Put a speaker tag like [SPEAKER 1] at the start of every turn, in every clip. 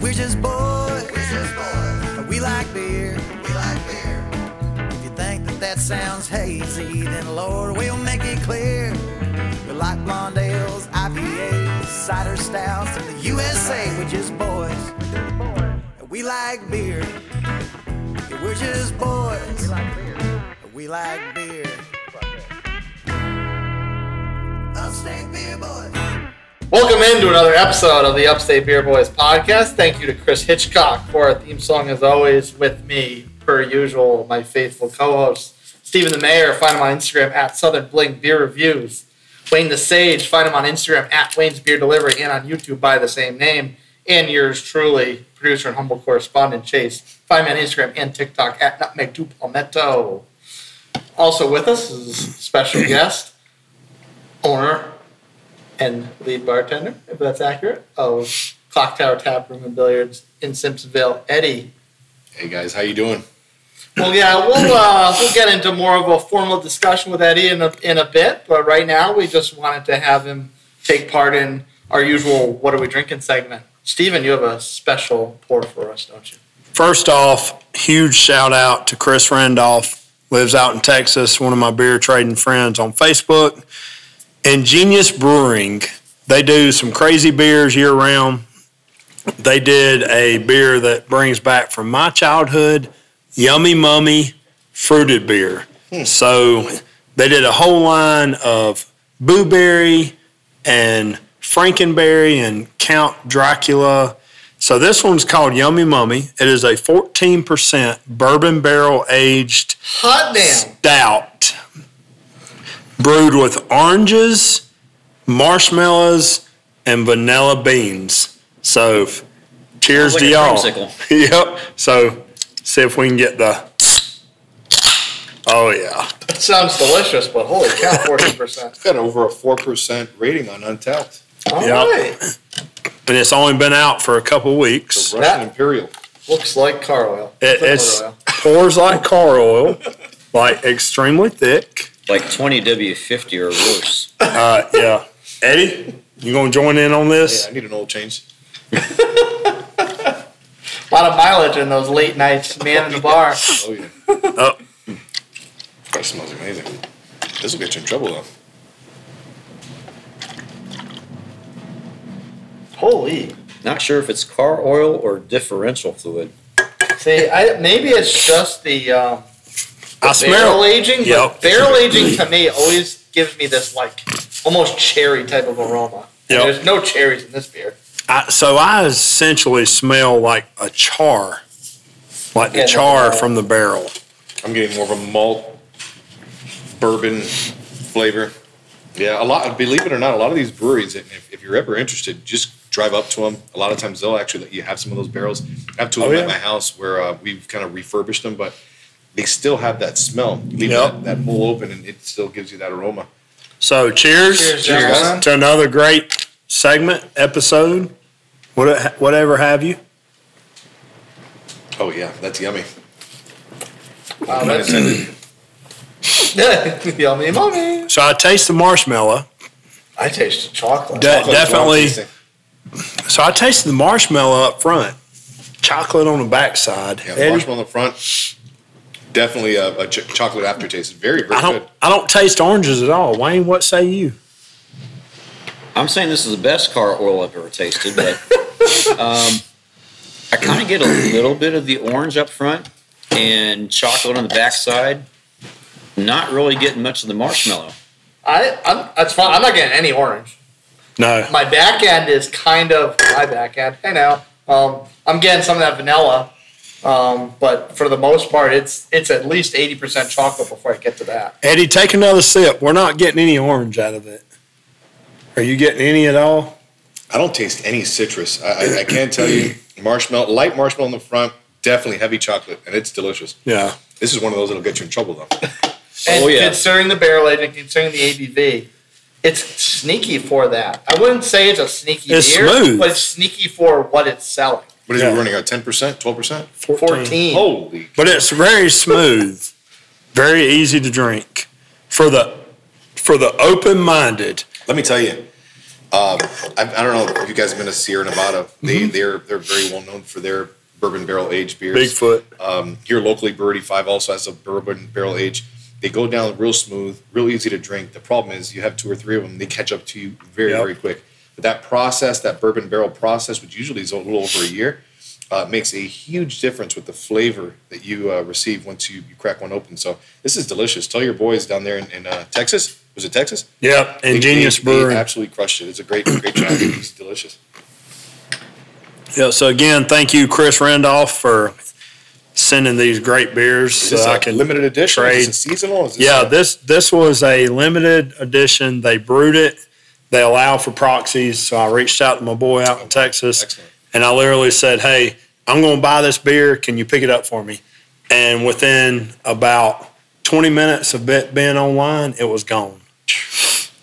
[SPEAKER 1] We're just boys. We're just boys. We like beer. We like beer. If you think that that sounds hazy, then Lord, we'll make it clear. We like blonde ales, IPAs, cider stouts, and the USA. We're just boys. We like beer. Yeah, we're just boys. We like beer. We like beer. Upstate Beer Boys.
[SPEAKER 2] Welcome into another episode of the Upstate Beer Boys podcast. Thank you to Chris Hitchcock for our theme song, as always, with me, per usual, my faithful co host, Stephen the Mayor. Find him on Instagram at Southern Bling Beer Reviews. Wayne the Sage, find him on Instagram at Wayne's Beer Delivery and on YouTube by the same name. And yours truly, producer and humble correspondent Chase. Find me on Instagram and TikTok at Nutmeg to Palmetto. Also with us is a special guest, owner and lead bartender, if that's accurate, of Clock Tower Tap Room and Billiards in Simpsonville, Eddie.
[SPEAKER 3] Hey guys, how you doing?
[SPEAKER 2] Well, yeah, we'll uh, we'll get into more of a formal discussion with Eddie in a in a bit, but right now we just wanted to have him take part in our usual "What are we drinking?" segment. Steven, you have a special pour for us, don't you?
[SPEAKER 4] First off, huge shout out to Chris Randolph, lives out in Texas, one of my beer trading friends on Facebook. Ingenious Brewing, they do some crazy beers year round. They did a beer that brings back from my childhood, Yummy Mummy fruited beer. Hmm. So they did a whole line of blueberry and Frankenberry and Count Dracula. So this one's called Yummy Mummy. It is a 14% bourbon barrel aged
[SPEAKER 2] Hot damn!
[SPEAKER 4] stout brewed with oranges, marshmallows, and vanilla beans. So cheers
[SPEAKER 5] Sounds
[SPEAKER 4] to y'all. yep. So see if we can get the Oh yeah.
[SPEAKER 2] It sounds delicious, but holy cow, forty percent.
[SPEAKER 3] Got over a four percent rating on Untappd.
[SPEAKER 2] All
[SPEAKER 4] Yep.
[SPEAKER 2] right,
[SPEAKER 4] And it's only been out for a couple weeks.
[SPEAKER 3] The Russian
[SPEAKER 2] That-
[SPEAKER 3] Imperial.
[SPEAKER 2] looks like car oil.
[SPEAKER 4] It,
[SPEAKER 2] Liquid
[SPEAKER 4] it's
[SPEAKER 2] oil.
[SPEAKER 4] pours like car oil, like extremely thick.
[SPEAKER 5] Like 20 W50 or worse.
[SPEAKER 4] Uh, yeah. Eddie, you gonna join in on this? Yeah.
[SPEAKER 3] I need an oil change.
[SPEAKER 2] a lot of mileage in those late nights, man in the bar.
[SPEAKER 3] Oh yeah.
[SPEAKER 4] Oh.
[SPEAKER 3] That smells amazing. This will get you in trouble though.
[SPEAKER 2] Holy.
[SPEAKER 5] Not sure if it's car oil or differential fluid.
[SPEAKER 2] See, I, maybe it's just the, um,
[SPEAKER 4] I
[SPEAKER 2] barrel
[SPEAKER 4] smell.
[SPEAKER 2] aging, but
[SPEAKER 4] Yep.
[SPEAKER 2] barrel aging to me always gives me this like almost cherry type of aroma.
[SPEAKER 4] Yep.
[SPEAKER 2] There's no cherries in this beer.
[SPEAKER 4] I, so I essentially smell like a char, like the
[SPEAKER 2] Yeah,
[SPEAKER 4] char
[SPEAKER 2] no.
[SPEAKER 4] from the barrel.
[SPEAKER 3] I'm getting more of a malt bourbon flavor. Yeah, a lot. Believe it or not, a lot of these breweries, if, if you're ever interested, just drive up to them. A lot of times they'll actually let you have some of those barrels. I have two of
[SPEAKER 4] Oh,
[SPEAKER 3] them
[SPEAKER 4] yeah.
[SPEAKER 3] at my house where uh, we've kind of refurbished them, but they still have that smell. You leave
[SPEAKER 4] Yep.
[SPEAKER 3] that, that bowl open, and it still gives you that aroma.
[SPEAKER 4] So cheers,
[SPEAKER 2] Cheers,
[SPEAKER 3] Cheers,
[SPEAKER 2] gentlemen.
[SPEAKER 4] to another great segment episode, what- whatever have you.
[SPEAKER 3] Oh yeah, that's yummy.
[SPEAKER 2] Wow, that's yummy, mommy.
[SPEAKER 4] So I taste the marshmallow.
[SPEAKER 2] I tasted chocolate.
[SPEAKER 4] De-
[SPEAKER 3] Chocolate's
[SPEAKER 4] definitely.
[SPEAKER 3] wild tasting.
[SPEAKER 4] So I tasted the marshmallow up front, chocolate on the backside.
[SPEAKER 3] Yeah,
[SPEAKER 4] Eddie,
[SPEAKER 3] marshmallow in the front. Definitely a, a ch- chocolate aftertaste. Very, very
[SPEAKER 4] I don't.
[SPEAKER 3] good.
[SPEAKER 4] I don't taste oranges at all. Wayne, what say you?
[SPEAKER 5] I'm saying this is the best car oil I've ever tasted, but um, I kind of get a little bit of the orange up front and chocolate on the backside. Not really getting much of the marshmallow.
[SPEAKER 2] I, I'm, that's fine. I'm not getting any orange.
[SPEAKER 4] No.
[SPEAKER 2] My back end is kind of my back end. Hey now, um, I'm getting some of that vanilla, um, but for the most part, it's it's at least eighty percent chocolate before I get to that.
[SPEAKER 4] Eddie, take another sip. We're not getting any orange out of it. Are you getting any at all?
[SPEAKER 3] I don't taste any citrus. I, I, I can't tell you. Marshmallow, light marshmallow in the front, definitely heavy chocolate, and it's delicious.
[SPEAKER 4] Yeah.
[SPEAKER 3] This is one of those that'll get you in trouble though.
[SPEAKER 2] And
[SPEAKER 5] Oh, yeah.
[SPEAKER 2] considering the barrel aging, considering the ABV, it's sneaky for that. I wouldn't say it's a sneaky
[SPEAKER 4] It's
[SPEAKER 2] beer,
[SPEAKER 4] smooth.
[SPEAKER 2] but it's sneaky for what it's selling.
[SPEAKER 3] What is
[SPEAKER 4] Yeah.
[SPEAKER 3] it running at? Ten percent, twelve percent?
[SPEAKER 2] 14.
[SPEAKER 3] Holy!
[SPEAKER 4] But it's very smooth, very easy to drink for the for the open minded.
[SPEAKER 3] Let me tell you, I, I don't know if you guys have been to Sierra Nevada. They they're they're very well known for their bourbon barrel aged beers.
[SPEAKER 4] Bigfoot.
[SPEAKER 3] Um, here locally, Brewery Five also has a bourbon barrel age. They go down real smooth, real easy to drink. The problem is you have two or three of them, they catch up to you very
[SPEAKER 4] Yep.
[SPEAKER 3] very quick. But that process, that bourbon barrel process, which usually is a little over a year, uh, makes a huge difference with the flavor that you uh, receive once you, you crack one open. So this is delicious. Tell your boys down there in, in uh, Texas. Was it Texas? They-
[SPEAKER 4] Ingenious
[SPEAKER 3] they, they absolutely crushed it. It's a great great job. It's delicious.
[SPEAKER 4] Yeah. So again, thank you, Chris Randolph, for sending these great beers.
[SPEAKER 3] Is
[SPEAKER 4] So I
[SPEAKER 3] a
[SPEAKER 4] can
[SPEAKER 3] limited edition?
[SPEAKER 4] trade.
[SPEAKER 3] Seasonal? Is this
[SPEAKER 4] Yeah, this this was a limited edition. They brewed it. They allow for proxies, so I reached out to my boy out in Texas,
[SPEAKER 3] Excellent.
[SPEAKER 4] and I literally said, "Hey, I'm going to buy this beer. Can you pick it up for me?" And within about 20 minutes of it being online, it was gone.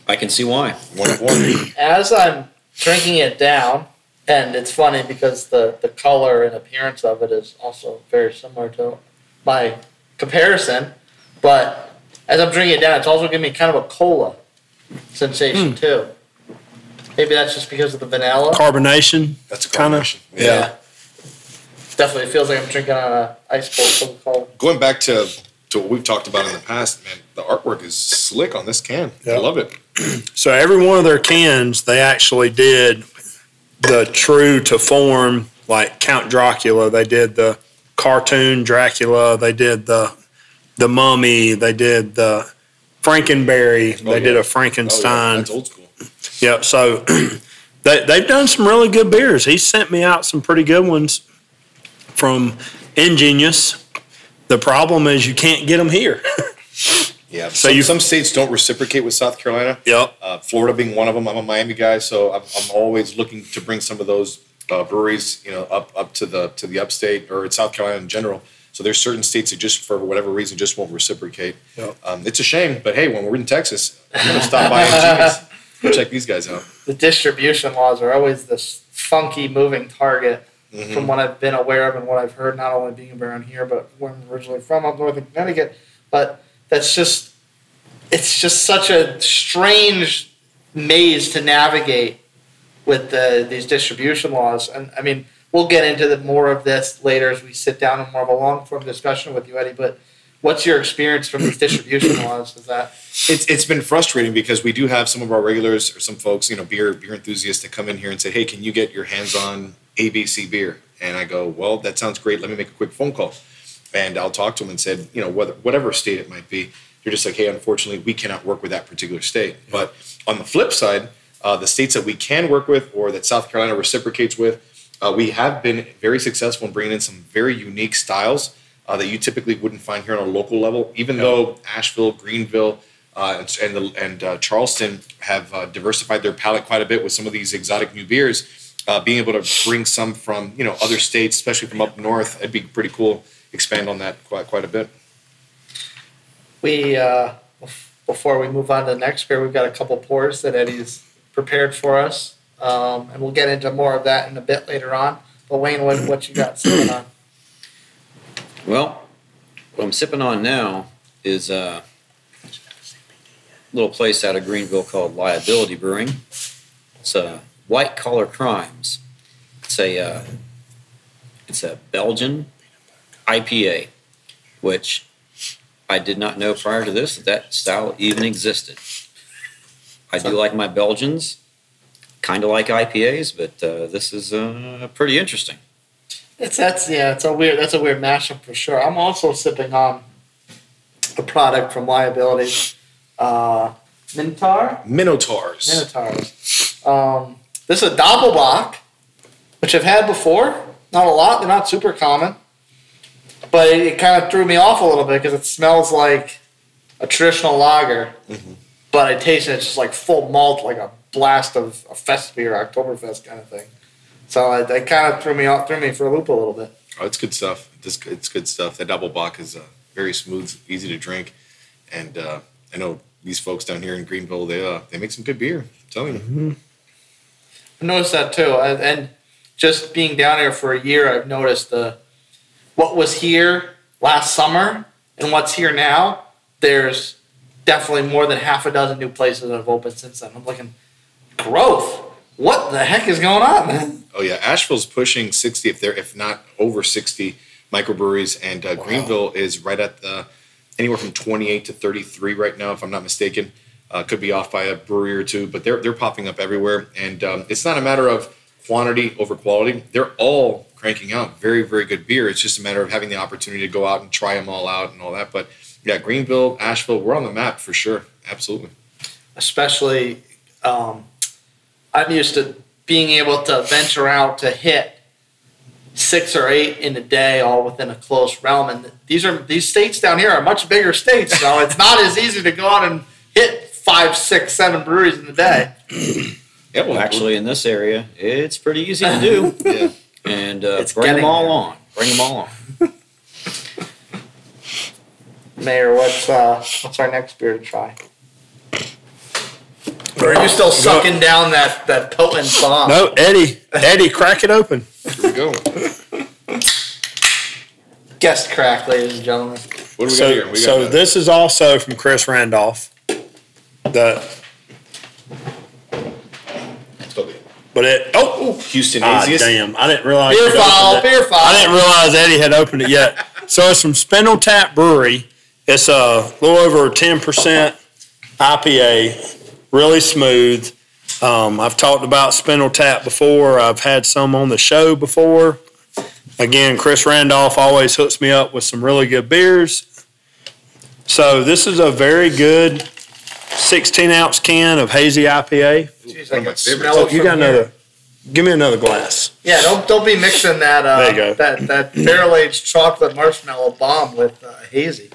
[SPEAKER 5] I can see why.
[SPEAKER 3] one of one.
[SPEAKER 2] As I'm drinking it down, and it's funny because the, the color and appearance of it is also very similar to my comparison, but as I'm drinking it down, it's also giving me kind of a cola sensation hmm. too. Maybe that's just because of the vanilla.
[SPEAKER 4] Carbonation,
[SPEAKER 3] That's a
[SPEAKER 4] Kinda,
[SPEAKER 3] combination.
[SPEAKER 4] yeah.
[SPEAKER 2] Definitely feels like I'm drinking on a ice cold Coca-Cola.
[SPEAKER 3] Going back to to what we've talked about in the past, man, the artwork is slick on this can. I love it.
[SPEAKER 4] So every one of their cans, they actually did the true to form, like Count Dracula. They did the cartoon Dracula. They did the the mummy. They did the Frankenberry.
[SPEAKER 3] Oh,
[SPEAKER 4] they did a Frankenstein.
[SPEAKER 3] Oh, yeah, that's old school.
[SPEAKER 4] Yep. So they they've done some really good beers. He sent me out some pretty good ones from Ingenious. The problem is you can't get them here.
[SPEAKER 3] Yeah.
[SPEAKER 4] So
[SPEAKER 3] So
[SPEAKER 4] you-
[SPEAKER 3] some states don't reciprocate with South Carolina.
[SPEAKER 4] yep.
[SPEAKER 3] Uh, Florida being one of them. I'm a Miami guy, so I'm, I'm always looking to bring some of those uh, breweries, you know, up up to the to the upstate or in South Carolina in general. So there's certain states that just for whatever reason just won't reciprocate.
[SPEAKER 4] Yep.
[SPEAKER 3] Um, it's a shame, but hey, when we're in Texas, I'm gonna stop by. Go check these guys out.
[SPEAKER 2] The distribution laws are always this funky moving target
[SPEAKER 3] Mm-hmm.
[SPEAKER 2] from what I've been aware of and what I've heard, not only being around here, but where I'm originally from up north in Connecticut. But that's just, it's just such a strange maze to navigate with the, these distribution laws. And I mean, we'll get into the, more of this later as we sit down in more of a long form discussion with you, Eddie. But what's your experience from these distribution laws? Is that
[SPEAKER 3] It's it's been frustrating because we do have some of our regulars or some folks, you know, beer beer enthusiasts that come in here and say, "Hey, can you get your hands on ABC beer?" And I go, "Well, that sounds great. Let me make a quick phone call." And I'll talk to them and said, you know, whether, whatever state it might be, you're just like, "Hey, unfortunately, we cannot work with that particular state." But on the flip side, uh, the states that we can work with or that South Carolina reciprocates with, uh, we have been very successful in bringing in some very unique styles uh, that you typically wouldn't find here on a local level. Even though Asheville, Greenville, uh, and and, the, and uh, Charleston have uh, diversified their palate quite a bit with some of these exotic new beers. Uh, being able to bring some from you know other states, especially from up north, it'd be pretty cool. Expand on that quite quite a bit.
[SPEAKER 2] we uh, before we move on to the next beer, we've got a couple pours that Eddie's prepared for us, um, and we'll get into more of that in a bit later on. But Wayne, what, what you got sitting on?
[SPEAKER 5] Well, what I'm sipping on now is a little place out of Greenville called Liability Brewing. It's a White Collar Crimes. It's a uh, it's a Belgian IPA, which I did not know prior to this that that style even existed. I do like my Belgians, kind of like IPAs, but uh, this is uh, pretty interesting.
[SPEAKER 2] It's that's yeah, it's a weird that's a weird mashup for sure. I'm also sipping on a product from Liability, uh, Mintar.
[SPEAKER 3] Minotaurs.
[SPEAKER 2] Minotaurs. Um, this is a Doppelbock, which I've had before. Not a lot. They're not super common. But it, it kind of threw me off a little bit because it smells like a traditional lager. But I taste it, it's just like full malt, like a blast of a fest beer, Oktoberfest kind of thing. So it, it kind of threw me off, threw me for a loop a little bit.
[SPEAKER 3] Oh, it's good stuff. It's, it's good stuff. That double bock is uh, very smooth, easy to drink, and uh, I know these folks down here in Greenville. They uh, they make some good beer. I'm telling you.
[SPEAKER 2] I noticed that too, and, and just being down here for a year, I've noticed the what was here last summer and what's here now. There's definitely more than half a dozen new places that have opened since then. I'm looking growth. What the heck is going on, man?
[SPEAKER 3] Oh yeah, Asheville's pushing sixty if they're if not over sixty microbreweries, and uh, Greenville is right at the anywhere from twenty eight to thirty three right now, if I'm not mistaken. Uh, could be off by a brewery or two, but they're they're popping up everywhere, and um, it's not a matter of quantity over quality. They're all cranking out very very good beer. It's just a matter of having the opportunity to go out and try them all out and all that. But yeah, Greenville, Asheville, we're on the map for sure. Absolutely.
[SPEAKER 2] Especially, um, I'm used to being able to venture out to hit six or eight in a day, all within a close realm. And these are these states down here are much bigger states, so it's not as easy to go out and hit five, six, seven breweries in a day.
[SPEAKER 3] Yeah, well,
[SPEAKER 5] Actually, in this area, it's pretty easy to do.
[SPEAKER 3] yeah.
[SPEAKER 5] And uh,
[SPEAKER 2] It's
[SPEAKER 5] bring them all
[SPEAKER 2] there.
[SPEAKER 5] on. Bring them all on.
[SPEAKER 2] Mayor, what's uh, what's our next beer to try? Or are you still sucking down that that potent bomb?
[SPEAKER 4] No, Eddie, Eddie, crack it open.
[SPEAKER 3] Here we go.
[SPEAKER 2] Guest crack, ladies and gentlemen.
[SPEAKER 3] What do we got
[SPEAKER 4] So,
[SPEAKER 3] here? We got
[SPEAKER 4] so
[SPEAKER 3] uh,
[SPEAKER 4] this is also from Chris Randolph. The but it oh
[SPEAKER 3] Houston
[SPEAKER 4] ah,
[SPEAKER 3] Haziest.
[SPEAKER 4] damn I didn't realize
[SPEAKER 2] Beer
[SPEAKER 4] he'd opened
[SPEAKER 2] foul,
[SPEAKER 4] it.
[SPEAKER 2] beer foul.
[SPEAKER 4] I didn't realize Eddie had opened it yet. so it's from Spindle Tap Brewery. It's a little over ten percent IPA, really smooth. Um, I've talked about Spindle Tap before. I've had some on the show before. Again, Chris Randolph always hooks me up with some really good beers. So this is a very good 16 ounce can of hazy IPA.
[SPEAKER 2] Jeez, I can smell
[SPEAKER 4] Oh,
[SPEAKER 2] it
[SPEAKER 4] you
[SPEAKER 2] from
[SPEAKER 4] got
[SPEAKER 2] here.
[SPEAKER 4] another? Give me another glass.
[SPEAKER 2] Yeah, don't don't be mixing that uh,
[SPEAKER 4] There you go.
[SPEAKER 2] that that barrel aged chocolate marshmallow bomb with uh, hazy.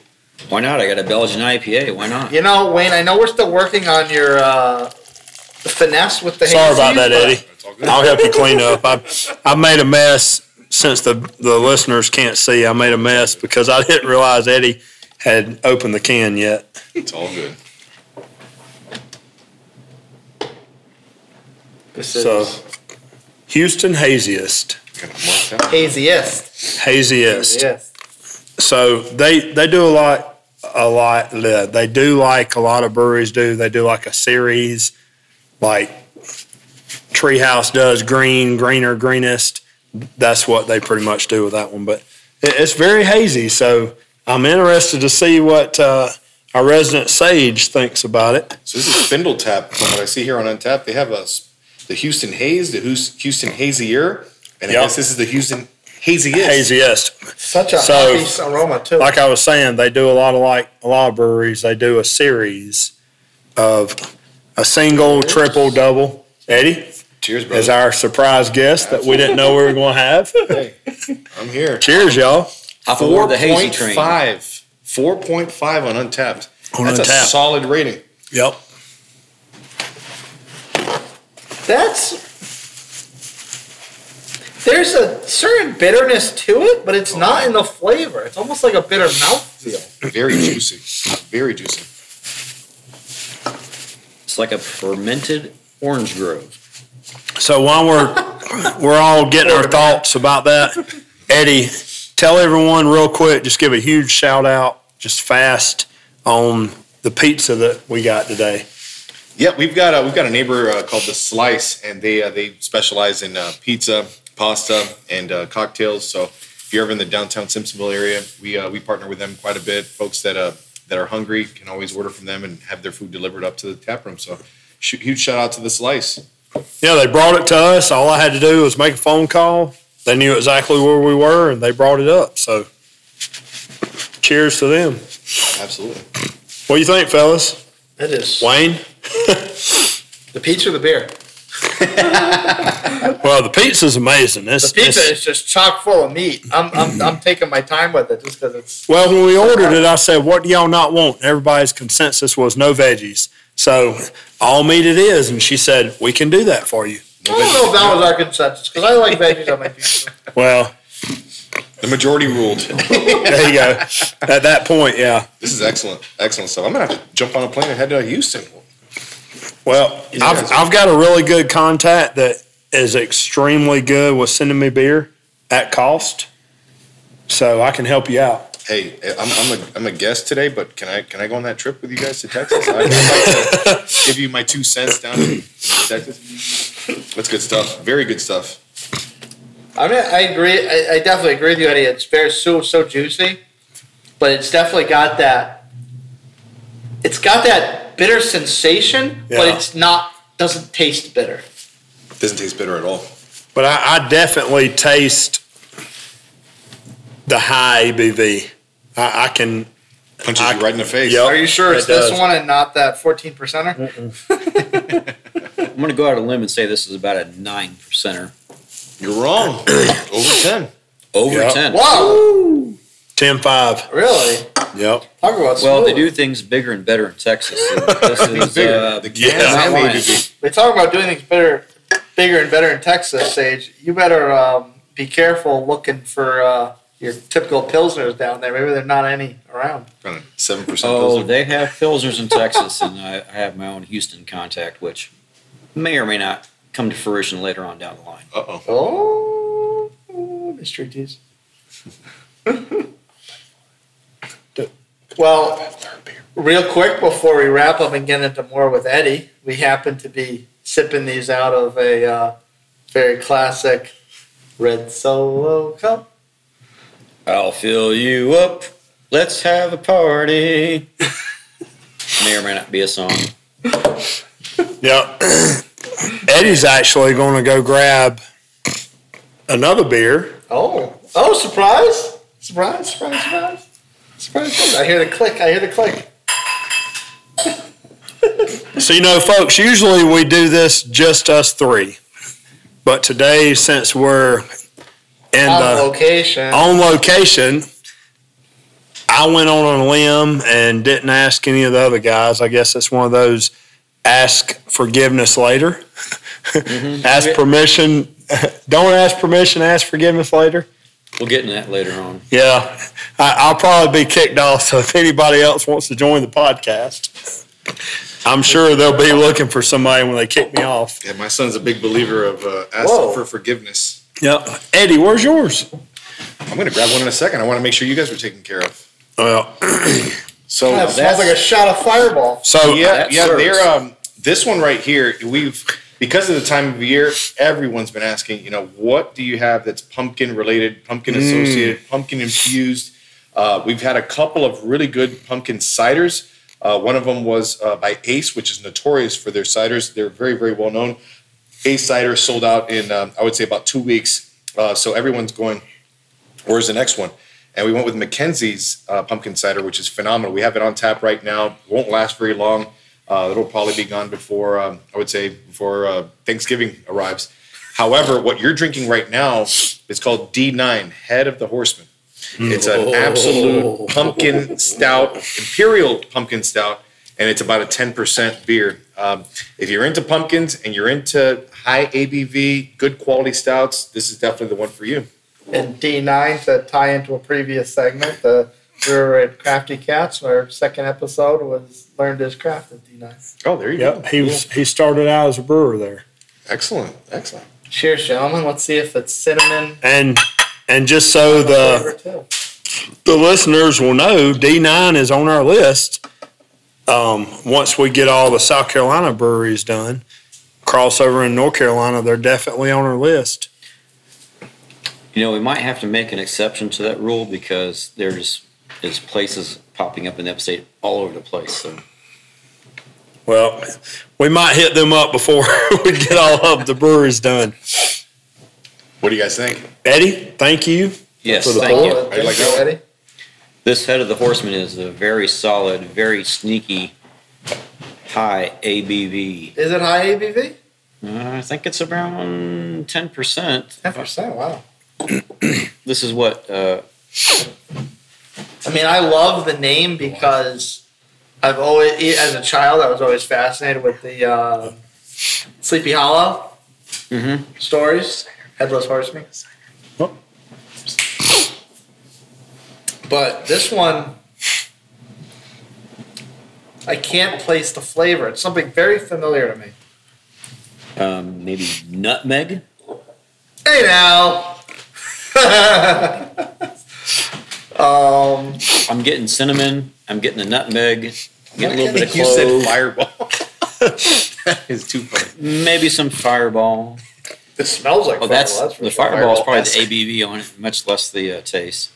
[SPEAKER 5] Why not? I got a Belgian IPA. Why not?
[SPEAKER 2] You know, Wayne, I know we're still working on your uh, finesse with the
[SPEAKER 4] Sorry about that, Eddie.
[SPEAKER 3] It's all good.
[SPEAKER 4] I'll help you clean up. I I made a mess since the the listeners can't see. I made a mess because I didn't realize Eddie had opened the can yet.
[SPEAKER 3] It's all good.
[SPEAKER 2] This is
[SPEAKER 4] So Houston haziest,
[SPEAKER 3] Got it
[SPEAKER 2] haziest.
[SPEAKER 4] haziest.
[SPEAKER 2] Yes.
[SPEAKER 4] So they they do a lot a lot. They do like a lot of breweries do. They do like a series, like Treehouse does green, greener, greenest. That's what they pretty much do with that one. But it, it's very hazy. So I'm interested to see what uh, our resident sage thinks about it.
[SPEAKER 3] So this is Spindle Tap. From what I see here on Untappd, they have a the Houston Haze, the Hous- Houston Hazier, and I
[SPEAKER 4] Yep.
[SPEAKER 3] guess this is the Houston Haziest.
[SPEAKER 4] Haziest.
[SPEAKER 2] Such a
[SPEAKER 4] So-
[SPEAKER 2] hoppy aroma too.
[SPEAKER 4] like I was saying, they do a lot of like a lot of breweries. They do a series of a single, triple, double. Eddie
[SPEAKER 3] Cheers,
[SPEAKER 4] is
[SPEAKER 3] brother.
[SPEAKER 4] our surprise guest that we didn't know we were going to have.
[SPEAKER 3] Hey, I'm here.
[SPEAKER 4] Cheers, y'all.
[SPEAKER 5] Hop aboard the hazy train.
[SPEAKER 3] 4.5. 4.5 on Untappd.
[SPEAKER 4] On
[SPEAKER 3] That's a solid rating.
[SPEAKER 4] Yep.
[SPEAKER 2] That's there's a certain bitterness to it, but it's not in the flavor. It's almost like a bitter mouthfeel.
[SPEAKER 3] Very juicy. Very juicy.
[SPEAKER 5] It's like a fermented orange grove.
[SPEAKER 4] So while we're we're all getting our thoughts about that, Eddie, tell everyone real quick. Just give a huge shout out, just fast, on the pizza that we got today.
[SPEAKER 3] Yeah, we've got a, we've got a neighbor uh, called the Slice, and they uh, they specialize in uh, pizza, pasta, and uh, cocktails. So if you're ever in the downtown Simpsonville area, we uh, we partner with them quite a bit. Folks that uh, that are hungry can always order from them and have their food delivered up to the tap room. So sh- huge shout out to the Slice.
[SPEAKER 4] Yeah, they brought it to us. All I had to do was make a phone call. They knew exactly where we were, and they brought it up. So, cheers to them.
[SPEAKER 3] Absolutely.
[SPEAKER 4] What do you think, fellas?
[SPEAKER 2] It is
[SPEAKER 4] Wayne?
[SPEAKER 2] the pizza or the beer.
[SPEAKER 4] Well, the pizza's amazing.
[SPEAKER 2] The
[SPEAKER 4] It's,
[SPEAKER 2] pizza
[SPEAKER 4] it's-
[SPEAKER 2] is just chock full of meat. I'm I'm, I'm taking my time with it just because it's
[SPEAKER 4] well, when we ordered it, I said, "What do y'all not want?" Everybody's consensus was no veggies. So all meat it is, and she said, "We can do that for you."
[SPEAKER 2] I don't know if that was our consensus because I like veggies on my pizza.
[SPEAKER 4] Well,
[SPEAKER 3] The majority ruled.
[SPEAKER 4] there you go. At that point, yeah.
[SPEAKER 3] This is excellent, excellent stuff. I'm gonna have to jump on a plane and head to Houston.
[SPEAKER 4] Well, I've, I've got a really good contact that is extremely good with sending me beer at cost. So I can help you out.
[SPEAKER 3] Hey, I'm, I'm a I'm a guest today, but can I can I go on that trip with you guys to Texas? I, I'd like to give you my two cents down in Texas. That's good stuff. Very good stuff.
[SPEAKER 2] I mean, I agree. I, I definitely agree with you, Eddie. It's very so so juicy, but it's definitely got that. It's got that bitter sensation, but it's not. Doesn't taste bitter.
[SPEAKER 3] Doesn't taste bitter at all.
[SPEAKER 4] But I, I definitely taste the high ABV. I, I can.
[SPEAKER 3] Punches
[SPEAKER 4] I-
[SPEAKER 3] you right in the face.
[SPEAKER 4] Yep.
[SPEAKER 2] Are you sure it's
[SPEAKER 4] It
[SPEAKER 2] this one and not that fourteen percenter?
[SPEAKER 5] I'm going to go out on a limb and say this is about a nine percenter.
[SPEAKER 3] You're wrong. Over ten.
[SPEAKER 5] Over
[SPEAKER 4] Yeah.
[SPEAKER 5] ten.
[SPEAKER 2] Wow,
[SPEAKER 4] 10 5.
[SPEAKER 2] really?
[SPEAKER 4] Yep.
[SPEAKER 2] Talk about
[SPEAKER 5] Well, they do things bigger and better in Texas. and This is
[SPEAKER 3] Bigger.
[SPEAKER 5] uh,
[SPEAKER 3] the
[SPEAKER 4] yeah,
[SPEAKER 3] cans
[SPEAKER 5] not
[SPEAKER 3] and
[SPEAKER 5] lying.
[SPEAKER 3] ABV.
[SPEAKER 2] They talk about doing things better, bigger and better in Texas, Sage. You better um, be careful looking for uh, your typical pilsners down there. Maybe there's not any around.
[SPEAKER 3] Seven percent.
[SPEAKER 5] Oh, they have pilsners in Texas, and I, I have my own Houston contact, which may or may not come to fruition later on down the line.
[SPEAKER 3] Uh oh.
[SPEAKER 2] Oh, mystery teas. well, real quick before we wrap up and get into more with Eddie, we happen to be sipping these out of a uh, very classic red solo cup.
[SPEAKER 5] I'll fill you up. Let's have a party. may or may not be a song.
[SPEAKER 4] Yep. Eddie's actually going to go grab another beer.
[SPEAKER 2] Oh, oh, surprise! Surprise, surprise, surprise. Surprise. I hear the click. I hear the click.
[SPEAKER 4] So, you know, folks, usually we do this just us three. But today, since we're in
[SPEAKER 2] On
[SPEAKER 4] the
[SPEAKER 2] location.
[SPEAKER 4] on location, I went on a limb and didn't ask any of the other guys. I guess it's one of those ask forgiveness later. Mm-hmm. ask permission. Don't ask permission, ask forgiveness later.
[SPEAKER 5] We'll get into that later on.
[SPEAKER 4] Yeah, I, I'll probably be kicked off. So if anybody else wants to join the podcast, I'm sure they'll be looking for somebody when they kick me off.
[SPEAKER 3] Yeah, my son's a big believer of uh, asking
[SPEAKER 2] Whoa.
[SPEAKER 3] for forgiveness.
[SPEAKER 4] Yep. Eddie, where's yours?
[SPEAKER 3] I'm gonna grab one in a second. I want to make sure you guys are taken care of.
[SPEAKER 4] Well,
[SPEAKER 3] So
[SPEAKER 2] That smells like a shot of fireball.
[SPEAKER 4] so
[SPEAKER 3] yeah, yeah.
[SPEAKER 5] serves.
[SPEAKER 3] They're um, this one right here. We've because of the time of year, everyone's been asking. You know, what do you have that's pumpkin related, pumpkin associated, pumpkin infused? Uh, we've had a couple of really good pumpkin ciders. Uh, one of them was uh, by Ace, which is notorious for their ciders. They're very, very well known. Ace cider sold out in, um, I would say, about two weeks. Uh, so everyone's going, where's the next one? And we went with McKenzie's uh, pumpkin cider, which is phenomenal. We have it on tap right now. Won't last very long. Uh, it'll probably be gone before, um, I would say, before uh, Thanksgiving arrives. However, what you're drinking right now is called D9, Head of the Horseman. It's an absolute pumpkin stout, imperial pumpkin stout, and it's about a 10% beer. Um, if you're into pumpkins and you're into high ABV, good quality stouts, this is definitely the one for you.
[SPEAKER 2] And D9 to tie into a previous segment, the we were at Crafty Cats. Our second episode was learned his craft at D9.
[SPEAKER 3] Oh, there you
[SPEAKER 4] yep, he was he started out as a brewer there.
[SPEAKER 3] Excellent, excellent.
[SPEAKER 2] Cheers, gentlemen. Let's see if it's cinnamon.
[SPEAKER 4] And and just so the the listeners will know, D9 is on our list. Um, once we get all the South Carolina breweries done, crossover in North Carolina, they're definitely on our list.
[SPEAKER 5] You know, we might have to make an exception to that rule because there's there's places popping up in the upstate all over the place. So
[SPEAKER 4] Well, we might hit them up before we get all of the breweries done.
[SPEAKER 3] What do you guys think?
[SPEAKER 4] Eddie, thank you.
[SPEAKER 5] yes,
[SPEAKER 4] For the
[SPEAKER 5] thank
[SPEAKER 4] poll.
[SPEAKER 5] you.
[SPEAKER 2] Thank
[SPEAKER 3] like that?
[SPEAKER 2] Eddie.
[SPEAKER 5] This head of the horseman is a very solid, very sneaky, high ABV.
[SPEAKER 2] Is it high ABV?
[SPEAKER 5] Uh, I think it's around ten percent.
[SPEAKER 2] 10%. Wow.
[SPEAKER 5] This is what uh,
[SPEAKER 2] I mean, I love the name because I've always, as a child, I was always fascinated with the uh, Sleepy Hollow
[SPEAKER 5] Mhm.
[SPEAKER 2] stories, Headless Horseman.
[SPEAKER 4] Oh.
[SPEAKER 2] But this one, I can't place the flavor. It's something very familiar to me.
[SPEAKER 5] um, maybe nutmeg.
[SPEAKER 2] Hey now! Um,
[SPEAKER 5] I'm getting cinnamon. I'm getting the nutmeg. Getting a little bit of
[SPEAKER 3] you said
[SPEAKER 5] clove.
[SPEAKER 3] fireball. that is too funny.
[SPEAKER 5] Maybe some fireball.
[SPEAKER 2] it smells like
[SPEAKER 5] Oh, that's
[SPEAKER 2] Fireball, for
[SPEAKER 5] the
[SPEAKER 2] sure.
[SPEAKER 5] fireball is probably
[SPEAKER 2] Fireball.
[SPEAKER 5] the ABV on it, much less the uh, taste.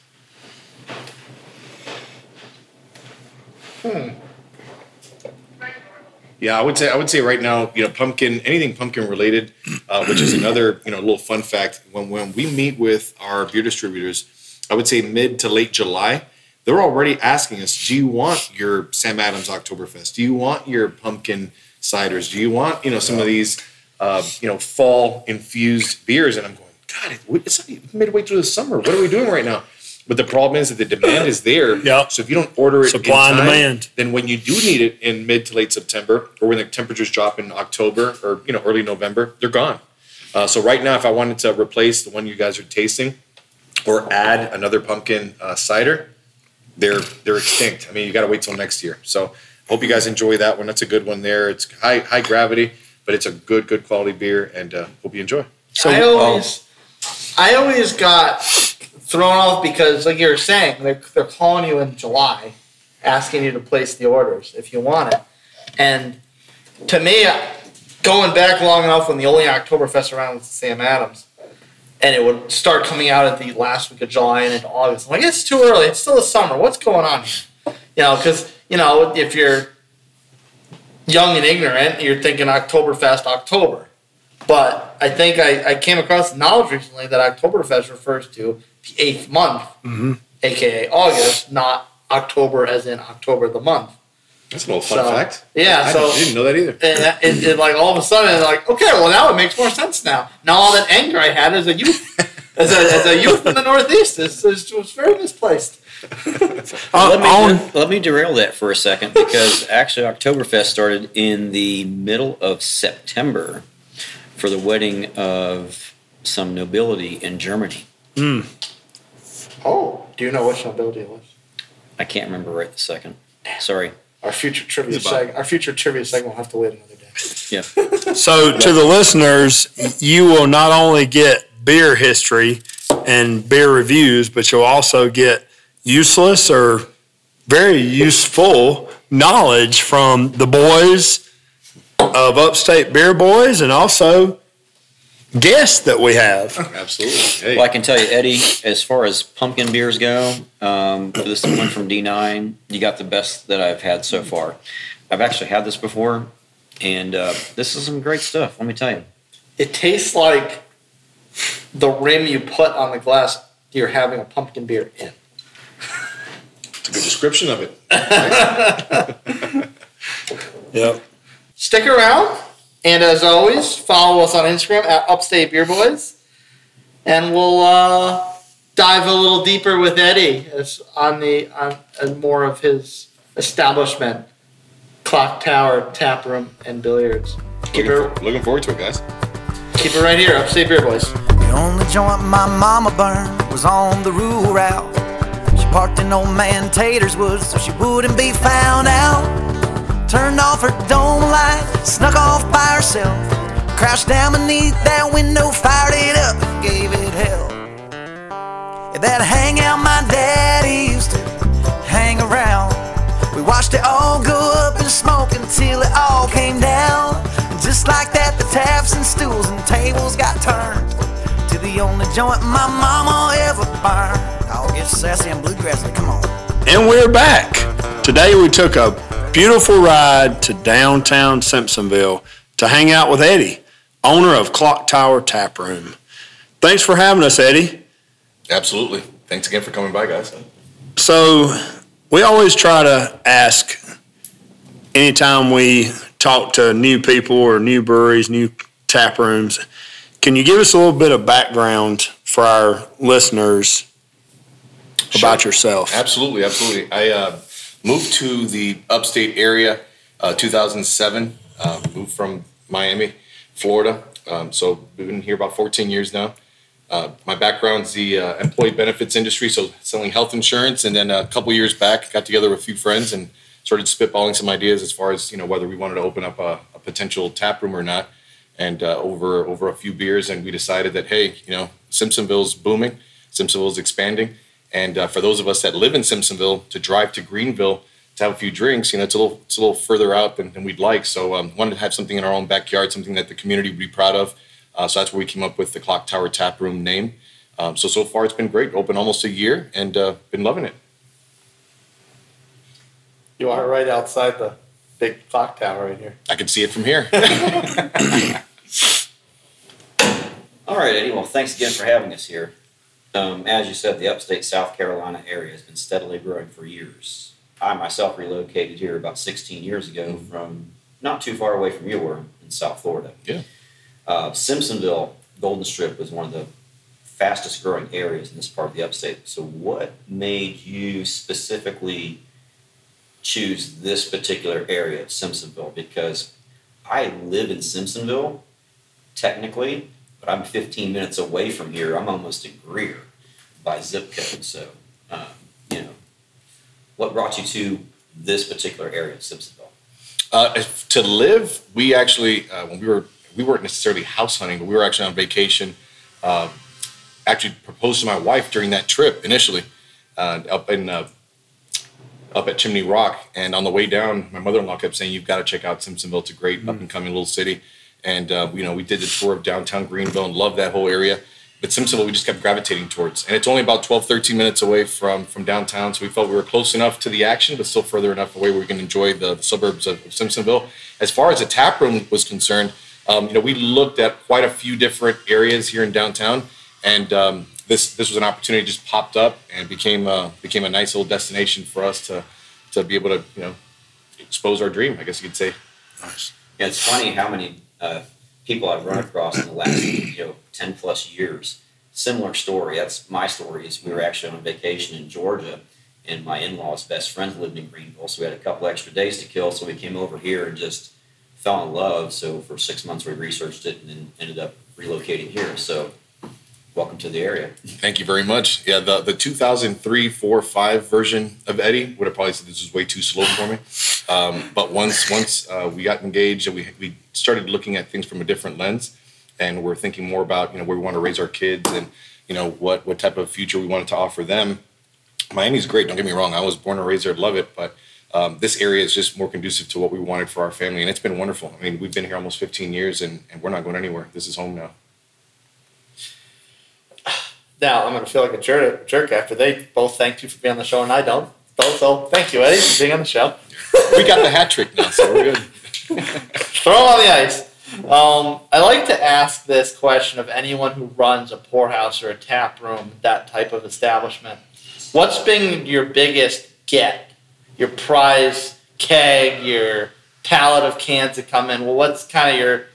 [SPEAKER 3] Yeah, I would say I would say right now, you know, pumpkin, anything pumpkin related, uh, which is another you know little fun fact. When when we meet with our beer distributors, I would say mid to late July, they're already asking us, do you want your Sam Adams Oktoberfest? Do you want your pumpkin ciders? Do you want you know some of these uh, you know fall infused beers? And I'm going, God, it- it's midway through the summer. What are we doing right now? But the problem is that the demand is there.
[SPEAKER 4] Yep.
[SPEAKER 3] So if you don't order it, in
[SPEAKER 4] Supply and demand.
[SPEAKER 3] then when you do need it in mid to late September, or when the temperatures drop in October or you know early November, they're gone. Uh, so right now, if I wanted to replace the one you guys are tasting, or add another pumpkin uh, cider, they're they're extinct. I mean, you got to wait till next year. So hope you guys enjoy that one. That's a good one there. It's high high gravity, but it's a good good quality beer, and uh, hope you enjoy.
[SPEAKER 4] So
[SPEAKER 2] I
[SPEAKER 4] oh,
[SPEAKER 2] always, I always got thrown off because, like you were saying, they're, they're calling you in July, asking you to place the orders if you want it. And to me, going back long enough when the only Oktoberfest around was Sam Adams, and it would start coming out at the last week of July and into August. I'm like, it's too early. It's still the summer. What's going on here? You know, because you know, if you're young and ignorant, you're thinking Oktoberfest, October. But I think I, I came across knowledge recently that Oktoberfest refers to the eighth month, mm-hmm. aka August, not October as in October the month.
[SPEAKER 3] That's a little fun
[SPEAKER 2] So,
[SPEAKER 3] fact.
[SPEAKER 2] yeah,
[SPEAKER 3] I
[SPEAKER 2] so-
[SPEAKER 3] didn't know that either.
[SPEAKER 2] And that, it, it, like all of a sudden, like okay, well now it makes more sense now. Now all that anger I had as a youth, as a, as a youth in the Northeast, is, is was very misplaced.
[SPEAKER 4] uh,
[SPEAKER 5] let, me,
[SPEAKER 4] on,
[SPEAKER 5] let me derail that for a second because actually Oktoberfest started in the middle of September for the wedding of some nobility in Germany.
[SPEAKER 2] Oh, do you know which nobility it was?
[SPEAKER 5] I can't remember right the second. Sorry.
[SPEAKER 2] Our future trivia seg- our future trivia segment will have to wait another day.
[SPEAKER 5] Yeah.
[SPEAKER 4] so to the listeners, you will not only get beer history and beer reviews, but you'll also get useless or very useful knowledge from the boys of Upstate Beer Boys and also guests that we have.
[SPEAKER 3] Absolutely. Hey,
[SPEAKER 5] Well, I can tell you, Eddie, as far as pumpkin beers go, um, this one from D9, you got the best that I've had so far. I've actually had this before, and uh, this is some great stuff. Let me tell you.
[SPEAKER 2] It tastes like the rim you put on the glass you're having a pumpkin beer in.
[SPEAKER 3] it's a good description of it.
[SPEAKER 4] Yep.
[SPEAKER 2] Stick around, and as always, follow us on Instagram at Upstate Beer Boys, and we'll uh, dive a little deeper with Eddie as on the on, on more of his establishment, clock tower, tap room, and billiards. Keep
[SPEAKER 3] Looking,
[SPEAKER 2] it,
[SPEAKER 3] for- looking forward to it, guys.
[SPEAKER 2] keep it right here, Upstate Beer Boys.
[SPEAKER 1] The only joint my mama burned was on the rural route. She parked in old man Tater's woods so she wouldn't be found out. By herself. Crouched down beneath that window, fired it up, gave it hell. Yeah, that hangout my daddy used to hang around. We watched it all go up in smoke until it all came down. And just like that, the taps and stools and tables got turned to the only joint my mama ever burned. Oh, get sassy and bluegrass, come on.
[SPEAKER 4] And we're back. Today we took a beautiful ride to downtown Simpsonville to hang out with Eddie, owner of Clock Tower Tap Room. Thanks for having us, Eddie.
[SPEAKER 3] Absolutely. Thanks again for coming by, guys.
[SPEAKER 4] So, we always try to ask anytime we talk to new people or new breweries, new tap rooms, can you give us a little bit of background for our listeners about yourself?
[SPEAKER 3] Absolutely, absolutely. I uh, moved to the upstate area uh, 2007. Uh, moved from Miami, Florida. Um, so been here about 14 years now. Uh, my background's the uh, employee benefits industry, so selling health insurance. And then a couple years back, got together with a few friends and started spitballing some ideas as far as you know whether we wanted to open up a, a potential tap room or not. And uh, over over a few beers, and we decided that hey, you know, Simpsonville's booming, Simpsonville's expanding, And uh, for those of us that live in Simpsonville, to drive to Greenville to have a few drinks, you know, it's a little it's a little further out than, than we'd like. So um, wanted to have something in our own backyard, something that the community would be proud of. Uh, so that's where we came up with the Clock Tower Tap Room name. Um, so so far it's been great. Open almost a year and uh, been loving it.
[SPEAKER 2] You are right outside the big clock tower right here.
[SPEAKER 3] I can see it from here.
[SPEAKER 5] All right, Eddie. Well, thanks again for having us here. Um, as you said, the upstate South Carolina area has been steadily growing for years. I myself relocated here about 16 years ago from not too far away from you were in South Florida.
[SPEAKER 3] Yeah.
[SPEAKER 5] Uh, Simpsonville, Golden Strip was one of the fastest growing areas in this part of the upstate. So, what made you specifically choose this particular area of Simpsonville? Because I live in Simpsonville, technically, but I'm 15 minutes away from here. I'm almost in Greer by zip code. So, know, what brought you to this particular area of Simpsonville?
[SPEAKER 3] Uh, to live, we actually uh, when we were we weren't necessarily house hunting, but we were actually on vacation. Uh, actually proposed to my wife during that trip initially, uh, up in uh, up at Chimney Rock, and on the way down, my mother-in-law kept saying, "You've got to check out Simpsonville. It's a great up and coming little city." And uh, you know, we did the tour of downtown Greenville and loved that whole area. Simpsonville, we just kept gravitating towards, and it's only about 12, 13 minutes away from from downtown. So we felt we were close enough to the action, but still further enough away where we can enjoy the suburbs of, of Simpsonville. As far as the tap room was concerned, um, you know, we looked at quite a few different areas here in downtown, and um, this this was an opportunity just popped up and became uh, became a nice little destination for us to to be able to you know expose our dream. I guess you could say.
[SPEAKER 4] Nice.
[SPEAKER 5] Yeah, it's funny how many uh, people I've run across in the last you know ten plus years. Similar story. That's my story. Is we were actually on vacation in Georgia, and my in-laws' best friends lived in Greenville, so we had a couple extra days to kill. So we came over here and just fell in love. So for six months we researched it and then ended up relocating here. So welcome to the area.
[SPEAKER 3] Thank you very much. Yeah, the the 2003, 4, 5 version of Eddie would have probably said this was way too slow for me. Um, but once once uh, we got engaged and we we started looking at things from a different lens, and we're thinking more about you know where we want to raise our kids and you know what what type of future we wanted to offer them. Miami's great. Don't get me wrong. I was born and raised there. I love it, but um, this area is just more conducive to what we wanted for our family, and it's been wonderful. I mean, we've been here almost 15 years, and, and we're not going anywhere. This is home now.
[SPEAKER 2] Now I'm gonna feel like a jerk, jerk after they both thanked you for being on the show and I don't. So, so thank you, Eddie, for being on the show.
[SPEAKER 3] We got the hat trick now, so we're good.
[SPEAKER 2] Throw them on the ice. Um, I like to ask this question of anyone who runs a poorhouse or a tap room, that type of establishment. What's been your biggest get? Your prize keg, your pallet of cans that come in. Well, what's kind of your,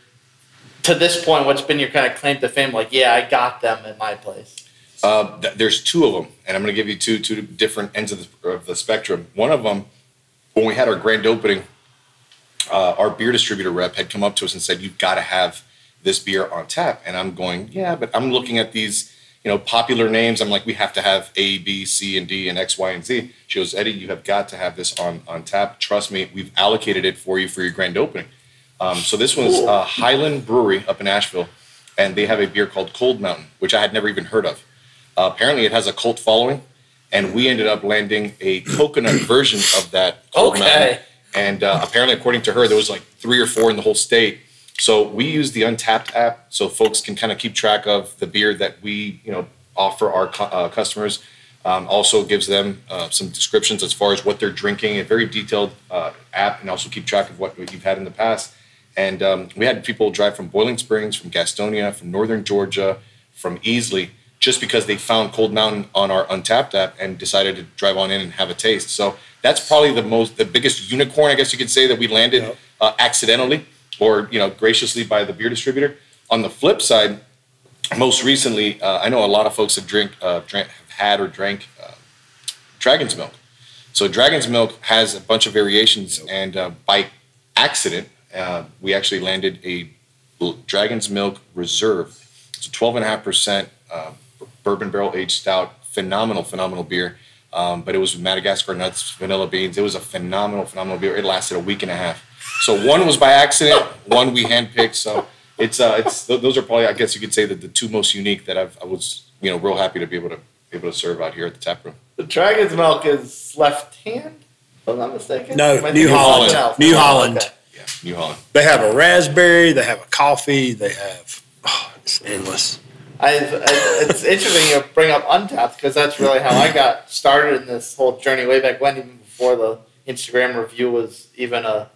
[SPEAKER 2] to this point, what's been your kind of claim to fame? Like, yeah, I got them at my place.
[SPEAKER 3] Uh, th- there's two of them, and I'm going to give you two two different ends of the, of the spectrum. One of them, when we had our grand opening, uh, our beer distributor rep had come up to us and said, "You've got to have this beer on tap." And I'm going, "Yeah," but I'm looking at these, you know, popular names. I'm like, "We have to have A, B, C, and D, and X, Y, and Z." She goes, "Eddie, you have got to have this on on tap. Trust me, we've allocated it for you for your grand opening." Um, so this one's uh, Highland Brewery up in Asheville, and they have a beer called Cold Mountain, which I had never even heard of. Uh, apparently, it has a cult following, and we ended up landing a coconut version of that Cold
[SPEAKER 2] Okay.
[SPEAKER 3] Mountain. And uh, apparently, according to her, there was like three or four in the whole state. So we use the Untappd app, so folks can kind of keep track of the beer that we, you know, offer our cu- uh, customers. Um, also gives them uh, some descriptions as far as what they're drinking, a very detailed uh, app, and also keep track of what you've had in the past. And um, we had people drive from Boiling Springs, from Gastonia, from Northern Georgia, from Easley, just because they found Cold Mountain on our Untappd app and decided to drive on in and have a taste. So that's probably the most, the biggest unicorn, I guess you could say, that we landed
[SPEAKER 4] Yep.
[SPEAKER 3] uh, accidentally or you know graciously by the beer distributor. On the flip side, most recently, uh, I know a lot of folks have drink, uh, have had or drank uh, Dragon's Milk. So Dragon's Milk has a bunch of variations, and uh, by accident, uh, we actually landed a Dragon's Milk Reserve. It's a 12.5% uh, bourbon barrel aged stout. Phenomenal, phenomenal beer. Um, but it was Madagascar nuts, vanilla beans. It was a phenomenal, phenomenal beer. It lasted a week and a half. So one was by accident, one we handpicked. So it's uh, it's those are probably I guess you could say that the two most unique that I've I was you know real happy to be able to be able to serve out here at the tap room.
[SPEAKER 2] The Dragon's Milk is left hand, if I'm not mistaken.
[SPEAKER 4] No, New
[SPEAKER 2] thinking of
[SPEAKER 3] Holland.
[SPEAKER 4] New Holland.
[SPEAKER 2] okay.
[SPEAKER 3] Yeah, New Holland.
[SPEAKER 4] They have a raspberry, they have a coffee, they have, oh, it's endless.
[SPEAKER 2] I, I, it's interesting you bring up Untappd because that's really how I got started in this whole journey way back when, even before the Instagram review was even a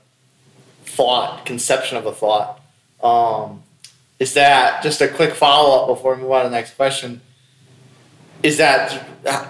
[SPEAKER 2] thought, conception of a thought. Um, is that just a quick follow up before we move on to the next question? Is that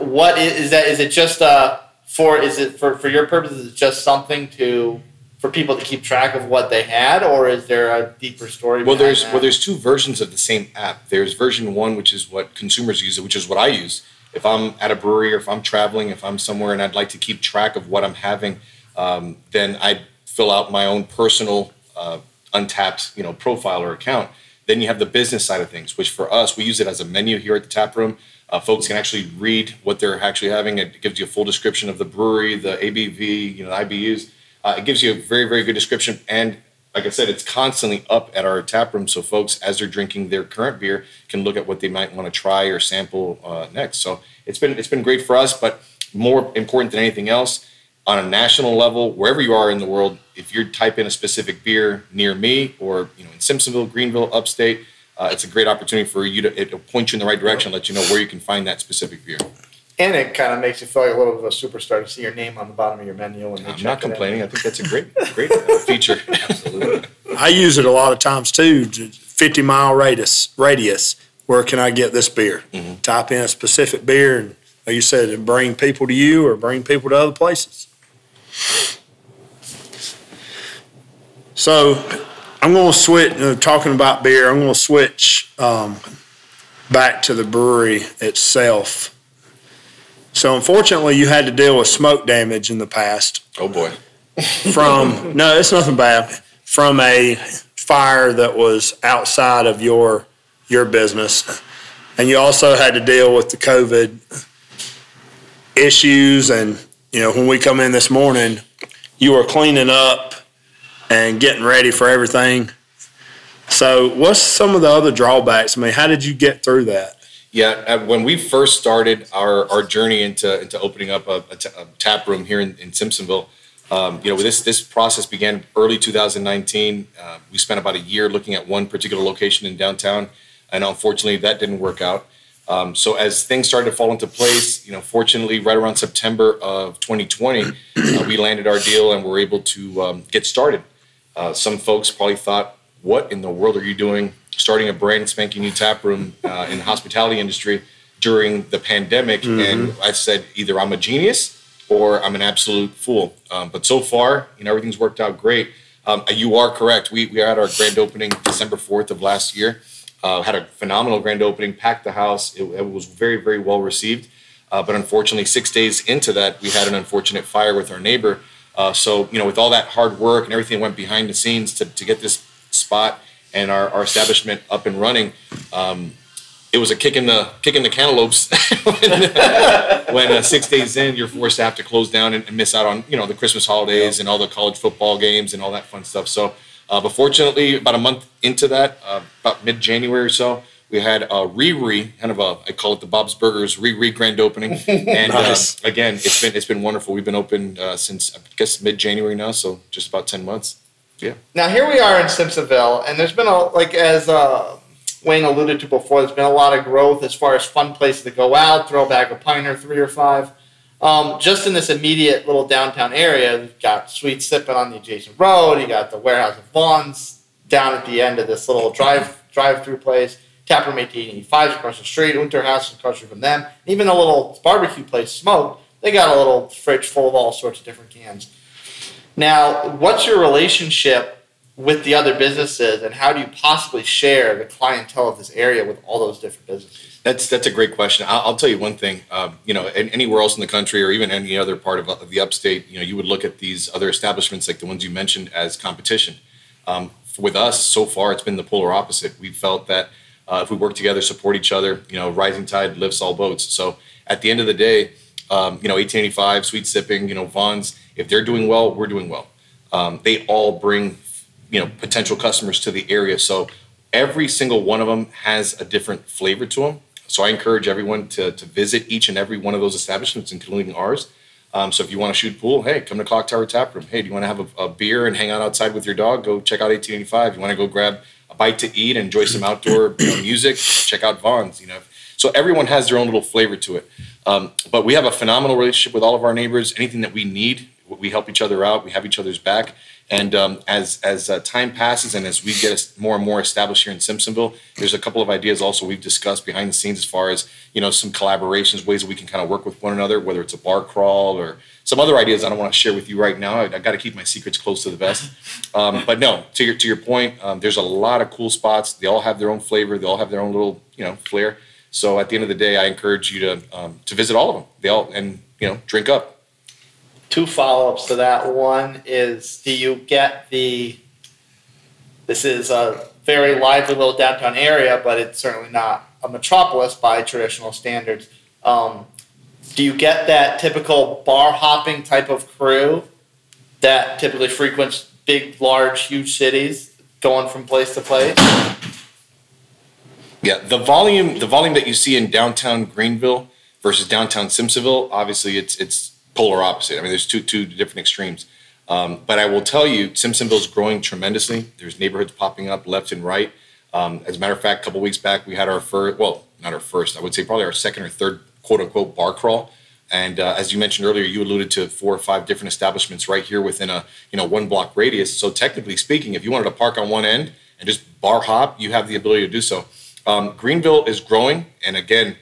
[SPEAKER 2] what is, is that? Is it just uh for is it for for your purposes? Is it just something to for people to keep track of what they had, or is there a deeper story?
[SPEAKER 3] Well, there's
[SPEAKER 2] that?
[SPEAKER 3] well, there's two versions of the same app. There's version one, which is what consumers use, which is what I use. If I'm at a brewery or if I'm traveling, if I'm somewhere and I'd like to keep track of what I'm having, um, then I fill out my own personal uh, Untappd, you know, profile or account. Then you have the business side of things, which for us, we use it as a menu here at the tap room. Uh, folks can actually read what they're actually having. It gives you a full description of the brewery, the ABV, you know, the IBUs. Uh, it gives you a very, very good description. And like I said, it's constantly up at our tap room. So folks, as they're drinking their current beer, can look at what they might want to try or sample uh, next. So it's been it's been great for us. But more important than anything else, on a national level, wherever you are in the world, if you type in a specific beer near me or you know in Simpsonville, Greenville, upstate, uh, it's a great opportunity for you to it'll point you in the right direction, let you know where you can find that specific beer.
[SPEAKER 2] And it kind of makes you feel like a little bit of a superstar to see your name on the bottom of your menu. When they
[SPEAKER 3] I'm not complaining. I think that's a great great uh, feature.
[SPEAKER 5] Absolutely.
[SPEAKER 4] I use it a lot of times too. Fifty mile radius. Radius. Where can I get this beer? Type in a specific beer, and like you said, it bring people to you or bring people to other places. So, I'm going to switch. Uh, talking about beer, I'm going to switch um, back to the brewery itself. So, unfortunately, you had to deal with smoke damage in the past
[SPEAKER 3] Oh boy.
[SPEAKER 4] from no, it's nothing bad. From a fire that was outside of your your business, and you also had to deal with the COVID issues. And you know, when we come in this morning, you were cleaning up and getting ready for everything. So, what's some of the other drawbacks? I mean, how did you get through that?
[SPEAKER 3] Yeah, uh, when we first started our, our journey into into opening up a, a, tap room here in, in Simpsonville, um, you know, this this process began early 2019. Uh, we spent about a year looking at one particular location in downtown, and unfortunately, that didn't work out. Um, so as things started to fall into place, you know, fortunately, right around September of 2020, uh, we landed our deal and were able to um, get started. Uh, some folks probably thought, "What in the world are you doing, starting a brand spanking new tap room uh, in the hospitality industry during the pandemic?" And I said, "Either I'm a genius or I'm an absolute fool." Um, but so far, you know, everything's worked out great. Um, you are correct. We we had our grand opening December 4th of last year. Uh, had a phenomenal grand opening, packed the house. It, it was very very well received. Uh, but unfortunately, six days into that, we had an unfortunate fire with our neighbor. Uh, so, you know, with all that hard work and everything that went behind the scenes to, to get this spot and our, our establishment up and running, um, it was a kick in the kick in the cantaloupes when, when uh, six days in you're forced to have to close down and, and miss out on you know the Christmas holidays and all the college football games and all that fun stuff. So, uh, but fortunately, about a month into that, uh, about mid January or so, we had a re-re kind of a I call it the Bob's Burgers re-re grand opening, and
[SPEAKER 4] Nice.
[SPEAKER 3] uh, again it's been it's been wonderful. We've been open uh, since I guess mid January now, so just about ten months.
[SPEAKER 2] Now here we are in Simpsonville, and there's been a like as uh, Wayne alluded to before. There's been a lot of growth as far as fun places to go out, throw back a pint or three or five. Um, just in this immediate little downtown area, you've got Sweet Sipping on the adjacent road. You got the Warehouse of Vaughn's down at the end of this little drive drive-through place. Taproom 1885 is across the street. Unterhaus across the from them. Even the little barbecue place, Smoke, they got a little fridge full of all sorts of different cans. Now, what's your relationship with the other businesses, and how do you possibly share the clientele of this area with all those different businesses?
[SPEAKER 3] That's that's a great question. I'll, I'll tell you one thing. Um, you know, an- anywhere else in the country, or even any other part of, of the upstate, you know, you would look at these other establishments like the ones you mentioned as competition. Um, with us, so far, it's been the polar opposite. We felt that uh, if we work together, support each other, you know, rising tide lifts all boats. So at the end of the day, um, you know, 1885, Sweet Sipping, you know, Vaughn's, if they're doing well, we're doing well. Um, they all bring, you know, potential customers to the area. So every single one of them has a different flavor to them. So I encourage everyone to, to visit each and every one of those establishments, including ours. Um, so if you want to shoot pool, hey, come to Clock Tower Tap Room. Hey, do you want to have a, a beer and hang out outside with your dog? Go check out 1885. You want to go grab a bite to eat and enjoy some outdoor you know, music? Check out Vaughn's. You know, so everyone has their own little flavor to it. Um, but we have a phenomenal relationship with all of our neighbors. Anything that we need, we help each other out. We have each other's back. And um, as as uh, time passes and as we get more and more established here in Simpsonville, there's a couple of ideas also we've discussed behind the scenes as far as you know some collaborations, ways that we can kind of work with one another, whether it's a bar crawl or some other ideas I don't want to share with you right now. I, I got to keep my secrets close to the vest. Um, but no, to your to your point, um, there's a lot of cool spots. They all have their own flavor. They all have their own little you know flair. So at the end of the day, I encourage you to um, to visit all of them. They all and you know drink up.
[SPEAKER 2] Two follow ups to that. One is do you get the, this is a very lively little downtown area, but it's certainly not a metropolis by traditional standards. Um, do you get that typical bar hopping type of crew that typically frequents big, large, huge cities going from place to place?
[SPEAKER 3] Yeah, the volume the volume that you see in downtown Greenville versus downtown Simpsonville, obviously it's it's polar opposite. I mean, there's two two different extremes. Um, but I will tell you, Simpsonville is growing tremendously. There's neighborhoods popping up left and right. Um, as a matter of fact, a couple weeks back, we had our first, well, not our first, I would say probably our second or third quote unquote bar crawl. And uh, as you mentioned earlier, you alluded to four or five different establishments right here within a you know one block radius. So technically speaking, if you wanted to park on one end and just bar hop, you have the ability to do so. Um, Greenville is growing, and again,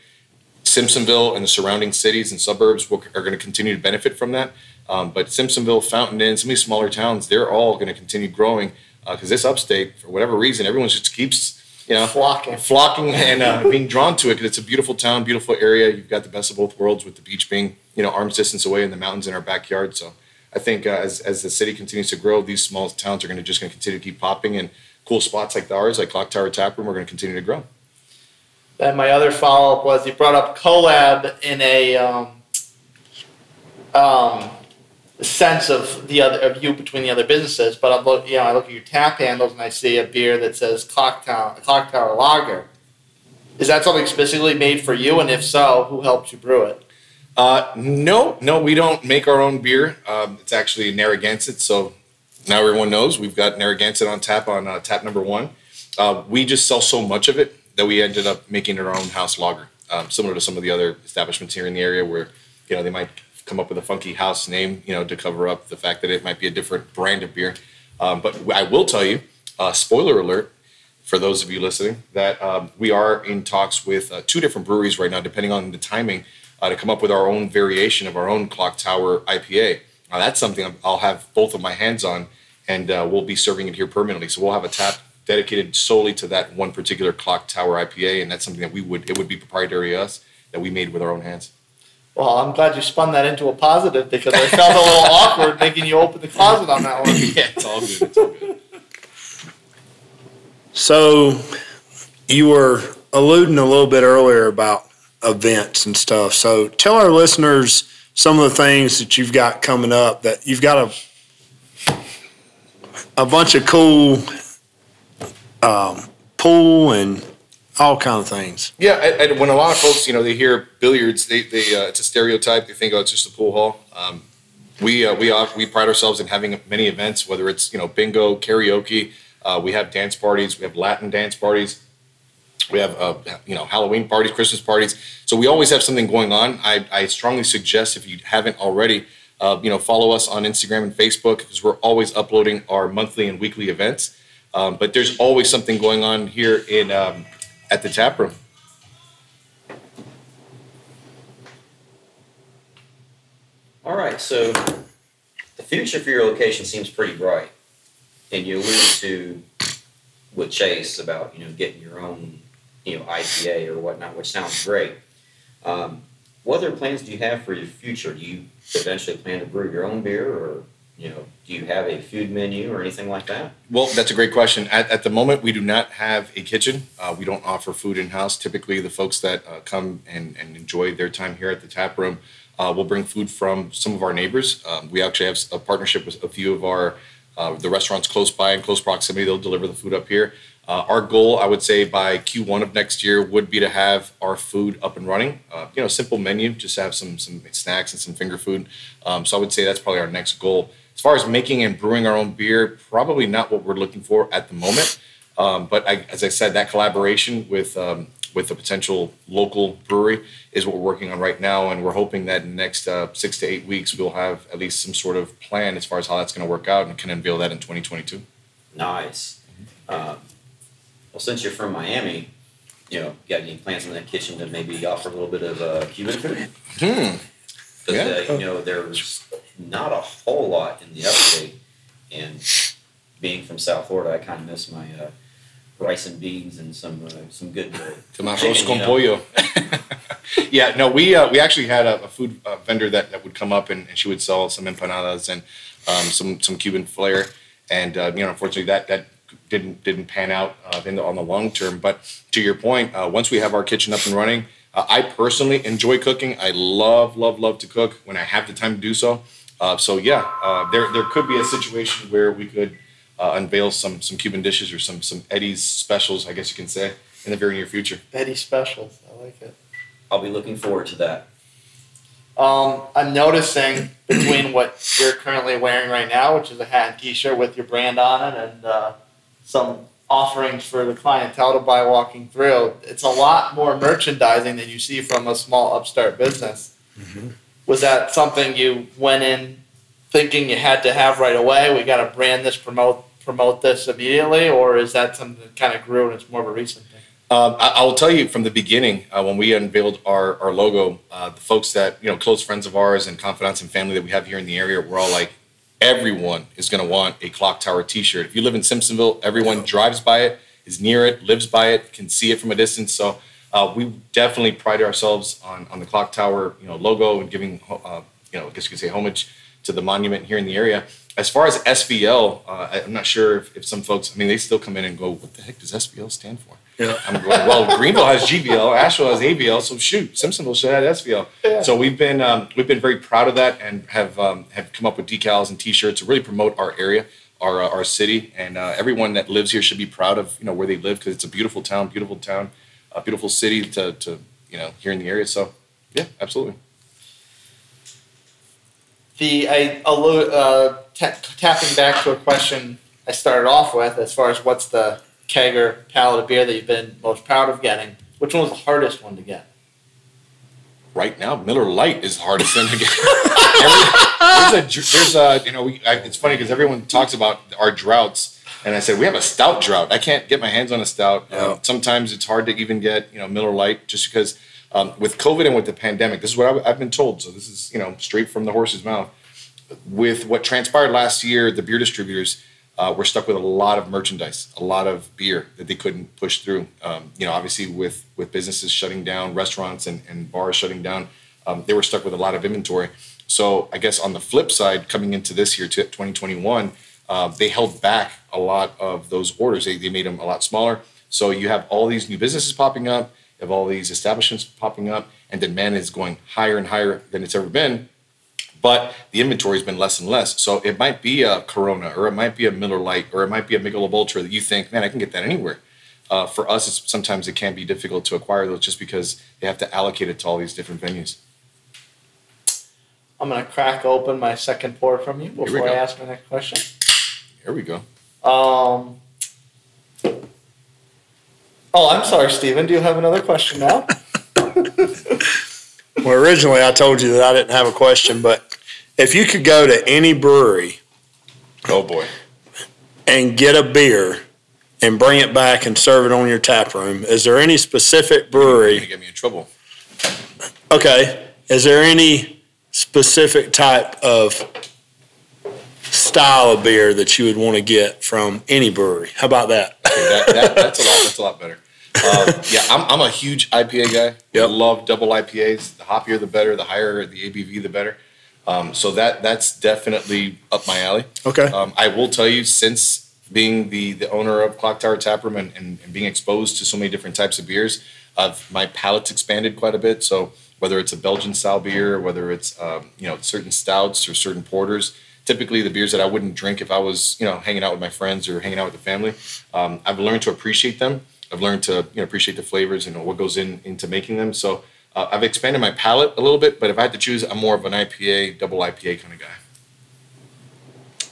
[SPEAKER 3] Simpsonville and the surrounding cities and suburbs will, are going to continue to benefit from that. Um, but Simpsonville, Fountain Inn, some of these smaller towns, they're all going to continue growing because this upstate, for whatever reason, everyone just keeps you know
[SPEAKER 2] Flocking.
[SPEAKER 3] flocking and uh, being drawn to it because it's a beautiful town, beautiful area. You've got the best of both worlds with the beach being you know arm's distance away and the mountains in our backyard. So I think uh, as as the city continues to grow, these small towns are going to just going to continue to keep popping and cool spots like ours, like Clock Tower Tap Room, are going to continue to grow.
[SPEAKER 2] Then my other follow up was you brought up collab in a um, um, sense of the other of you between the other businesses. But I look, you know, I look at your tap handles and I see a beer that says Clock Tower, Clock Tower Lager. Is that something specifically made for you? And if so, who helped you brew it?
[SPEAKER 3] Uh, no, no, we don't make our own beer. Um, it's actually Narragansett, so now everyone knows we've got Narragansett on tap on uh, tap number one. Uh, we just sell so much of it that we ended up making our own house lager, um, similar to some of the other establishments here in the area where you know they might come up with a funky house name, you know, to cover up the fact that it might be a different brand of beer. Um, but I will tell you, uh, spoiler alert, for those of you listening, that um, we are in talks with uh, two different breweries right now, depending on the timing, uh, to come up with our own variation of our own Clock Tower IPA. Now, that's something I'll have both of my hands on, and uh, we'll be serving it here permanently. So we'll have a tap dedicated solely to that one particular Clock Tower IPA, and that's something that we would it would be proprietary to us that we made with our own hands.
[SPEAKER 2] Well, I'm glad you spun that into a positive because I felt a little awkward making you open the closet on that one.
[SPEAKER 3] yeah, it's all good. It's all good.
[SPEAKER 4] So you were alluding a little bit earlier about events and stuff. So tell our listeners some of the things that you've got coming up that you've got a a bunch of cool um, pool and all kind of things.
[SPEAKER 3] Yeah, and, when a lot of folks, you know, they hear billiards, they, they uh, it's a stereotype. They think, oh, it's just a pool hall. Um, we uh, we uh, we pride ourselves in having many events, whether it's you know bingo, karaoke. Uh, we have dance parties. We have Latin dance parties. We have uh, you know Halloween parties, Christmas parties. So we always have something going on. I, I strongly suggest if you haven't already, uh, you know, follow us on Instagram and Facebook because we're always uploading our monthly and weekly events. Um, but there's always something going on here in um, at the tap room.
[SPEAKER 5] All right, so the future for your location seems pretty bright. And you alluded to with Chase about, you know, getting your own, you know, IPA or whatnot, which sounds great. Um, what other plans do you have for your future? Do you eventually plan to brew your own beer or, you know, do you have a food menu or anything like that?
[SPEAKER 3] Well, that's a great question. At, at the moment, we do not have a kitchen. Uh, we don't offer food in house. Typically, the folks that uh, come and, and enjoy their time here at the tap room uh, will bring food from some of our neighbors. Um, we actually have a partnership with a few of our uh, the restaurants close by in close proximity. They'll deliver the food up here. Uh, our goal, I would say, by Q1 of next year would be to have our food up and running. Uh, you know, simple menu, just have some some snacks and some finger food. Um, so I would say that's probably our next goal. As far as making and brewing our own beer, probably not what we're looking for at the moment. Um, but I, as I said, that collaboration with um, with a potential local brewery is what we're working on right now, and we're hoping that in the next uh, six to eight weeks we'll have at least some sort of plan as far as how that's going to work out, and can unveil that in 2022.
[SPEAKER 5] Nice. Um, well, since you're from Miami, you know, got any plans in that kitchen to maybe offer a little bit of uh, Cuban food?
[SPEAKER 3] Hmm.
[SPEAKER 5] Because
[SPEAKER 3] Yeah.
[SPEAKER 5] uh, you know, there's not a whole lot in the upstate, and being from South Florida, I kind of miss my uh, rice and beans and some uh, some good. Uh,
[SPEAKER 3] Some arroz con pollo. yeah, no, we uh, we actually had a, a food uh, vendor that, that would come up and, and she would sell some empanadas and um, some some Cuban flair, and uh, you know, unfortunately, that that didn't didn't pan out uh, in the, on the long term. But to your point, uh, once we have our kitchen up and running, uh, I personally enjoy cooking. I love love love to cook when I have the time to do so. Uh, so yeah, uh, there there could be a situation where we could uh, unveil some some Cuban dishes or some some Eddie's specials, I guess you can say, in the very near future.
[SPEAKER 2] Betty specials. I like it.
[SPEAKER 5] I'll be looking forward to that.
[SPEAKER 2] Um, I'm noticing between what you're currently wearing right now, which is a hat and T-shirt with your brand on it, and uh, some offerings for the clientele to buy walking through. It's a lot more merchandising than you see from a small upstart business. Was that something you went in thinking you had to have right away? We got to brand this, promote promote this immediately, or is that something that kind of grew and it's more of a recent thing?
[SPEAKER 3] Um, I, I will tell you from the beginning uh, when we unveiled our, our logo, uh, the folks that you know, close friends of ours and confidants and family that we have here in the area, we're all like, everyone is going to want a clock tower T-shirt. If you live in Simpsonville, everyone drives by it, is near it, lives by it, can see it from a distance. So uh, we definitely pride ourselves on on the clock tower, you know, logo and giving, uh, you know, I guess you could say homage to the monument here in the area. As far as SVL, uh, I'm not sure if, if some folks, I mean, they still come in and go, "What the heck does SVL stand for?"
[SPEAKER 4] Yeah.
[SPEAKER 3] I'm going, well, Greenville has GVL, Asheville has AVL, so shoot, Simpsonville should have SVL.
[SPEAKER 2] Yeah.
[SPEAKER 3] So we've been um, we've been very proud of that and have um, have come up with decals and T-shirts to really promote our area, our uh, our city, and uh, everyone that lives here should be proud of you know where they live because it's a beautiful town, beautiful town, a beautiful city to to you know here in the area. So yeah, absolutely.
[SPEAKER 2] the I uh, ta- tapping back to a question I started off with, as far as what's the kegger pallet of beer that you've been most proud of getting. Which one was the hardest one to get?
[SPEAKER 3] right now, Miller Lite is the hardest thing to get. Every, there's a, there's a, you know, we, I, it's funny because everyone talks about our droughts, and I said we have a stout drought. I can't get my hands on a stout.
[SPEAKER 4] Yeah.
[SPEAKER 3] Um, sometimes it's hard to even get, you know, Miller Lite just because um, with COVID and with the pandemic. This is what I, I've been told. So this is, you know, straight from the horse's mouth. With what transpired last year, the beer distributors uh, were stuck with a lot of merchandise, a lot of beer that they couldn't push through. Um, you know, obviously with with businesses shutting down, restaurants and, and bars shutting down, um, they were stuck with a lot of inventory. So I guess on the flip side, coming into this year, 2021, uh, they held back a lot of those orders. They, they made them a lot smaller. So you have all these new businesses popping up, you have all these establishments popping up, and demand is going higher and higher than it's ever been but the inventory has been less and less. So it might be a Corona, or it might be a Miller Lite, or it might be a Michelob Ultra that you think, man, I can get that anywhere. Uh, for us, it's, sometimes it can be difficult to acquire those just because they have to allocate it to all these different venues.
[SPEAKER 2] I'm gonna crack open my second pour from you before I ask my next question.
[SPEAKER 3] Here we go.
[SPEAKER 2] Um. Oh, I'm sorry, Stephen. Do you have another question now?
[SPEAKER 4] Well, originally I told you that I didn't have a question, but if you could go to any brewery
[SPEAKER 3] Oh boy.
[SPEAKER 4] and get a beer and bring it back and serve it on your tap room, is there any specific
[SPEAKER 3] You're
[SPEAKER 4] brewery?
[SPEAKER 3] gonna get me in trouble.
[SPEAKER 4] Okay, is there any specific type of style of beer that you would want to get from any brewery? How about that?
[SPEAKER 3] Okay, that, that, that's a lot. That's a lot better. Um, yeah, I'm, I'm a huge IPA guy.
[SPEAKER 4] Yep.
[SPEAKER 3] I love double IPAs. The hoppier, the better. The higher the ABV, the better. Um, so that that's definitely up my alley.
[SPEAKER 4] Okay.
[SPEAKER 3] Um, I will tell you, since being the the owner of Clock Tower Taproom and, and, and being exposed to so many different types of beers, I've my palate's expanded quite a bit. So whether it's a Belgian style beer, whether it's um, you know certain stouts or certain porters, typically the beers that I wouldn't drink if I was, you know, hanging out with my friends or hanging out with the family. Um, I've learned to appreciate them. I've learned to, you know, appreciate the flavors and what goes in into making them. So uh, I've expanded my palate a little bit, but if I had to choose, I'm more of an IPA, double IPA kind of guy.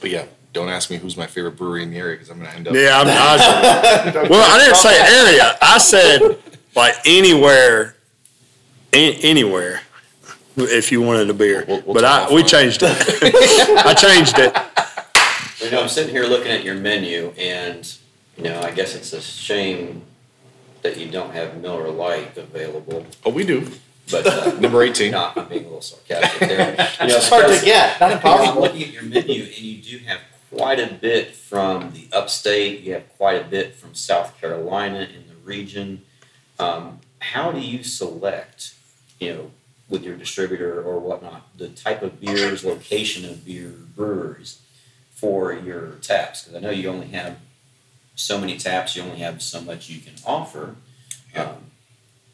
[SPEAKER 3] But yeah, don't ask me who's my favorite brewery in the area because I'm going to end up.
[SPEAKER 4] Yeah, I'm, I, well, I didn't say area. I said like anywhere, a- anywhere. If you wanted a beer,
[SPEAKER 3] We'll- we'll
[SPEAKER 4] but I we
[SPEAKER 3] offline.
[SPEAKER 4] changed it. I changed it.
[SPEAKER 5] You know, I'm sitting here looking at your menu, and you know, I guess it's a shame that you don't have Miller Lite available.
[SPEAKER 3] Oh, we do.
[SPEAKER 5] But uh,
[SPEAKER 3] Number 18.
[SPEAKER 5] not I'm being a little sarcastic there. You know,
[SPEAKER 2] It's hard to get, not
[SPEAKER 5] I'm
[SPEAKER 2] impossible.
[SPEAKER 5] looking at your menu, and you do have quite a bit from the upstate. You have quite a bit from South Carolina in the region. Um, how do you select, you know, with your distributor or whatnot, the type of beers, location of beer breweries for your taps? Because I know you only have so many taps, you only have so much you can offer.
[SPEAKER 3] Yeah.
[SPEAKER 5] Um,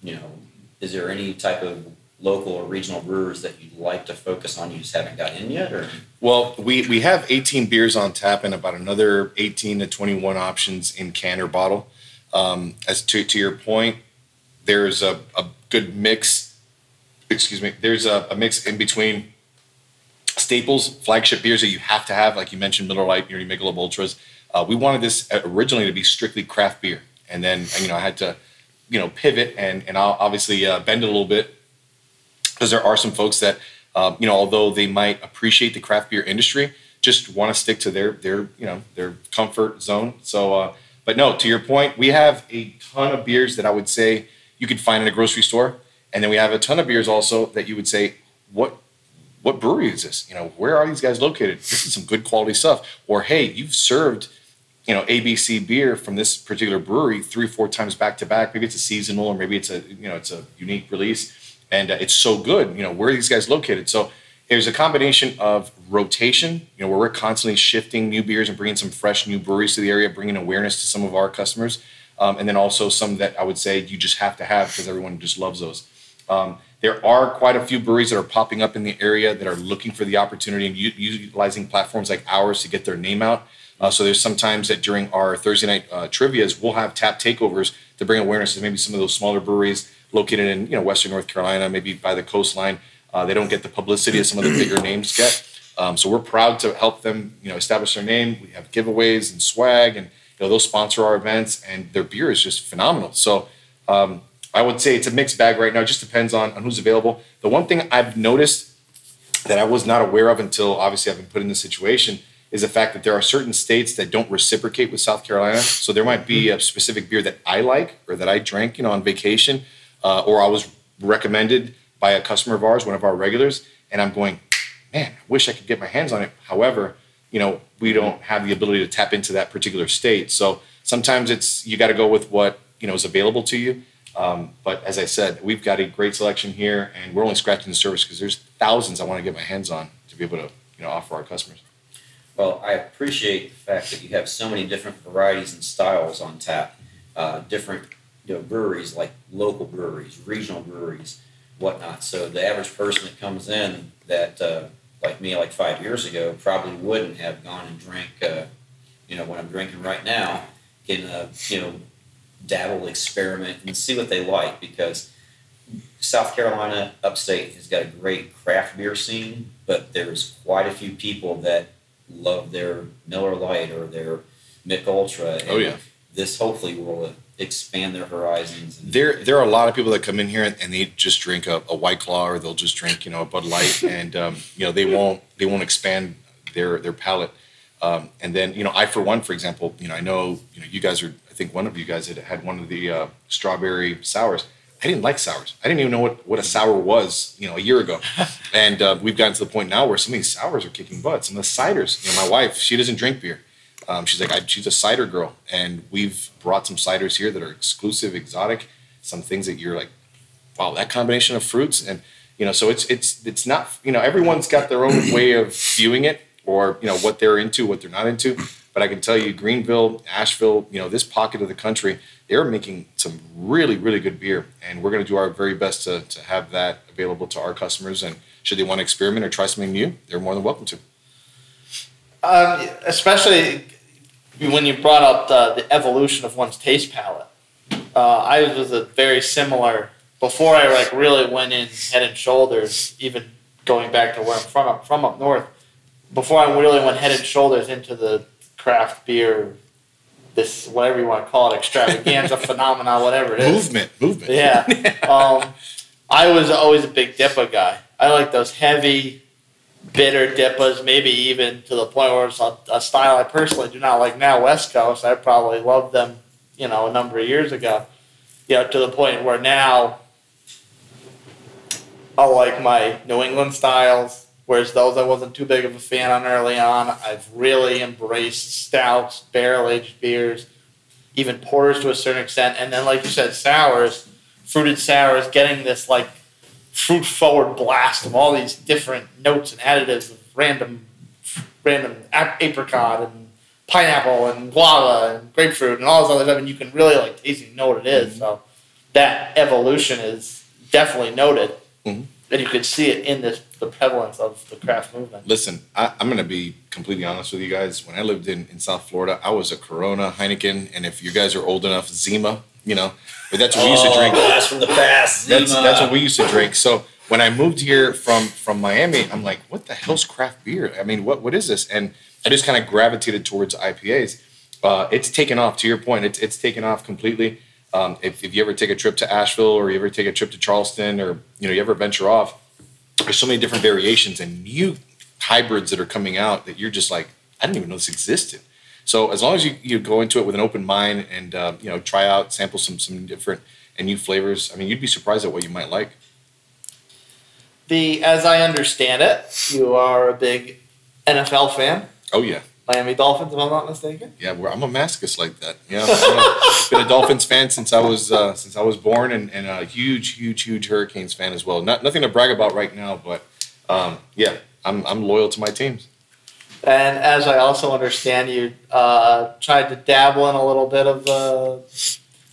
[SPEAKER 5] you know, is there any type of local or regional brewers that you'd like to focus on you just haven't got in yet or
[SPEAKER 3] Well, we, we have 18 beers on tap and about another 18 to 21 options in can or bottle. Um, as to, to your point, there's a, a good mix. Excuse me. There's a, a mix in between staples, flagship beers that you have to have, like you mentioned, Miller Lite, your Michelob Ultras. Uh, we wanted this originally to be strictly craft beer, and then you know I had to, you know, pivot and and I'll obviously uh, bend it a little bit. Because there are some folks that um, you know although they might appreciate the craft beer industry just want to stick to their their you know their comfort zone. So uh, but no to your point we have a ton of beers that i would say you could find in a grocery store. And then we have a ton of beers also that you would say what what brewery is this? You know where are these guys located? This is some good quality stuff. Or hey you've served you know ABC beer from this particular brewery three four times back to back. Maybe it's a seasonal or maybe it's a you know it's a unique release, and uh, it's so good. You know where are these guys located? So there's a combination of rotation. You know where we're constantly shifting new beers and bringing some fresh new breweries to the area, bringing awareness to some of our customers, um, and then also some that I would say you just have to have because everyone just loves those. Um, there are quite a few breweries that are popping up in the area that are looking for the opportunity and u- utilizing platforms like ours to get their name out. Uh, so there's sometimes that during our Thursday night uh, trivia's, we'll have tap takeovers to bring awareness to maybe some of those smaller breweries located in you know Western North Carolina, maybe by the coastline. Uh, they don't get the publicity as some of the bigger names get. Um, so we're proud to help them you know establish their name. We have giveaways and swag, and you know they'll sponsor our events, and their beer is just phenomenal. So um, I would say it's a mixed bag right now. It just depends on, on who's available. The one thing I've noticed that I was not aware of until obviously I've been put in this situation is the fact that there are certain states that don't reciprocate with South Carolina. So there might be a specific beer that I like or that I drank, you know, on vacation, uh, or I was recommended by a customer of ours, one of our regulars, and I'm going, man, I wish I could get my hands on it. However, you know, we don't have the ability to tap into that particular state. So sometimes it's you got to go with what you know is available to you. Um, but as I said, we've got a great selection here, and we're only scratching the surface because there's thousands I want to get my hands on to be able to you know offer our customers.
[SPEAKER 5] Well, I appreciate the fact that you have so many different varieties and styles on tap. Uh, different you know, breweries, like local breweries, regional breweries, whatnot. So the average person that comes in that, uh, like me, like five years ago, probably wouldn't have gone and drank, uh, you know, what I'm drinking right now, can, uh, you know, dabble, experiment, and see what they like because South Carolina, upstate, has got a great craft beer scene, but there's quite a few people that love their Miller Lite or their Mick Ultra. and
[SPEAKER 3] Oh, yeah.
[SPEAKER 5] This hopefully will expand their horizons. And,
[SPEAKER 3] There, there are a lot of people that come in here and, and they just drink a, a White Claw or they'll just drink, you know, a Bud Light, and um, you know they won't, they won't expand their their palate. Um, and then, you know, I for one, for example, you know, I know, you know, you guys are, I think one of you guys had had one of the uh, strawberry sours. I didn't like sours. I didn't even know what, what a sour was, you know, a year ago. And uh, we've gotten to the point now where some of these sours are kicking butt. Some of the ciders, you know, my wife, she doesn't drink beer. Um, she's like, I, she's a cider girl. And we've brought some ciders here that are exclusive, exotic, some things that you're like, wow, that combination of fruits. And, you know, so it's, it's, it's not, you know, everyone's got their own way of viewing it or, you know, what they're into, what they're not into. But I can tell you, Greenville, Asheville, you know, this pocket of the country, they're making some really, really good beer. And we're going to do our very best to, to have that available to our customers. And should they want to experiment or try something new, they're more than welcome to.
[SPEAKER 2] Um, especially when you brought up the, the evolution of one's taste palette. Uh, I was a very similar before I like really went in head and shoulders, even going back to where I'm from up from up north. Before I really went head and shoulders into the craft beer, this whatever you want to call it, extravaganza phenomena, whatever it is.
[SPEAKER 3] Movement, movement.
[SPEAKER 2] Yeah. Um, I was always a big DIPA guy. I like those heavy, bitter DIPAs, maybe even to the point where it's a, a style I personally do not like now, West Coast. I probably loved them, you know, a number of years ago. You know, to the point where now I like my New England styles, whereas those I wasn't too big of a fan on early on. I've really embraced stouts, barrel aged beers, even porters to a certain extent, and then like you said, sours, fruited sours, getting this like fruit forward blast of all these different notes and additives of random, random apricot and pineapple and guava and grapefruit and all this other stuff, and you can really like taste and know what it is. So that evolution is definitely noted,
[SPEAKER 3] Mhm.
[SPEAKER 2] And you could see it in this the prevalence of the craft movement.
[SPEAKER 3] Listen, I, I'm going to be completely honest with you guys. When I lived in, in South Florida, I was a Corona, Heineken, and if you guys are old enough, Zima, you know, but that's what we used to drink.
[SPEAKER 5] Blast from the past.
[SPEAKER 3] That's, that's what we used to drink. So when I moved here from, from Miami, I'm like, what the hell's craft beer? I mean, what, what is this? And I just kind of gravitated towards IPAs. Uh, it's taken off, to your point, it's, it's taken off completely. Um, if, if you ever take a trip to Asheville or you ever take a trip to Charleston or, you know, you ever venture off, there's so many different variations and new hybrids that are coming out that you're just like, I didn't even know this existed. So as long as you, you go into it with an open mind and uh, you know try out, sample some some different and new flavors, I mean you'd be surprised at what you might like.
[SPEAKER 2] The as I understand it, you are a big NFL fan,
[SPEAKER 3] Oh yeah,
[SPEAKER 2] Miami Dolphins, if I'm not mistaken.
[SPEAKER 3] yeah. We're, I'm a masochist like that. Yeah, I've been a Dolphins fan since I was uh, since I was born, and, and a huge, huge, huge Hurricanes fan as well. Not nothing to brag about right now, but um, yeah, I'm I'm loyal to my teams.
[SPEAKER 2] And as I also understand, you uh, tried to dabble in a little bit of the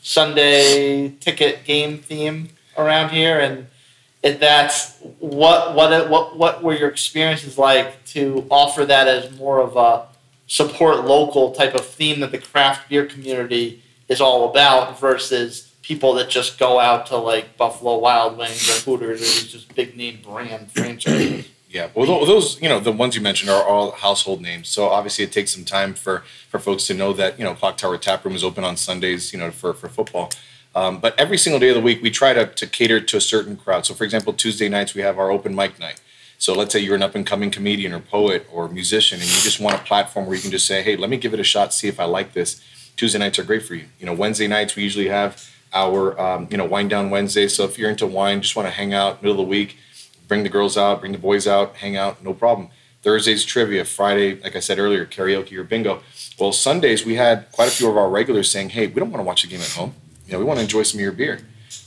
[SPEAKER 2] Sunday ticket game theme around here, and if that's what what what what were your experiences like to offer that as more of a support local type of theme that the craft beer community is all about versus people that just go out to like Buffalo Wild Wings or Hooters or these just big name brand franchises.
[SPEAKER 3] Yeah, well, those you know the ones you mentioned are all household names. So obviously, it takes some time for for folks to know that you know Clock Tower Tap Room is open on Sundays, you know, for for football. Um, but every single day of the week, we try to to cater to a certain crowd. So, for example, Tuesday nights we have our open mic night. So let's say you're an up and coming comedian or poet or musician, and you just want a platform where you can just say, "Hey, let me give it a shot, see if I like this." Tuesday nights are great for you. You know, Wednesday nights we usually have our um, you know wine down Wednesday. So if you're into wine, just want to hang out middle of the week, bring the girls out, bring the boys out, hang out, no problem. Thursdays trivia, Friday, like I said earlier, karaoke or bingo. Well, Sundays we had quite a few of our regulars saying, "Hey, we don't want to watch the game at home. You know, we want to enjoy some of your beer.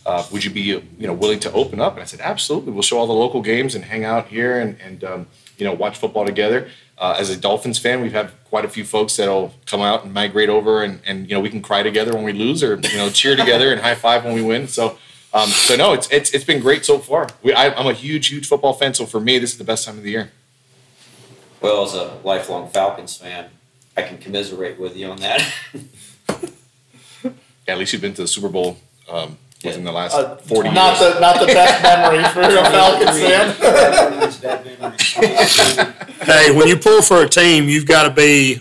[SPEAKER 3] Uh, would you be you know willing to open up?" And I said, "Absolutely. We'll show all the local games and hang out here and and um, you know watch football together." Uh, as a Dolphins fan, we've had quite a few folks that'll come out and migrate over, and, and you know we can cry together when we lose, or you know cheer together and high five when we win. So, um, so no, it's it's it's been great so far. We, I, I'm a huge huge football fan, so for me, this is the best time of the year.
[SPEAKER 5] Well, as a lifelong Falcons fan, I can commiserate with you on that.
[SPEAKER 3] Yeah, at least you've been to the Super Bowl um, within the last
[SPEAKER 2] Uh,
[SPEAKER 3] 40
[SPEAKER 2] not
[SPEAKER 3] years.
[SPEAKER 2] the not the best memory for a Falcons fan.
[SPEAKER 4] Hey, when you pull for a team, you've got to be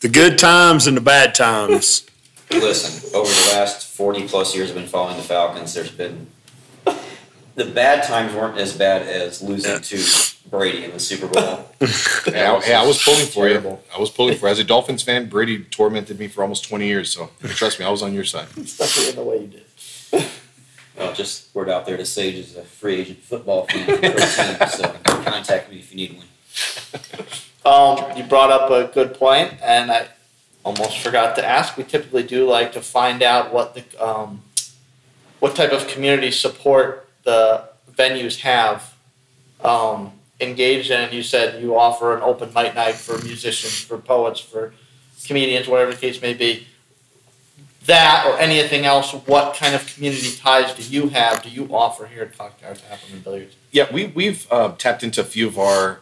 [SPEAKER 4] the good times and the bad times.
[SPEAKER 5] Listen, over the last 40 plus years I've been following the Falcons, there's been. The bad times weren't as bad as losing to Brady in the Super Bowl.
[SPEAKER 3] Yeah, I, hey, I was pulling for you. I was pulling for you. As a Dolphins fan, Brady tormented me for almost 20 years. So trust me, I was on your side.
[SPEAKER 2] Especially in the way you did.
[SPEAKER 5] Well, just word out there to Sage is a free agent football fan team, so contact me if you need one.
[SPEAKER 2] Um, you brought up a good point, and I almost forgot to ask. We typically do like to find out what the um, what type of community support the venues have um, engaged in. You said you offer an open mic night for musicians, for poets, for comedians, whatever the case may be. That or anything else, what kind of community ties do you have? Do you offer here at Tap Room and Billiards?
[SPEAKER 3] Yeah, we, we've uh, tapped into a few of our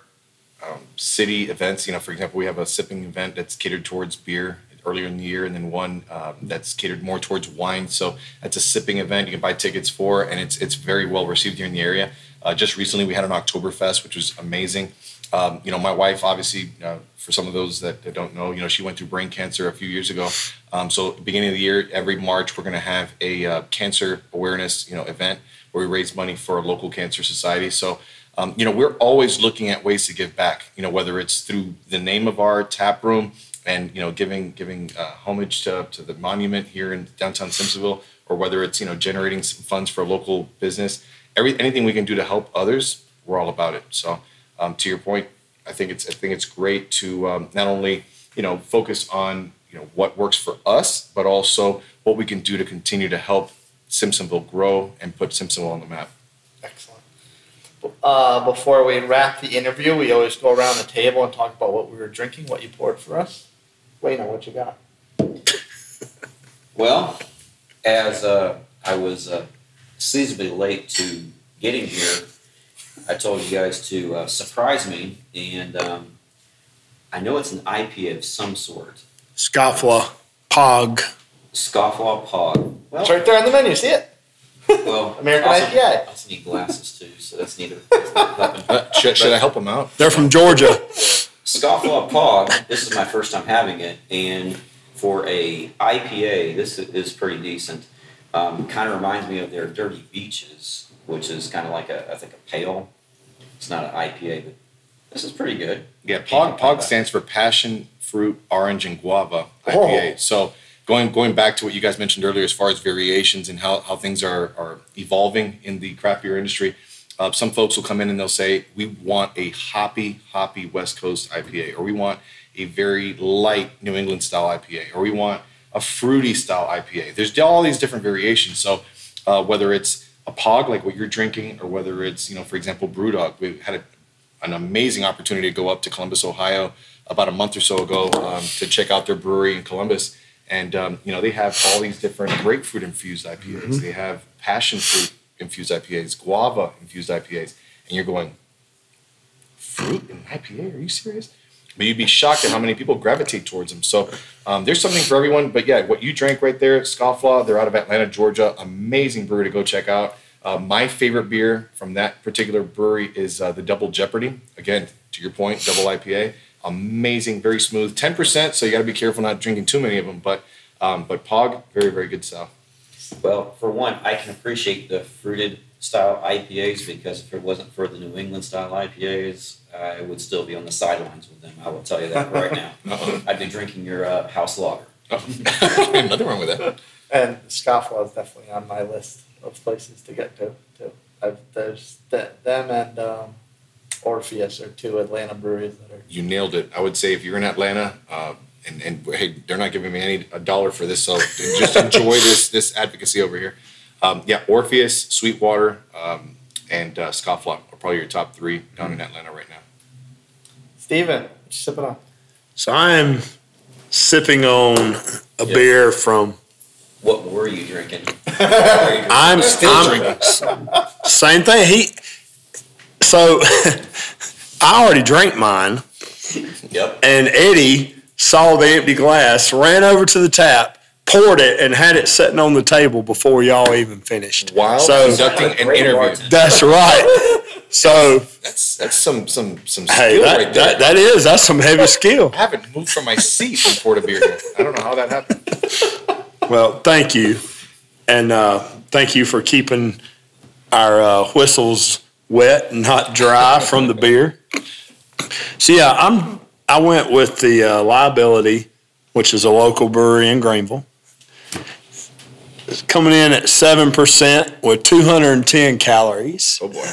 [SPEAKER 3] um, city events. You know, for example, we have a sipping event that's catered towards beer earlier in the year, and then one um, that's catered more towards wine. So that's a sipping event you can buy tickets for, and it's it's very well received here in the area. Uh, just recently, we had an Oktoberfest, which was amazing. Um, you know, my wife, obviously, uh, for some of those that, that don't know, you know, she went through brain cancer a few years ago. Um, so, beginning of the year, every March, we're going to have a uh, cancer awareness, you know, event where we raise money for a local cancer society. So, um, you know, we're always looking at ways to give back. You know, whether it's through the name of our tap room and you know giving giving uh, homage to, to the monument here in downtown Simpsonville, or whether it's you know generating some funds for a local business. Every anything we can do to help others, we're all about it. So um, to your point, I think it's I think it's great to um, not only you know focus on you know what works for us, but also what we can do to continue to help Simpsonville grow and put Simpsonville on the map.
[SPEAKER 2] Excellent. Uh, before we wrap the interview, we always go around the table and talk about what we were drinking, what you poured for us. Wait, what you got?
[SPEAKER 5] Well, as uh, I was uh, seasonably late to getting here, I told you guys to uh, surprise me, and um, I know it's an IPA of some sort.
[SPEAKER 4] Scofflaw, Pog.
[SPEAKER 5] Scofflaw Pog. Well,
[SPEAKER 2] It's right there on the menu. See it?
[SPEAKER 5] well,
[SPEAKER 2] American
[SPEAKER 5] also,
[SPEAKER 2] IPA.
[SPEAKER 5] I also need glasses too, so that's neither. that's not helping.
[SPEAKER 3] Uh, should, should I help them out?
[SPEAKER 4] They're from Georgia.
[SPEAKER 5] Scofflaw Pog. This is my first time having it, and for a IPA, this is pretty decent. Um, kind of reminds me of their Dirty Beaches, which is kind of like a I think a pale. It's not an IPA, but this is pretty good.
[SPEAKER 3] Yeah, POG, POG stands for Passion Fruit Orange and Guava IPA.
[SPEAKER 2] Oh.
[SPEAKER 3] So going going back to what you guys mentioned earlier, as far as variations and how, how things are are evolving in the craft beer industry, uh, some folks will come in and they'll say we want a hoppy hoppy West Coast IPA, or we want a very light New England style IPA, or we want a fruity style IPA. There's all these different variations. So uh, whether it's a POG like what you're drinking, or whether it's you know for example BrewDog, we had a an amazing opportunity to go up to Columbus, Ohio, about a month or so ago um, to check out their brewery in Columbus. And um, you know they have all these different grapefruit infused IPAs. They have passion fruit infused IPAs, guava infused IPAs, and you're going, fruit in IPA? Are you serious? But you'd be shocked at how many people gravitate towards them. So um, there's something for everyone. But yeah, what you drank right there, Scofflaw, they're out of Atlanta, Georgia. Amazing brewery to go check out. Uh, my favorite beer from that particular brewery is uh, the Double Jeopardy. Again, to your point, double IPA. Amazing, very smooth. 10%, so you got to be careful not drinking too many of them. But um, but Pog, very, very good stuff.
[SPEAKER 5] Well, for one, I can appreciate the fruited style IPAs because if it wasn't for the New England style IPAs, I would still be on the sidelines with them. I will tell you that right now. I'd be drinking your uh, house lager.
[SPEAKER 3] Nothing wrong with that.
[SPEAKER 2] And Scofflaw is definitely on my list of places to get to. Too. I've, there's th- them and um, Orpheus are two Atlanta breweries that are.
[SPEAKER 3] You nailed it. I would say if you're in Atlanta, uh, and, and hey, they're not giving me any a dollar for this, so just enjoy this this advocacy over here. Um, yeah, Orpheus, Sweetwater, um, and uh, Scofflaw are probably your top three down in Atlanta right now.
[SPEAKER 2] Steven, what you sipping on?
[SPEAKER 4] So I'm sipping on a beer from.
[SPEAKER 5] What were you drinking? Were you drinking?
[SPEAKER 4] I'm
[SPEAKER 3] Still
[SPEAKER 4] I'm,
[SPEAKER 3] drinking.
[SPEAKER 4] Same thing. He. So I already drank mine,
[SPEAKER 5] Yep.
[SPEAKER 4] and Eddie saw the empty glass, ran over to the tap, poured it, and had it sitting on the table before y'all even finished.
[SPEAKER 3] While
[SPEAKER 4] So
[SPEAKER 3] conducting an interview.
[SPEAKER 4] that's right. So
[SPEAKER 3] That's that's some some some skill
[SPEAKER 4] hey, that,
[SPEAKER 3] right there.
[SPEAKER 4] that, that is that's some heavy skill.
[SPEAKER 3] I haven't moved from my seat and poured a beer here. I don't know how that happened.
[SPEAKER 4] Well, thank you, and uh, thank you for keeping our uh, whistles wet and not dry from the beer. So yeah, I'm. I went with the uh, Liability, which is a local brewery in Greenville. It's coming in at seven percent with 210 calories.
[SPEAKER 3] Oh boy.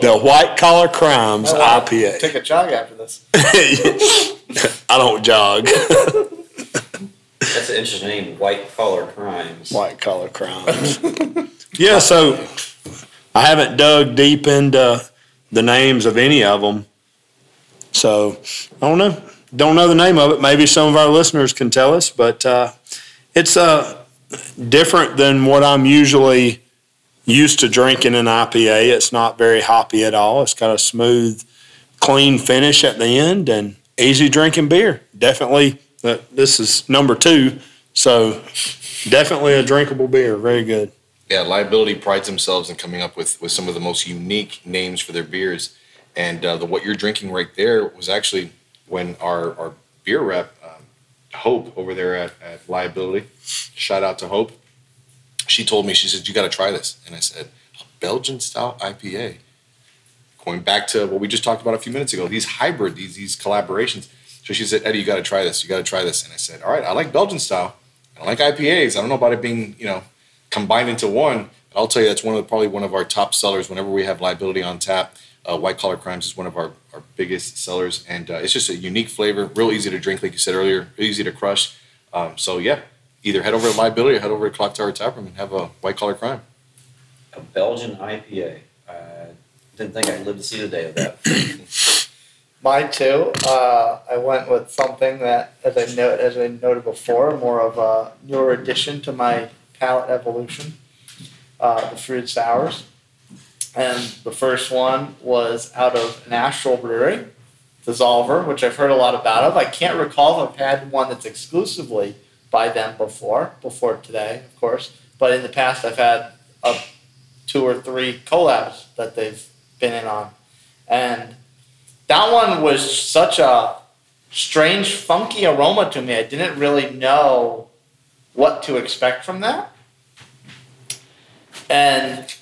[SPEAKER 4] The White Collar Crimes
[SPEAKER 2] I wanna
[SPEAKER 4] IPA.
[SPEAKER 2] Take a jog after this.
[SPEAKER 4] I don't jog.
[SPEAKER 5] That's an interesting name, White Collar Crimes.
[SPEAKER 4] White collar crimes. yeah, so I haven't dug deep into the names of any of them. So I don't know. Don't know the name of it. Maybe some of our listeners can tell us, but uh, it's uh, different than what I'm usually used to drinking an IPA. It's not very hoppy at all. It's got a smooth clean finish at the end and easy drinking beer. Definitely, uh, this is number two, so definitely a drinkable beer. Very good.
[SPEAKER 3] Yeah, liability prides themselves in coming up with, with some of the most unique names for their beers. And uh, the what you're drinking right there was actually when our, our beer rep, Hope, over there at, at Liability, shout out to Hope. She told me, she said, You got to try this. And I said, A Belgian style IPA. Going back to what we just talked about a few minutes ago, these hybrid, these, these collaborations. So she said, Eddie, you got to try this. You got to try this. And I said, All right, I like Belgian style. I like IPAs. I don't know about it being, you know, combined into one. But I'll tell you that's one of the, probably one of our top sellers whenever we have liability on tap. Uh, White Collar Crimes is one of our, our biggest sellers, and uh, it's just a unique flavor, real easy to drink, like you said earlier, easy to crush. Um, so yeah, either head over to Liability or head over to Clock Tower Tap Room and have a White Collar Crime.
[SPEAKER 5] A Belgian IPA. I didn't think I'd live to see the day of that.
[SPEAKER 2] Mine too. Uh, I went with something that, as I note, as I noted before, more of a newer addition to my palate evolution. Uh, the fruit sours, and the first one was out of an Astral Brewery, Dissolver, which I've heard a lot about. Of I can't recall if I've had one that's exclusively by them before, before today, of course. But in the past, I've had a two or three collabs that they've been in on, and that one was such a strange, funky aroma to me. I didn't really know what to expect from that. And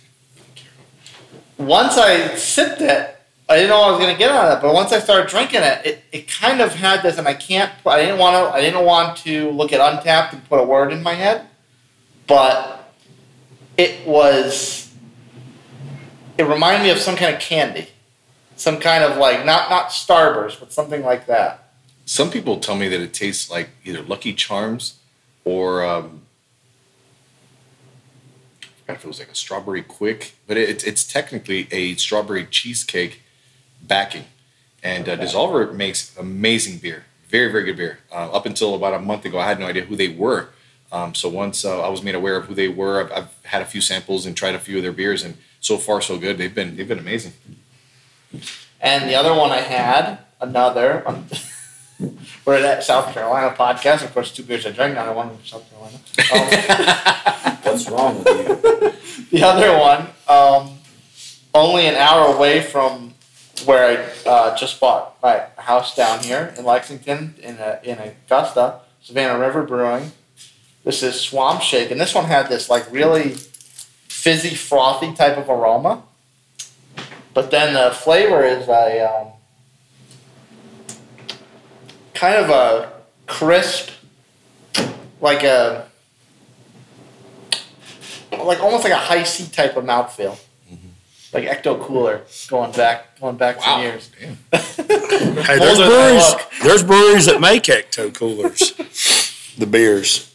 [SPEAKER 2] once I sipped it, I didn't know what I was gonna get out of it. But once I started drinking it, it, it kind of had this, and I can't. I didn't want to. I didn't want to look at Untappd and put a word in my head, but it was. It reminded me of some kind of candy, some kind of like not not Starburst, but something like that.
[SPEAKER 3] Some people tell me that it tastes like either Lucky Charms or um, If it was like a strawberry quick, but it, it's technically a strawberry cheesecake backing. And uh,
[SPEAKER 5] Okay.
[SPEAKER 3] Dissolver makes amazing beer, very very good beer. Uh, up until about a month ago, I had no idea who they were. Um, so once uh, I was made aware of who they were, I've, I've had a few samples and tried a few of their beers, and so far so good. They've been they've been amazing.
[SPEAKER 2] And the other one I had, another, we're at South Carolina podcast. Of course, two beers I drank, now one from South Carolina. Um,
[SPEAKER 5] What's wrong with you?
[SPEAKER 2] the other one, um, only an hour away from where I uh, just bought my house down here in Lexington, in a, in Augusta, Savannah River Brewing. This is Swamp Shake, and this one had this like really fizzy, frothy type of aroma. But then the flavor is a um, kind of a crisp, like a like almost like a high C type of mouthfeel, like Ecto Cooler, going back going back some years.
[SPEAKER 4] Hey, there's
[SPEAKER 2] Older
[SPEAKER 4] breweries. There's breweries that make ecto coolers. the beers.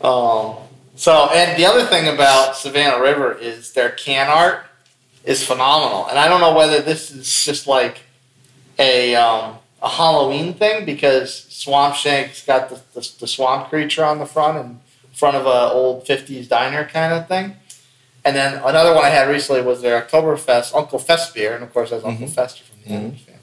[SPEAKER 2] Um, so, and the other thing about Savannah River is their can art is phenomenal, and I don't know whether this is just like a um, a Halloween thing because Swamp Shank's got the, the, the swamp creature on the front in front of a old '50s diner kind of thing. And then another one I had recently was their Oktoberfest Uncle Fest beer, and of course that's Uncle Fester from the Addams family.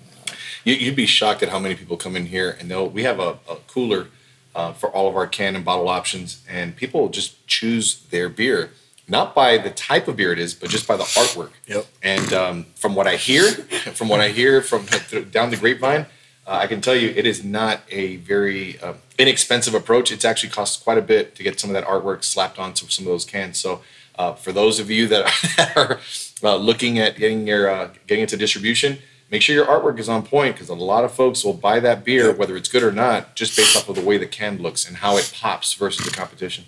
[SPEAKER 3] You, you'd be shocked at how many people come in here and they'll. We have a, a cooler uh, for all of our can and bottle options, and people just choose their beer not by the type of beer it is, but just by the artwork.
[SPEAKER 4] Yep.
[SPEAKER 3] And um, from what I hear, from what I hear from down the grapevine, uh, I can tell you it is not a very uh, inexpensive approach. It's actually costs quite a bit to get some of that artwork slapped onto some of those cans. So uh, for those of you that are uh, looking at getting your uh, getting into distribution, make sure your artwork is on point because a lot of folks will buy that beer, whether it's good or not, just based off of the way the can looks and how it pops versus the competition.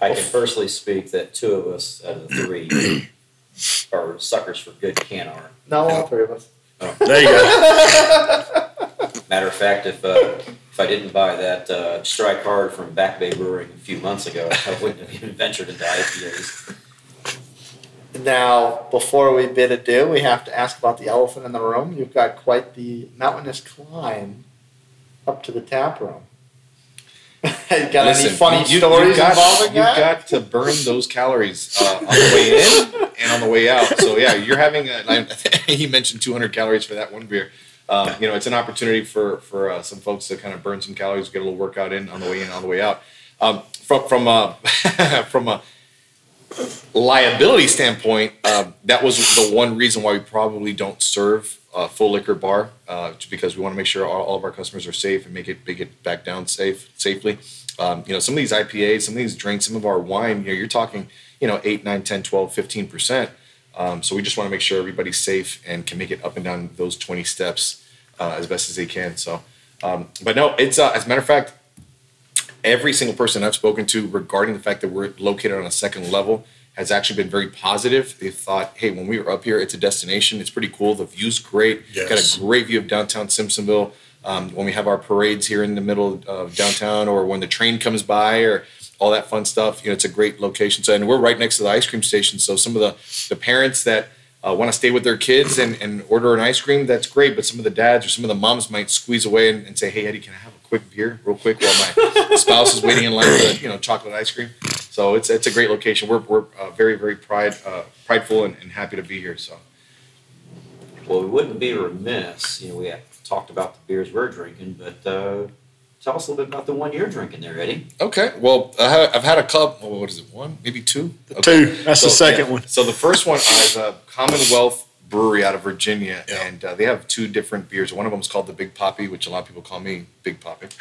[SPEAKER 5] I can personally speak that two of us out of the three are suckers for good can art.
[SPEAKER 2] No, all three of us.
[SPEAKER 4] There you go.
[SPEAKER 5] Matter of fact, if uh, if I didn't buy that uh, strike hard from Back Bay Brewing a few months ago, I wouldn't have even ventured into IPAs.
[SPEAKER 2] Now, before we bid adieu, we have to ask about the elephant in the room. You've got quite the mountainous climb up to the tap room. You got any
[SPEAKER 3] Listen,
[SPEAKER 2] funny
[SPEAKER 3] you,
[SPEAKER 2] stories
[SPEAKER 3] you've got,
[SPEAKER 2] involving
[SPEAKER 3] you've got to burn those calories uh, on the way in and on the way out. So yeah, you're having. A, he mentioned 200 calories for that one beer. Um, you know, it's an opportunity for for uh, some folks to kind of burn some calories, get a little workout in on the way in, on the way out. Um, from from a from a liability standpoint, um, that was the one reason why we probably don't serve a full liquor bar, uh, because we want to make sure all, all of our customers are safe and make it make it back down safe safely. Um, you know, some of these IPAs, some of these drinks, some of our wine, you know, you're talking, you know, 8, 9, 10, 12, 15%. Um, so we just want to make sure everybody's safe and can make it up and down those 20 steps uh, as best as they can. So, um, but no, it's, uh, as a matter of fact, every single person I've spoken to regarding the fact that we're located on a second level has actually been very positive. They thought, hey, when we were up here, it's a destination. It's pretty cool. The view's great.
[SPEAKER 4] Yes.
[SPEAKER 3] Got a great view of downtown Simpsonville. Um, when we have our parades here in the middle of downtown, or when the train comes by, or all that fun stuff, you know, it's a great location. So, and we're right next to the ice cream station. So, some of the the parents that uh, want to stay with their kids and, and order an ice cream, that's great. But some of the dads or some of the moms might squeeze away and, and say, "Hey, Eddie, can I have a quick beer, real quick, while my spouse is waiting in line for you know chocolate ice cream?" So it's it's a great location. We're we're uh, very very pride uh, prideful and, and happy to be here. So
[SPEAKER 5] Well, we wouldn't be remiss, you know, we have talked about the beers we're drinking, but uh, tell us a little bit about the one you're drinking there, Eddie.
[SPEAKER 3] okay, well I ha- I've had a cup. oh, What is it? One, maybe two. Okay.
[SPEAKER 4] Two. That's the second
[SPEAKER 3] yeah.
[SPEAKER 4] one.
[SPEAKER 3] So the first one is a Commonwealth Brewery out of Virginia,
[SPEAKER 4] Yeah.
[SPEAKER 3] and uh, they have two different beers. One of them is called the Big Poppy, which a lot of people call me Big Poppy.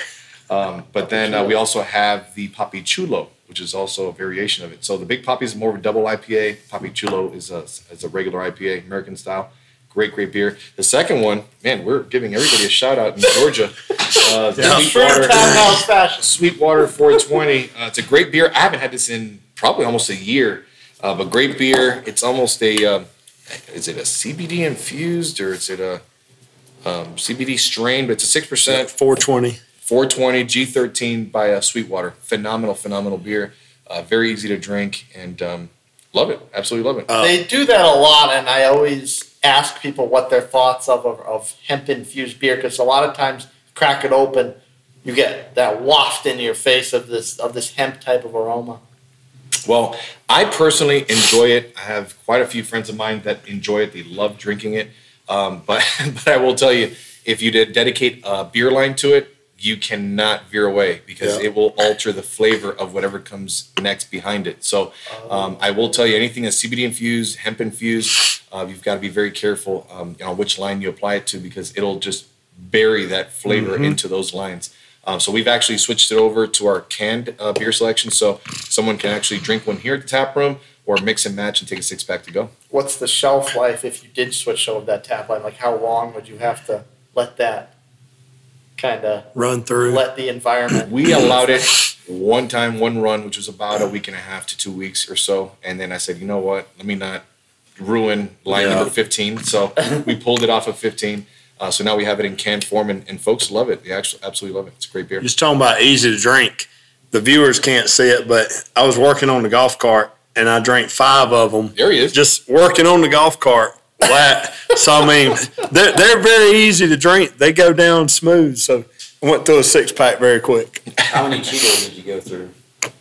[SPEAKER 3] Um, but then uh, we also have the Poppy Chulo, which is also a variation of it. So the Big Poppy is more of a double IPA. Poppy Chulo is a is a regular IPA, American style. Great, great beer. The second one, man, we're giving everybody a shout out in Georgia. Uh,
[SPEAKER 4] Yeah.
[SPEAKER 3] Sweetwater- Sweetwater 420. Uh, it's a great beer. I haven't had this in probably almost a year, uh, but great beer. It's almost a, um, is it a CBD infused or is it a um, CBD strain? But it's a six percent,
[SPEAKER 4] 420.
[SPEAKER 3] 420 G13 by uh, Sweetwater. Phenomenal, phenomenal beer. Uh, very easy to drink and um, love it. Absolutely love it.
[SPEAKER 4] Uh,
[SPEAKER 2] They do that a lot, and I always ask people what their thoughts of of, of hemp infused beer because a lot of times crack it open, you get that waft in your face of this of this hemp type of aroma.
[SPEAKER 3] Well, I personally enjoy it. I have quite a few friends of mine that enjoy it. They love drinking it. Um, but but I will tell you, if you did dedicate a beer line to it, you cannot veer away because
[SPEAKER 4] Yeah.
[SPEAKER 3] it will alter the flavor of whatever comes next behind it. So um, I will tell you, anything that's CBD infused, hemp infused, uh, you've got to be very careful um, on which line you apply it to because it'll just bury that flavor into those lines. Um, so we've actually switched it over to our canned uh, beer selection, so someone can actually drink one here at the tap room or mix and match and take a six pack to go.
[SPEAKER 2] What's the shelf life if you did switch over that tap line? Like how long would you have to let that kind of
[SPEAKER 4] Run through.
[SPEAKER 2] let the environment?
[SPEAKER 3] We allowed it one time, one run, which was about a week and a half to two weeks or so, and then I said, you know what, let me not ruin line
[SPEAKER 4] Yeah.
[SPEAKER 3] number fifteen. So we pulled it off of fifteen. Uh, so now we have it in canned form, and, and folks love it. They actually absolutely love it. It's a great beer.
[SPEAKER 4] Just talking about easy to drink. The viewers can't see it, but I was working on the golf cart and I drank five of them.
[SPEAKER 3] There he is.
[SPEAKER 4] Just working on the golf cart. Flat. so I mean, they're, they're very easy to drink. They go down smooth. So I went through a six pack very quick.
[SPEAKER 5] How many Cheetos did you go through?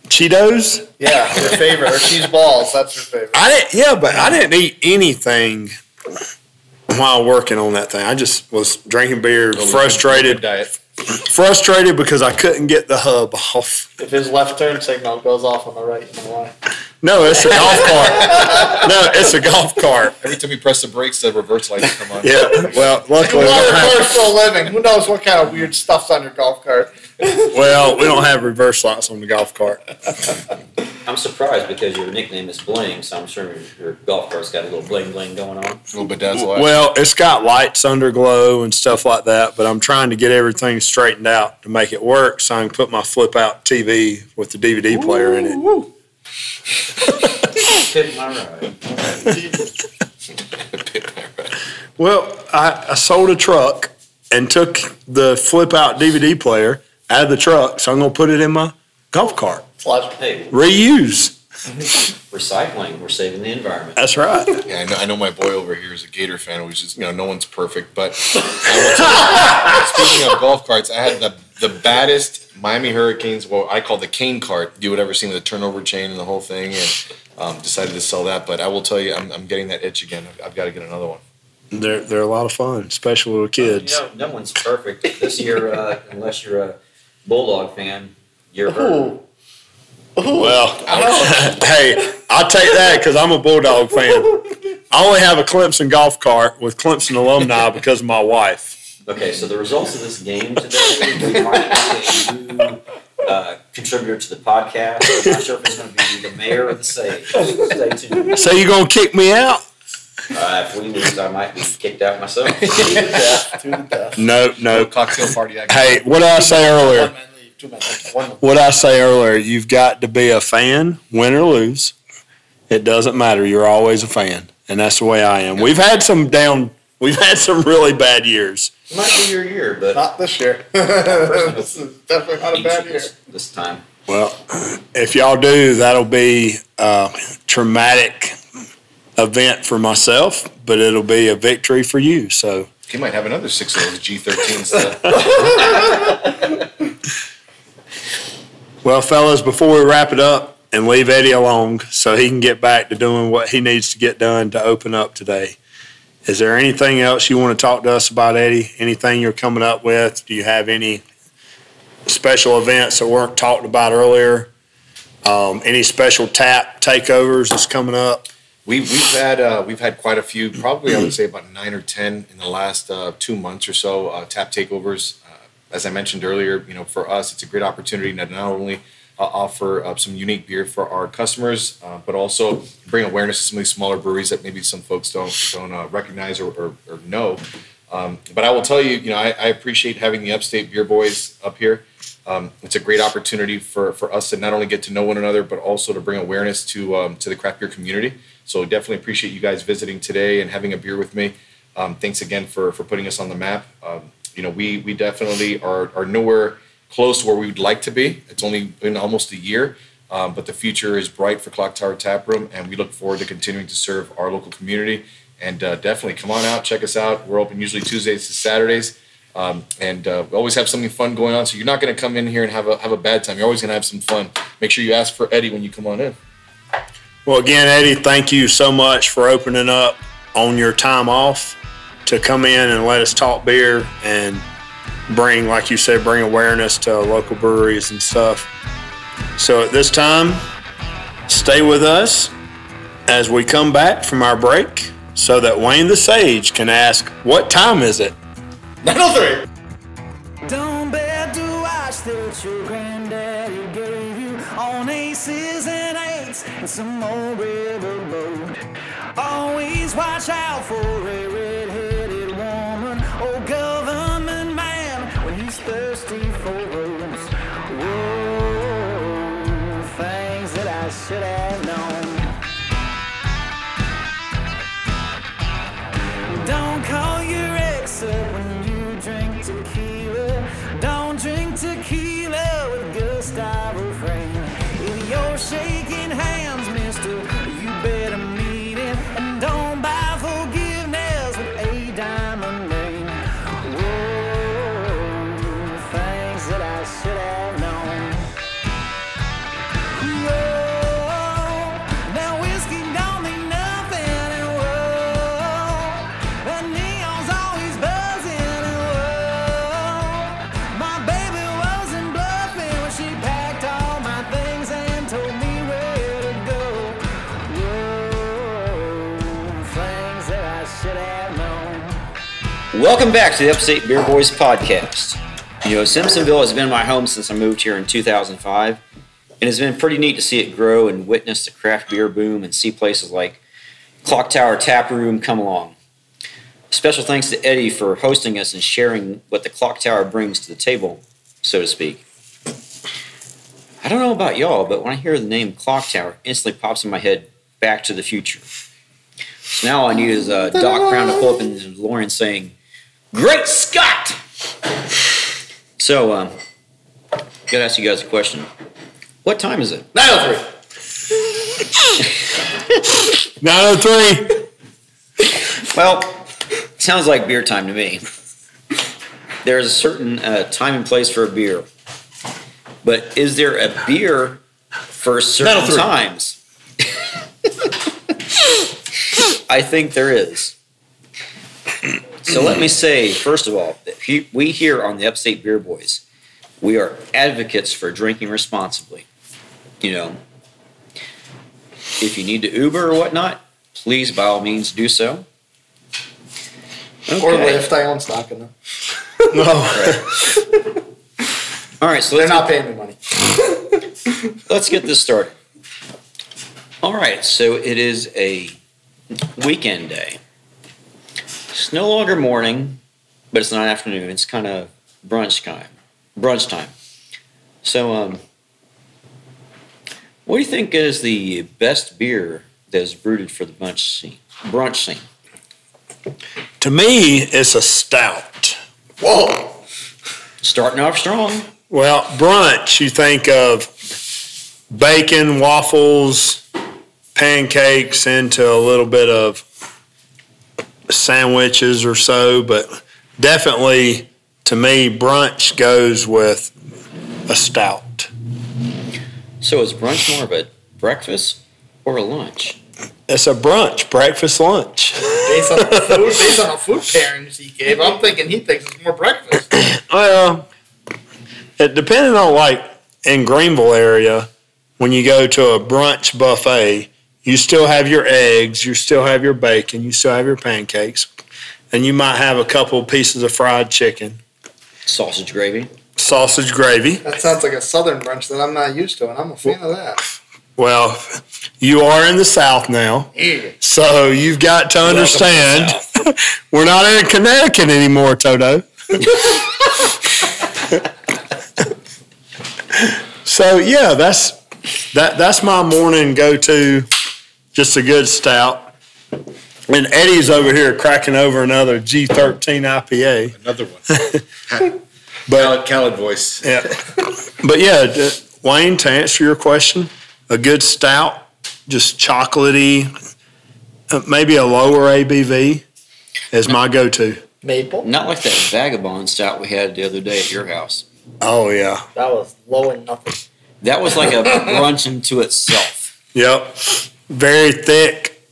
[SPEAKER 4] Cheetos.
[SPEAKER 2] Yeah, your favorite or cheese balls. That's your favorite.
[SPEAKER 4] I didn't. Yeah, but I didn't eat anything while working on that thing. I just was drinking beer, frustrated,
[SPEAKER 3] Diet.
[SPEAKER 4] frustrated because I couldn't get the hub off.
[SPEAKER 2] If his left turn signal goes off on the right, you know why?
[SPEAKER 4] No, it's a golf cart. No, it's a golf cart.
[SPEAKER 3] Every time you press the brakes, the reverse lights come on.
[SPEAKER 4] Yeah. Well,
[SPEAKER 2] Your
[SPEAKER 4] luckily, we
[SPEAKER 2] water
[SPEAKER 4] don't have,
[SPEAKER 2] car's still living. Who knows what kind of weird stuff's on your golf cart?
[SPEAKER 4] Well, we don't have reverse lights on the golf cart.
[SPEAKER 5] I'm surprised because your nickname is Bling, so I'm sure your, your golf cart's got a little bling bling going on.
[SPEAKER 3] A little bit dazzle.
[SPEAKER 4] Well, it's got lights underglow and stuff like that, but I'm trying to get everything straightened out to make it work so I can put my flip out TV with the DVD player in it.
[SPEAKER 5] Tip my ride.
[SPEAKER 4] Well, I, I sold a truck and took the flip out DVD player out of the truck, so I'm going to put it in my golf cart.
[SPEAKER 2] It's logical.
[SPEAKER 5] Hey,
[SPEAKER 4] Reuse.
[SPEAKER 5] recycling, we're saving the environment.
[SPEAKER 4] That's right.
[SPEAKER 3] Yeah, I know, I know my boy over here is a Gator fan, which is, you know, no one's perfect. But I will tell you, speaking of golf carts, I had the the baddest Miami Hurricanes, well, I call the cane cart. You would ever seen the turnover chain and the whole thing, and um, decided to sell that. But I will tell you, I'm, I'm getting that itch again. I've, I've got to get another one.
[SPEAKER 4] They're they're a lot of fun, especially with kids.
[SPEAKER 5] You know, no one's perfect this year, uh, unless you're a Bulldog fan. You're hurt.
[SPEAKER 4] Well, hey, I'll take that because I'm a Bulldog fan. I only have a Clemson golf cart with Clemson alumni because of my wife.
[SPEAKER 5] Okay, so the results of this game today, we might get a new uh, contributor to the podcast. I'm not sure if it's going to be the mayor or the sage. Stay tuned.
[SPEAKER 4] So you're gonna kick me out?
[SPEAKER 5] Uh, if we lose, I might be kicked out myself.
[SPEAKER 2] to the death. To the death.
[SPEAKER 4] No, no.
[SPEAKER 3] cocktail party. action.
[SPEAKER 4] Hey, what did I say earlier?
[SPEAKER 2] One man leave. Two men. One.
[SPEAKER 4] What I say earlier, you've got to be a fan, win or lose. It doesn't matter. You're always a fan, and that's the way I am. We've had some down. We've had some really bad years.
[SPEAKER 5] It might be your year, but
[SPEAKER 2] Not this year. this is definitely not a bad year.
[SPEAKER 5] this, this time.
[SPEAKER 4] Well, if y'all do, that'll be a traumatic event for myself, but it'll be a victory for you. So
[SPEAKER 3] He might have another six of those G13s. To,
[SPEAKER 4] Well, fellas, before we wrap it up and leave Eddie alone so he can get back to doing what he needs to get done to open up today, is there anything else you want to talk to us about, Eddie? Anything you're coming up with? Do you have any special events that weren't talked about earlier? Um, any special tap takeovers that's coming up?
[SPEAKER 3] We, we've had uh, we've had quite a few. Probably I would say about nine or ten in the last uh, two months or so. Uh, tap takeovers. Uh, as I mentioned earlier, you know, for us, it's a great opportunity to not only uh, offer some unique beer for our customers, uh, but also bring awareness to some of these smaller breweries that maybe some folks don't don't recognize or, or, or know. Um, but I will tell you, you know, I, I appreciate having the Upstate Beer Boys up here. Um, it's a great opportunity for, for us to not only get to know one another, but also to bring awareness to um, to the craft beer community. So definitely appreciate you guys visiting today and having a beer with me. Um, thanks again for for putting us on the map. Um, you know, we we definitely are are nowhere close to where we would like to be. It's only been almost a year, um, but the future is bright for Clock Tower Tap Room, and we look forward to continuing to serve our local community. And uh, definitely come on out, check us out. We're open usually Tuesdays to Saturdays. Um, and uh, we always have something fun going on. So you're not going to come in here and have a have a bad time. You're always going to have some fun. Make sure you ask for Eddie when you come on in.
[SPEAKER 4] Well, again, Eddie, thank you so much for opening up on your time off to come in and let us talk beer and bring, like you said, bring awareness to local breweries and stuff. So at this time, stay with us as we come back from our break so that Wayne the Sage can ask, What time is it?
[SPEAKER 2] 903.
[SPEAKER 1] Don't some old riverboat. Always watch out for a red-headed woman or government man when he's thirsty for rose. Whoa, things that I should have known. Don't call your ex up when you drink tequila. Don't drink tequila with Gustavo
[SPEAKER 5] Welcome back to the Upstate Beer Boys podcast. You know, Simpsonville has been my home since I moved here in 2005, and it's been pretty neat to see it grow and witness the craft beer boom and see places like Clock Tower Tap Room come along. Special thanks to Eddie for hosting us and sharing what the Clock Tower brings to the table, so to speak. I don't know about y'all, but when I hear the name Clock Tower, instantly pops in my head Back to the Future. So now all I need is uh, Doc Brown to pull up and the DeLorean saying, Great Scott! So, um, gotta ask you guys a question. What time is it?
[SPEAKER 2] 903.
[SPEAKER 4] 903.
[SPEAKER 5] Well, sounds like beer time to me. there's a certain uh, time and place for a beer. But is there a beer for certain times? I think there is. So let me say, first of all, that we here on the Upstate Beer Boys, we are advocates for drinking responsibly. You know, if you need to Uber or whatnot, please by all means do so.
[SPEAKER 2] Or
[SPEAKER 5] Okay.
[SPEAKER 2] Lyft. I own stock in them.
[SPEAKER 4] No.
[SPEAKER 5] All right, so
[SPEAKER 2] They're not paying me money.
[SPEAKER 5] let's get this started. All right, so it is a weekend day. It's no longer morning, but it's not afternoon. It's kind of brunch time. Brunch time. So, um, what do you think is the best beer that is brewed for the brunch scene? Brunch scene.
[SPEAKER 4] To me, it's a stout.
[SPEAKER 2] Whoa.
[SPEAKER 5] Starting off strong.
[SPEAKER 4] Well, brunch, you think of bacon, waffles, pancakes into a little bit of sandwiches or so, but definitely to me, brunch goes with a stout.
[SPEAKER 5] So, is brunch more of a breakfast or a lunch?
[SPEAKER 4] It's a brunch, breakfast, lunch.
[SPEAKER 2] Based on the food, based on the food pairings he gave, I'm thinking he thinks it's more breakfast.
[SPEAKER 4] Well, it depending on like in Greenville area, when you go to a brunch buffet, you still have your eggs, you still have your bacon, you still have your pancakes, and you might have a couple pieces of fried chicken,
[SPEAKER 5] Sausage gravy.
[SPEAKER 4] sausage gravy.
[SPEAKER 2] That sounds like a southern brunch that I'm not used to, and I'm a fan of that.
[SPEAKER 4] Well, you are in the South now,
[SPEAKER 2] Yeah.
[SPEAKER 4] so you've got to understand we're not in Connecticut anymore, Toto. so yeah, that's that that's my morning go to, just a good stout. And Eddie's over here cracking over another G13 IPA.
[SPEAKER 3] Another one.
[SPEAKER 4] But
[SPEAKER 3] Khaled, Khaled voice.
[SPEAKER 4] yeah, but yeah, Wayne, to answer your question, a good stout, just chocolatey, uh, maybe a lower ABV is my go-to.
[SPEAKER 2] Maple.
[SPEAKER 5] Not like that vagabond stout we had the other day at your house.
[SPEAKER 4] Oh yeah,
[SPEAKER 2] That was low and nothing.
[SPEAKER 5] That was like a brunch into itself.
[SPEAKER 4] yep, very thick,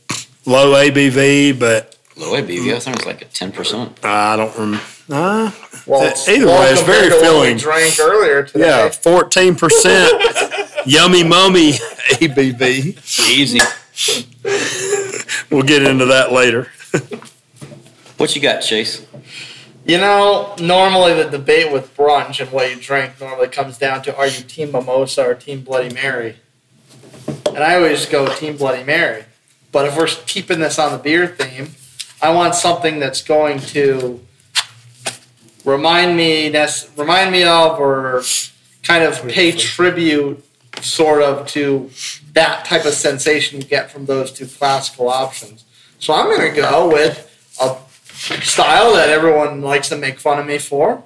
[SPEAKER 4] low ABV, but
[SPEAKER 5] Low ABV, I think it's like a ten percent.
[SPEAKER 4] I don't remember. Uh,
[SPEAKER 2] Well,
[SPEAKER 4] either
[SPEAKER 2] low
[SPEAKER 4] way, it's very
[SPEAKER 2] compared we
[SPEAKER 4] filling.
[SPEAKER 2] Drank earlier today.
[SPEAKER 4] yeah, fourteen percent, yummy mummy ABV.
[SPEAKER 5] Easy.
[SPEAKER 4] We'll get into that later.
[SPEAKER 5] What you got, Chase?
[SPEAKER 2] You know, normally the debate with brunch and what you drink normally comes down to are you Team Mimosa or Team Bloody Mary? And I always go Team Bloody Mary. But if we're keeping this on the beer theme, I want something that's going to remind me remind me of or kind of pay tribute sort of to that type of sensation you get from those two classical options. So I'm going to go with a style that everyone likes to make fun of me for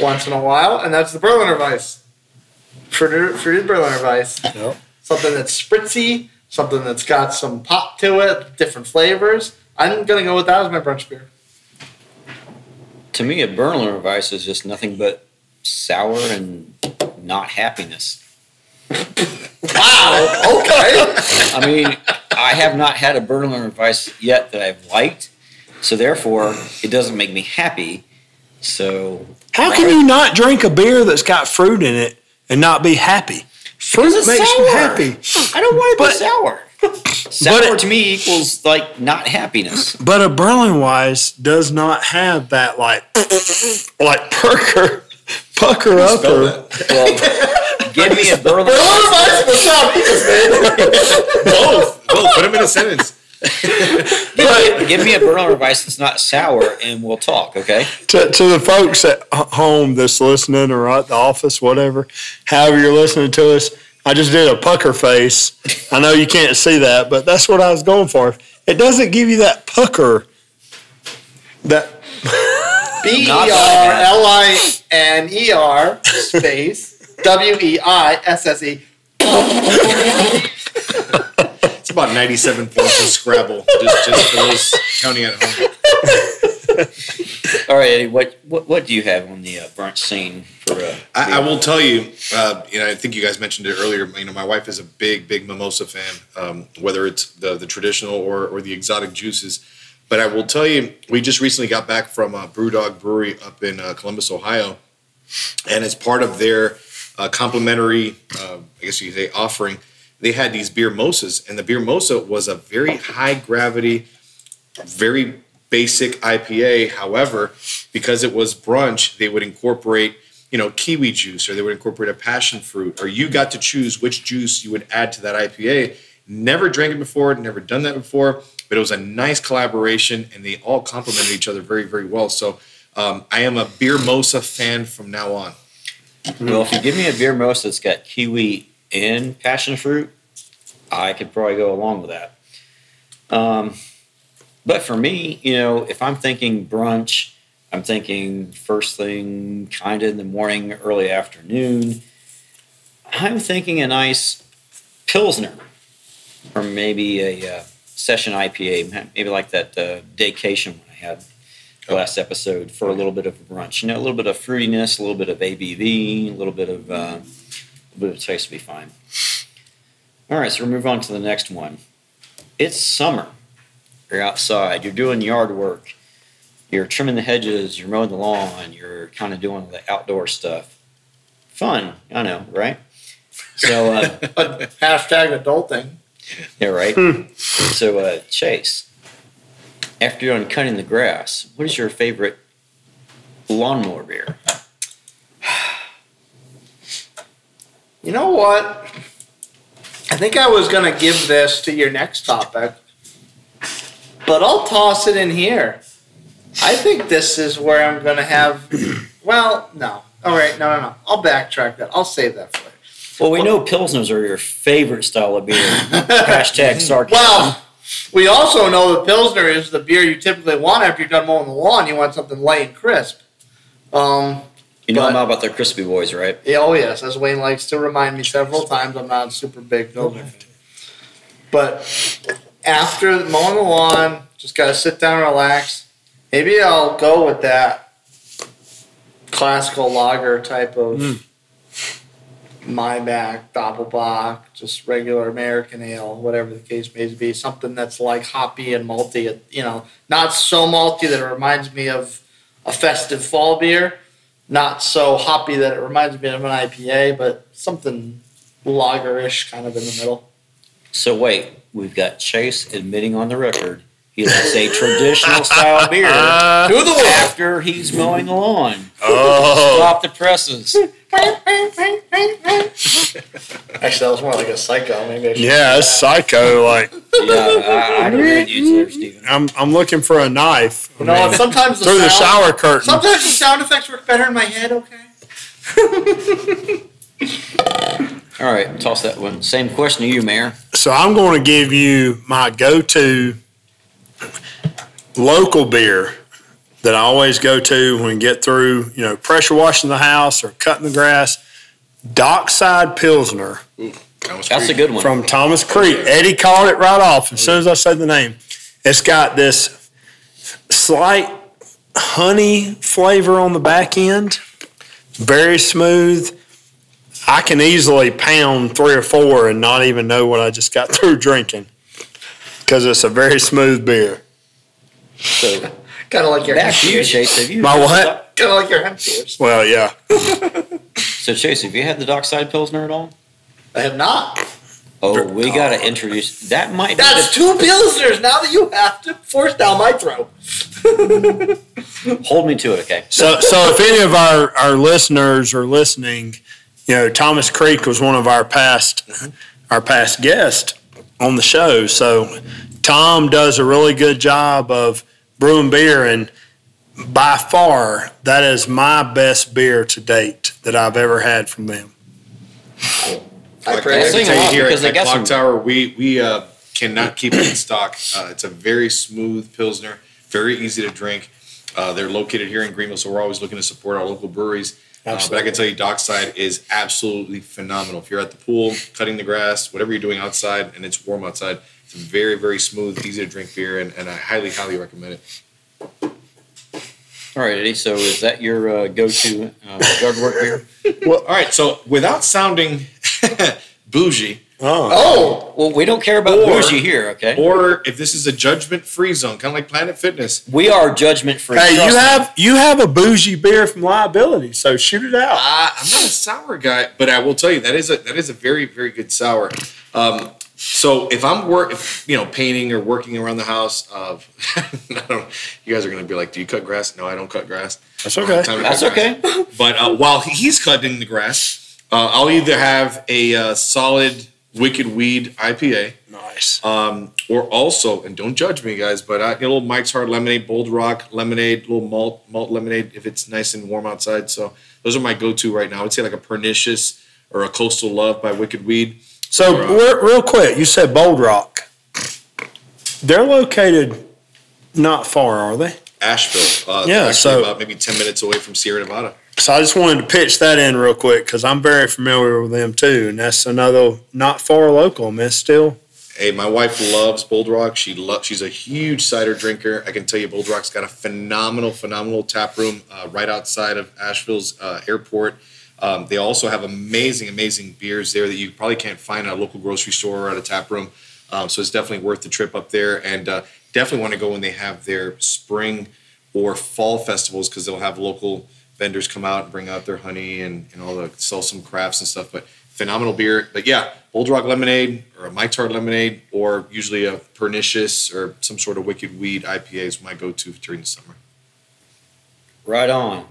[SPEAKER 2] once in a while, and that's the Berliner Weiss. Fruited, fruited Berliner Weiss.
[SPEAKER 4] Yep.
[SPEAKER 2] Something that's spritzy, something that's got some pop to it, different flavors. I'm gonna go with that as my brunch beer.
[SPEAKER 5] To me, a Berliner Weiss is just nothing but sour and not happiness.
[SPEAKER 2] Wow. Okay.
[SPEAKER 5] I mean, I have not had a Berliner Weiss yet that I've liked, so therefore it doesn't make me happy. So
[SPEAKER 4] How can you not drink a beer that's got fruit in it and not be happy? Fruit
[SPEAKER 5] it's
[SPEAKER 4] makes you
[SPEAKER 5] sour.
[SPEAKER 4] happy.
[SPEAKER 5] I don't want it
[SPEAKER 4] But-
[SPEAKER 5] to be sour. Sour
[SPEAKER 4] it-
[SPEAKER 5] to me equals like not happiness.
[SPEAKER 4] But a Berlin Weiss does not have that like like perker pucker up
[SPEAKER 3] Spell
[SPEAKER 4] or.
[SPEAKER 5] Well, give me a Berliner
[SPEAKER 2] Berliner
[SPEAKER 5] Weiss.
[SPEAKER 2] Weiss was man.
[SPEAKER 3] Both. Both. Put them in a sentence.
[SPEAKER 5] Give me, give me a Berliner Weiss that's not sour, and we'll talk. Okay.
[SPEAKER 4] to, to the folks at home that's listening or at the office, whatever, however you're listening to us. I just did a pucker face. I know you can't see that, but that's what I was going for. It doesn't give you that pucker. That
[SPEAKER 2] B E
[SPEAKER 5] Not
[SPEAKER 2] L I N E R space W E I S S E.
[SPEAKER 3] About 97 points of Scrabble, just, just for those counting at home.
[SPEAKER 5] All right, Eddie. What what, what do you have on the uh, brunch scene for? Uh,
[SPEAKER 3] I, I will tell you, uh, you know, I think you guys mentioned it earlier. You know, my wife is a big, big mimosa fan, um, whether it's the the traditional or or the exotic juices. But I will tell you, we just recently got back from uh, Brewdog Brewery up in uh, Columbus, Ohio, and as part of their uh, complimentary, uh, I guess you could say, offering, they had these beer mosas, and the beer mosa was a very high gravity, very basic IPA. However, because it was brunch, they would incorporate, you know, kiwi juice, or they would incorporate a passion fruit, or you got to choose which juice you would add to that IPA. Never drank it before, never done that before, but it was a nice collaboration, and they all complemented each other very, very well. So. Um, I am a beer mosa fan from now on.
[SPEAKER 5] Well, if you give me a beer most that's got kiwi and passion fruit, I could probably go along with that. Um, but for me, you know, if I'm thinking brunch, I'm thinking first thing, kind of in the morning, early afternoon. I'm thinking a nice pilsner, or maybe a uh, session IPA, maybe like that uh, Daycation one I had last episode for a little bit of brunch. You know, a little bit of fruitiness, a little bit of ABV, a little bit of uh, a little bit to be fine. All right, so we'll move on to the next one. It's summer. You're outside. You're doing yard work. You're trimming the hedges. You're mowing the lawn. You're kind of doing the outdoor stuff. Fun, I know, right? So, uh,
[SPEAKER 2] Hashtag adulting.
[SPEAKER 5] yeah, right. So, uh, Chase, after you're done cutting the grass, what is your favorite lawnmower beer?
[SPEAKER 2] You know what? I think I was gonna give this to your next topic, but I'll toss it in here. I think this is where I'm gonna have. Well, no. All right, no, no, no. I'll backtrack that. I'll save that for later.
[SPEAKER 5] Well, we know Pilsners are your favorite style of beer. Hashtag sarcasm.
[SPEAKER 2] Well, we also know that Pilsner is the beer you typically want after you're done mowing the lawn. You want something light and crisp. Um,
[SPEAKER 5] you know
[SPEAKER 2] but-
[SPEAKER 5] about their crispy boys, right?
[SPEAKER 2] yeah, oh yes, as Wayne likes to remind me several times, I'm not a super big Pilsner fan. But after mowing the lawn, just gotta sit down and relax. Maybe I'll go with that classical lager type of hmm. my back, Doppelbock, just regular American ale, whatever the case may be. Something that's like hoppy and malty, you know, not so malty that it reminds me of a festive fall beer, not so hoppy that it reminds me of an IPA, but something lagerish kind of in the middle.
[SPEAKER 5] So wait, we've got Chase admitting on the record he likes a traditional style beer
[SPEAKER 2] To the
[SPEAKER 5] after he's mowing the lawn.
[SPEAKER 4] Oh,
[SPEAKER 5] Stop the presses.
[SPEAKER 2] Actually, that was more like a psycho. Maybe I should
[SPEAKER 4] yeah, it's psycho. Like
[SPEAKER 5] Yeah, I, I don't read you there, Stephen.
[SPEAKER 4] I'm, I'm looking for a knife. I
[SPEAKER 2] You know,
[SPEAKER 4] mean,
[SPEAKER 2] sometimes the
[SPEAKER 4] through the
[SPEAKER 2] sound-
[SPEAKER 4] shower curtain.
[SPEAKER 2] Sometimes the sound effects work better in my head. Okay.
[SPEAKER 5] All right, toss that one. Same question to you, Mayor.
[SPEAKER 4] So I'm going to give you my go-to local beer that I always go to when we get through, you know, pressure washing the house or cutting the grass. Dockside Pilsner
[SPEAKER 5] That's a good one.
[SPEAKER 4] from Thomas Creek. Eddie called it right off as soon as I said the name. It's got this slight honey flavor on the back end, very smooth. I can easily pound three or four and not even know what I just got through drinking because it's a very smooth beer.
[SPEAKER 5] So
[SPEAKER 2] Kind of like your
[SPEAKER 5] back
[SPEAKER 2] hemp
[SPEAKER 5] to you. Chase. Have you
[SPEAKER 4] My what?
[SPEAKER 2] Kind of like your hemp beers.
[SPEAKER 4] Well, yeah.
[SPEAKER 5] So Chase, have you had the Dockside Pilsner at all?
[SPEAKER 2] I have not.
[SPEAKER 5] Oh, we got to introduce. That might be
[SPEAKER 2] That's
[SPEAKER 5] the,
[SPEAKER 2] two pilsners now that you have to force down my throat.
[SPEAKER 5] hold me to it, okay?
[SPEAKER 4] So, so if any of our, our listeners are listening, you know, Thomas Creek was one of our past our past guests on the show. So Tom does a really good job of brewing beer, and by far that is my best beer to date that I've ever had from them.
[SPEAKER 2] I
[SPEAKER 3] Like. I can tell you here
[SPEAKER 5] because
[SPEAKER 3] at Clock
[SPEAKER 5] some-
[SPEAKER 3] Tower, we we uh, cannot keep it in stock. Uh, it's a very smooth pilsner, very easy to drink. Uh, they're located here in Greenville, so we're always looking to support our local breweries. Uh, but I can tell you, Dockside is absolutely phenomenal. If you're at the pool, cutting the grass, whatever you're doing outside, and it's warm outside, it's very, very smooth, easy to drink beer, and, and I highly, highly recommend it.
[SPEAKER 5] All right, Eddie. So is that your uh, go-to uh, yard work beer?
[SPEAKER 3] Well, all right, so without sounding bougie,
[SPEAKER 4] Oh,
[SPEAKER 2] Oh,
[SPEAKER 5] Well, we don't care about
[SPEAKER 3] Or-
[SPEAKER 5] bougie here, okay?
[SPEAKER 3] or if this is a judgment-free zone, kind of like Planet Fitness,
[SPEAKER 5] we are judgment free.
[SPEAKER 4] hey, you have you have a bougie beer from Liability, so shoot it out.
[SPEAKER 3] Uh, I'm not a sour guy, but I will tell you that is a that is a very very good sour. Um, so if I'm work, if, you know, painting or working around the house, of you guys are gonna be like, "Do you cut grass?" No, I don't cut grass.
[SPEAKER 4] That's okay.
[SPEAKER 3] Time
[SPEAKER 5] That's okay.
[SPEAKER 3] But uh, while he's cutting the grass, uh, I'll either have a uh, solid Wicked Weed IPA,
[SPEAKER 4] Nice.
[SPEAKER 3] um, or also, and don't judge me, guys, but I get a little Mike's Hard Lemonade, Bold Rock Lemonade, little malt malt lemonade if it's nice and warm outside. So those are my go-to right now. I would say like a Pernicious or a Coastal Love by Wicked Weed.
[SPEAKER 4] So real, real quick, you said Bold Rock. They're located not far, are they?
[SPEAKER 3] Asheville, uh,
[SPEAKER 4] Yeah, so-
[SPEAKER 3] about maybe ten minutes away from Sierra Nevada.
[SPEAKER 4] So I just wanted to pitch that in real quick because I'm very familiar with them too, and that's another not far local. Man, still.
[SPEAKER 3] Hey, my wife loves Bold Rock. She lo- she's a huge cider drinker. I can tell you, Bold Rock's got a phenomenal, phenomenal tap room uh, right outside of Asheville's uh, airport. Um, they also have amazing, amazing beers there that you probably can't find at a local grocery store or at a tap room. Um, so it's definitely worth the trip up there, and uh, definitely want to go when they have their spring or fall festivals because they'll have local vendors come out and bring out their honey and, and all the sell some crafts and stuff. But phenomenal beer. But yeah, Bold Rock lemonade or a Hard lemonade or usually a pernicious or some sort of wicked weed IPA is my go-to during the summer.
[SPEAKER 5] Right on.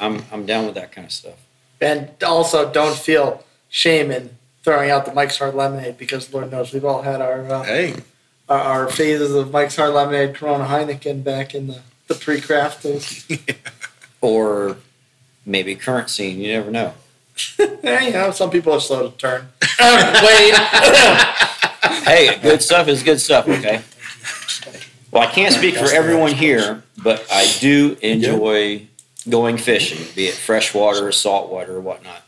[SPEAKER 5] I'm I'm down with that kind of stuff.
[SPEAKER 2] And also don't feel shame in throwing out the Mike's Hard Lemonade because Lord knows we've all had our uh,
[SPEAKER 3] Hey,
[SPEAKER 2] our, our phases of Mike's Hard Lemonade, Corona Heineken back in the, the pre-craft days.
[SPEAKER 5] Or maybe current scene. You never know.
[SPEAKER 2] yeah, you know, some people are slow to turn. Wait,
[SPEAKER 5] Hey, good stuff is good stuff. Okay. Well, I can't speak for everyone here, but I do enjoy going fishing, be it freshwater, or saltwater, or whatnot.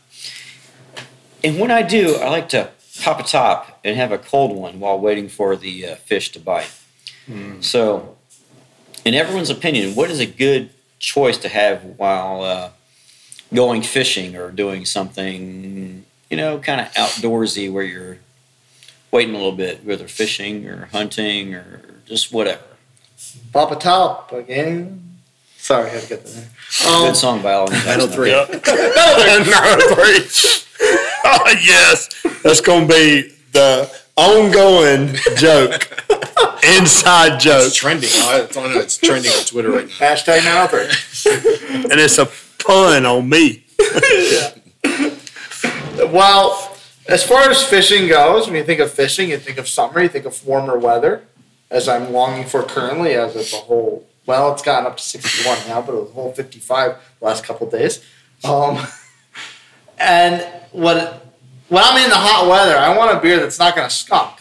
[SPEAKER 5] And when I do, I like to pop a top and have a cold one while waiting for the uh, fish to bite. So, in everyone's opinion, what is a good choice to have while uh, going fishing or doing something, you know, kind of outdoorsy where you're waiting a little bit, whether fishing or hunting or just whatever.
[SPEAKER 2] Pop a Top again. Sorry, I had to get that. there. Um,
[SPEAKER 5] Good song by all means.
[SPEAKER 3] Final three.
[SPEAKER 4] Yep. Number three. Oh, yes. That's going to be the ongoing joke, inside joke.
[SPEAKER 3] It's trending. It's on. It's trending on Twitter right now.
[SPEAKER 2] Hashtag now three.
[SPEAKER 4] And it's a pun on me.
[SPEAKER 2] Well, as far as fishing goes, when you think of fishing, you think of summer, you think of warmer weather, as I'm longing for currently, as it's a whole. Well, it's gotten up to 61 now, but it was a whole 55 the last couple days. Um, and what when I'm in the hot weather, I want a beer that's not going to skunk.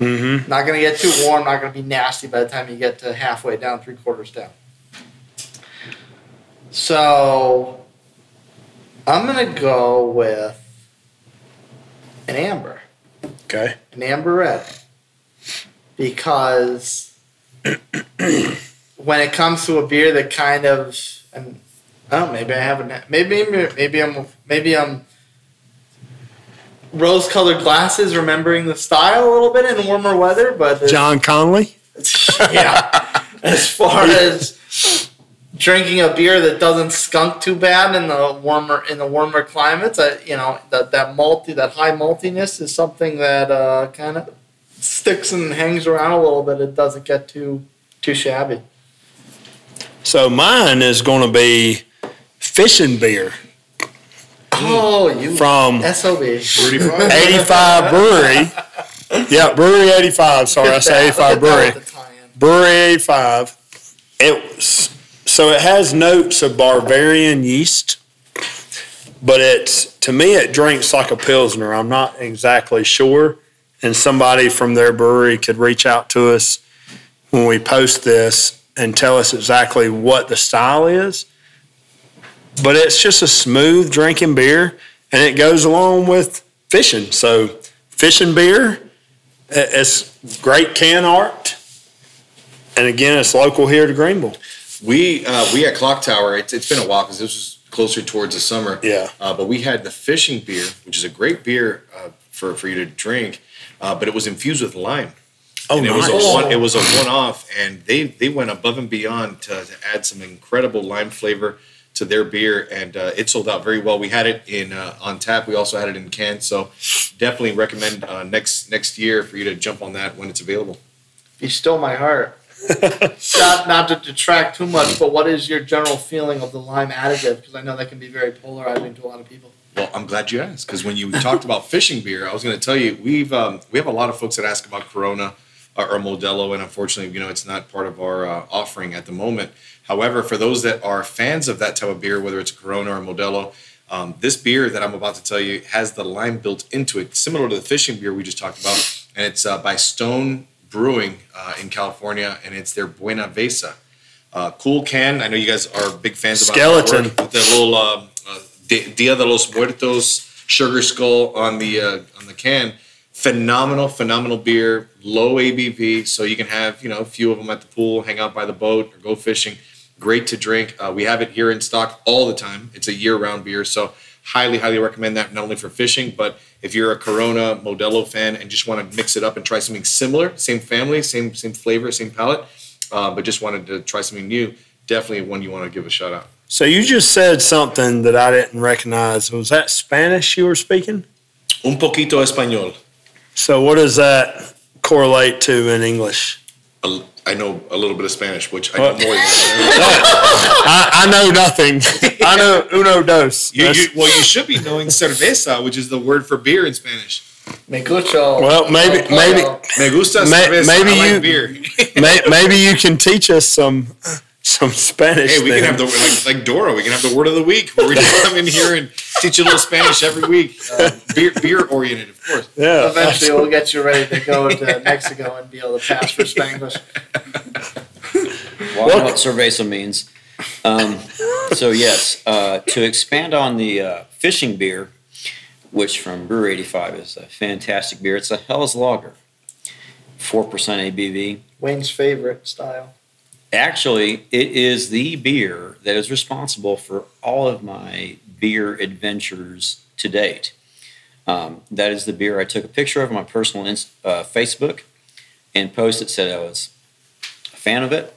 [SPEAKER 4] Mm-hmm.
[SPEAKER 2] Not going to get too warm, not going to be nasty by the time you get to halfway down, three quarters down. So I'm going to go with an amber,
[SPEAKER 4] Okay.
[SPEAKER 2] an amber red, because when it comes to a beer that kind of, and oh, maybe I haven't, maybe maybe, I'm maybe I'm rose-colored glasses, remembering the style a little bit in warmer weather, but
[SPEAKER 4] John Conley.
[SPEAKER 2] yeah. As far as drinking a beer that doesn't skunk too bad in the warmer in the warmer climates, I, you know that that malty that high maltiness is something that uh, kind of sticks and hangs around a little bit. It doesn't get too too shabby.
[SPEAKER 4] So mine is going to be fishing beer
[SPEAKER 2] Oh, you
[SPEAKER 4] from
[SPEAKER 2] sob.
[SPEAKER 4] 85 Brewery. Yeah, Brewery 85. Sorry, I said 85 Brewery. Brewery 85. It was, so it has notes of Bavarian yeast, but it's to me it drinks like a pilsner. I'm not exactly sure, and somebody from their brewery could reach out to us when we post this and tell us exactly what the style is. But it's just a smooth drinking beer, and it goes along with fishing. So fishing beer, it's great can art. And again, it's local here to Greenville.
[SPEAKER 3] We uh, we at Clock Tower. It's, it's been a while because this was closer towards the summer.
[SPEAKER 4] Yeah.
[SPEAKER 3] Uh, but we had the fishing beer, which is a great beer uh, for for you to drink, uh, but it was infused with lime.
[SPEAKER 4] Oh,
[SPEAKER 3] and it
[SPEAKER 4] nice.
[SPEAKER 3] was a one. It was a one-off, and they they went above and beyond to, to add some incredible lime flavor to their beer, and uh, it sold out very well. We had it in uh, on tap. We also had it in cans, so definitely recommend uh, next next year for you to jump on that when it's available.
[SPEAKER 2] You stole my heart. not, not to detract too much, but what is your general feeling of the lime additive? Because I know that can be very polarizing to a lot of people.
[SPEAKER 3] Well, I'm glad you asked because when you talked about fishing beer, I was going to tell you we've um, we have a lot of folks that ask about Corona or, or Modelo, and unfortunately, you know, it's not part of our uh, offering at the moment. However, for those that are fans of that type of beer, whether it's Corona or Modelo, um, this beer that I'm about to tell you has the lime built into it, similar to the fishing beer we just talked about, and it's uh, by Stone Brewing uh, in California, and it's their Buenaveza. Uh, cool can. I know you guys are big fans of
[SPEAKER 4] Skeleton.
[SPEAKER 3] with the little um, uh, Dia de los Muertos sugar skull on the uh, on the can. Phenomenal, phenomenal beer, low ABV, so you can have you know a few of them at the pool, hang out by the boat, or go fishing. Great to drink. Uh, we have it here in stock all the time. It's a year-round beer, so highly, highly recommend that not only for fishing, but if you're a Corona Modelo fan and just want to mix it up and try something similar, same family, same same flavor, same palate, uh, but just wanted to try something new, definitely one you want to give a shout out.
[SPEAKER 4] So you just said something that I didn't recognize. Was that Spanish you were speaking?
[SPEAKER 3] Un poquito español.
[SPEAKER 4] So what does that correlate to in English?
[SPEAKER 3] A- I know a little bit of Spanish, which I know more than
[SPEAKER 4] I, I know nothing. I know uno dos.
[SPEAKER 3] you, you, well, you should be knowing cerveza, which is the word for beer in Spanish.
[SPEAKER 2] Me gucho.
[SPEAKER 4] Well, maybe- maybe-
[SPEAKER 3] Me gusta cerveza.
[SPEAKER 4] maybe
[SPEAKER 3] I like
[SPEAKER 4] you-
[SPEAKER 3] beer.
[SPEAKER 4] may, maybe you can teach us some some Spanish.
[SPEAKER 3] hey, we
[SPEAKER 4] then.
[SPEAKER 3] can have the like, like Dora. We can have the word of the week where we just come in here and teach you a little Spanish every week. Uh, beer beer oriented, of course.
[SPEAKER 4] yeah.
[SPEAKER 2] Eventually, we'll get you ready to go to Mexico and be able to pass for Spanglish.
[SPEAKER 5] Well, I know what cerveza means. Um, so yes, uh, to expand on the uh, fishing beer, which from Brewery 85 is a fantastic beer. It's a Helles Lager, four percent ABV.
[SPEAKER 2] Wayne's favorite style.
[SPEAKER 5] Actually, it is the beer that is responsible for all of my beer adventures to date. Um, that is the beer I took a picture of on my personal uh, Facebook and posted It said I was a fan of it.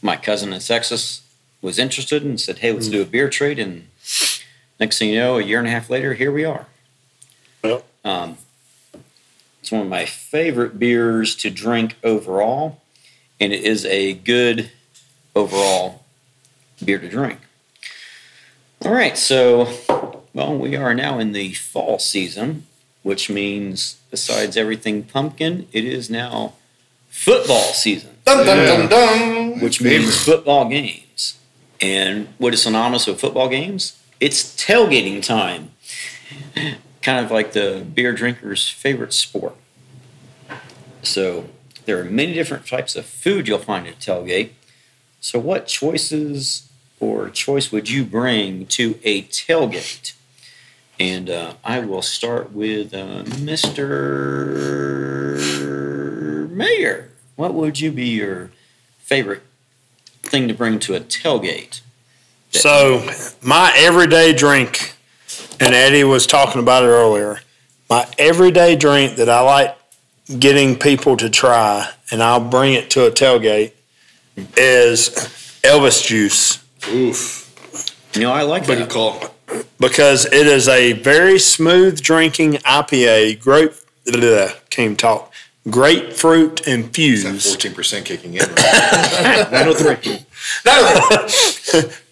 [SPEAKER 5] My cousin in Texas was interested and said, "Hey, let's do a beer trade." And next thing you know, a year and a half later, here we are.
[SPEAKER 4] Well.
[SPEAKER 5] Um, it's one of my favorite beers to drink overall and it is a good overall beer to drink. All right, so well, we are now in the fall season, which means besides everything pumpkin, it is now football season,
[SPEAKER 2] Dun dun dun dun.
[SPEAKER 5] which means football games. And what is synonymous with football games? It's tailgating time. Kind of like the beer drinker's favorite sport. So there are many different types of food you'll find at a tailgate. So, what choices or choice would you bring to a tailgate? And uh, I will start with uh, Mr. Mayor. What would you be your favorite thing to bring to a tailgate?
[SPEAKER 4] So my everyday drink, and Eddie was talking about it earlier. My everyday drink that I like getting people to try, and I'll bring it to a tailgate, is Elvis juice
[SPEAKER 3] Oof.
[SPEAKER 5] You know, I like
[SPEAKER 3] What do you
[SPEAKER 5] that.
[SPEAKER 3] call?
[SPEAKER 4] because it is a very smooth drinking IPA. Grape, bleh, can't talk. Grapefruit
[SPEAKER 3] Is that
[SPEAKER 4] infused.
[SPEAKER 3] fourteen percent kicking in? Nine oh three.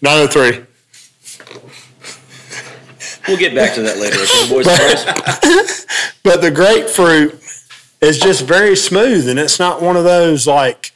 [SPEAKER 4] 903.
[SPEAKER 5] We'll get back to that later, okay, boys and girls?
[SPEAKER 4] But the grapefruit is just very smooth, and it's not one of those like.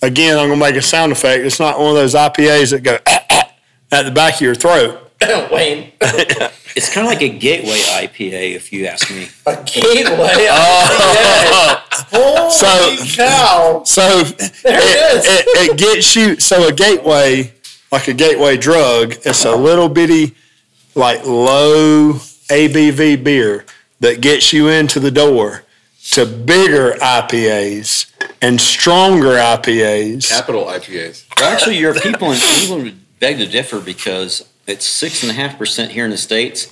[SPEAKER 4] Again, I'm gonna make a sound effect. It's not one of those IPAs that go at the back of your throat.
[SPEAKER 2] Wayne.
[SPEAKER 5] It's kind of like a gateway IPA, if you ask me.
[SPEAKER 2] A gateway.
[SPEAKER 4] Oh.
[SPEAKER 2] Holy
[SPEAKER 4] So-
[SPEAKER 2] cow.
[SPEAKER 4] So
[SPEAKER 2] There it is.
[SPEAKER 4] it, it gets you. So a gateway, like a gateway drug, it's a little bitty, like low ABV beer that gets you into the door to bigger IPAs and stronger IPAs.
[SPEAKER 3] Capital IPAs.
[SPEAKER 5] Well, actually, your people in England would beg to differ because it's six and a half percent here in the states.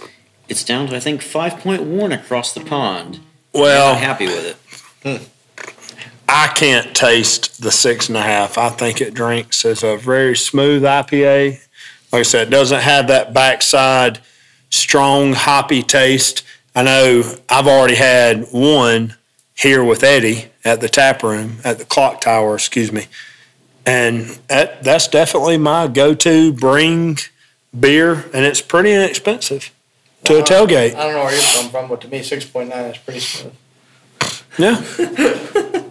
[SPEAKER 5] It's down to I think five point one across the pond. I'm
[SPEAKER 4] Well,
[SPEAKER 5] happy with it.
[SPEAKER 4] I can't taste the six and a half. I think it drinks as a very smooth IPA. Like I said, it doesn't have that backside strong hoppy taste. I know I've already had one here with Eddie at the tap room at the clock tower, excuse me. And that, that's definitely my go-to bring beer, and it's pretty inexpensive to a tailgate.
[SPEAKER 2] I don't know where you're from, from, but to me, six point nine is pretty smooth.
[SPEAKER 4] Yeah.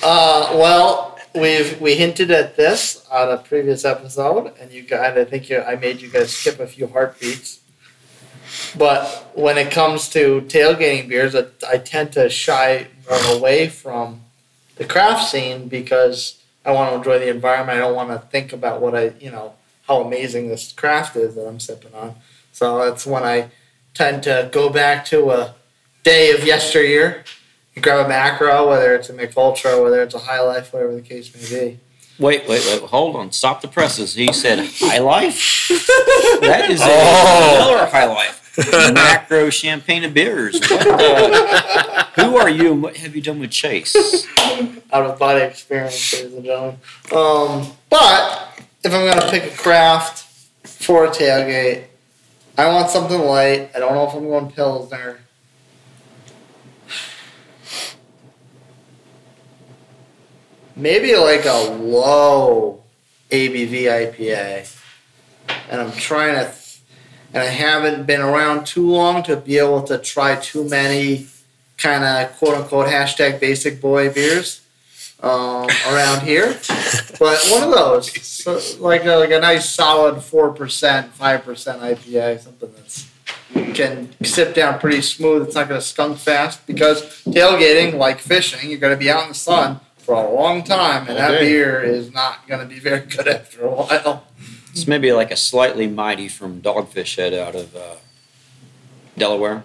[SPEAKER 2] Uh, well, we've we hinted at this on a previous episode, and you guys, I think you, I made you guys skip a few heartbeats. But when it comes to tailgating beers, I, I tend to shy away from the craft scene because I want to enjoy the environment. I don't want to think about what I, you know, how amazing this craft is that I'm sipping on. So that's when I tend to go back to a day of yesteryear you grab a macro, whether it's a Mich Ultra, whether it's a High Life, whatever the case may be.
[SPEAKER 5] Wait, wait, wait. Hold on. Stop the presses. He said High Life. That is a
[SPEAKER 4] Oh.
[SPEAKER 5] another High Life. Macro champagne of beers. What the, who are you and what have you done with Chase?
[SPEAKER 2] Out of body experience, ladies and gentlemen. Um, but if I'm gonna pick a craft for a tailgate, I want something light. I don't know if I'm going Pilsner. Maybe like a low ABV IPA. And I'm trying to, and I haven't been around too long to be able to try too many kind of quote unquote hashtag basic boy beers um, around here. But one of those, so like a, like a nice solid four percent, five percent IPA, something that's can sip down pretty smooth. It's not going to skunk fast because tailgating, like fishing, you're going to be out in the sun for a long time, and that beer is not going to be very good after a while.
[SPEAKER 5] It's maybe like a slightly mighty from Dogfish Head out of uh, Delaware.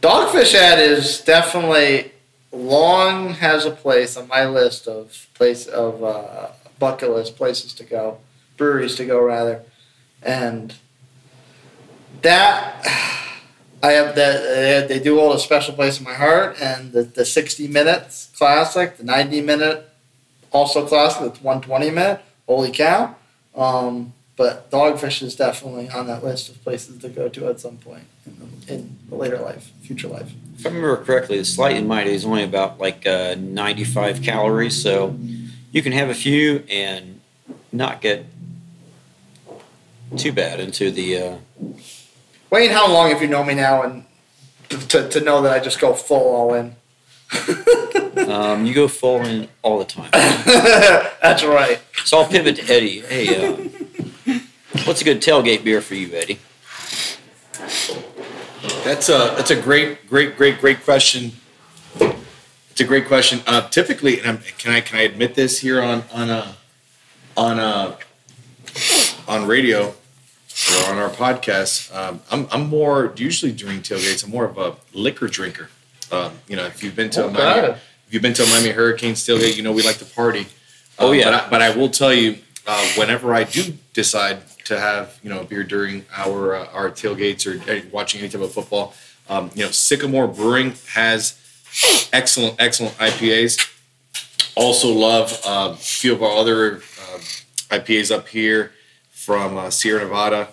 [SPEAKER 2] Dogfish Head is definitely long has a place on my list of place of uh, bucket list places to go, breweries to go rather, and that I have that they do hold a special place in my heart. And the, the sixty minutes classic, the ninety minute also classic, the one twenty minute. Holy cow! Um, but Dogfish is definitely on that list of places to go to at some point in the, in the later life, future life.
[SPEAKER 5] If I remember correctly, the slight slightly mighty is only about like uh, 95 calories, so you can have a few and not get too bad into the. Uh,
[SPEAKER 2] Wayne, how long have you known me now and to, to know that I just go full all in?
[SPEAKER 5] um, you go full in all the time.
[SPEAKER 2] That's right.
[SPEAKER 5] So I'll pivot to Eddie. Hey, uh, what's a good tailgate beer for you, Eddie?
[SPEAKER 3] That's a that's a great great great great question. It's a great question. Uh, typically, and I'm, can I can I admit this here on on a on a on radio or on our podcast? Um, I'm I'm more usually during tailgates. I'm more of a liquor drinker. Um, you know, if you've been to a Miami,
[SPEAKER 2] Okay.
[SPEAKER 3] if you've been to a Miami Hurricanes tailgate, you know we like to party.
[SPEAKER 5] Oh,
[SPEAKER 3] Um,
[SPEAKER 5] yeah.
[SPEAKER 3] But I, but I will tell you, uh, whenever I do decide to have you know a beer during our uh, our tailgates or uh, watching any type of football, um, you know Sycamore Brewing has excellent excellent IPAs. Also love uh, a few of our other uh, IPAs up here from uh, Sierra Nevada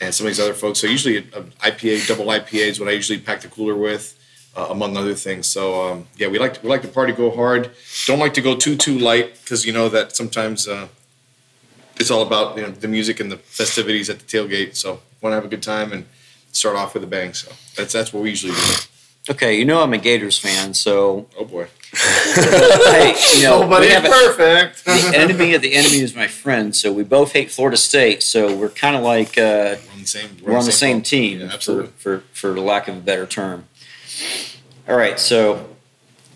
[SPEAKER 3] and some of these other folks. So usually uh, IPA double IPA is what I usually pack the cooler with. Uh, among other things, so um, yeah, we like to, we like the party go hard. Don't like to go too too light because you know that sometimes uh, it's all about you know the music and the festivities at the tailgate. So want to have a good time and start off with a bang. So that's that's what we usually do.
[SPEAKER 5] Okay, you know I'm a Gators fan, so
[SPEAKER 3] Oh boy,
[SPEAKER 5] hey, you know
[SPEAKER 2] Nobody
[SPEAKER 5] we
[SPEAKER 2] is
[SPEAKER 5] have a,
[SPEAKER 2] perfect.
[SPEAKER 5] the enemy of the enemy is my friend. So we both hate Florida State, so we're kind of like uh,
[SPEAKER 3] we're on the same
[SPEAKER 5] we're on the same
[SPEAKER 3] boat.
[SPEAKER 5] team,
[SPEAKER 3] Yeah,
[SPEAKER 5] for, for for lack of a better term. All right, so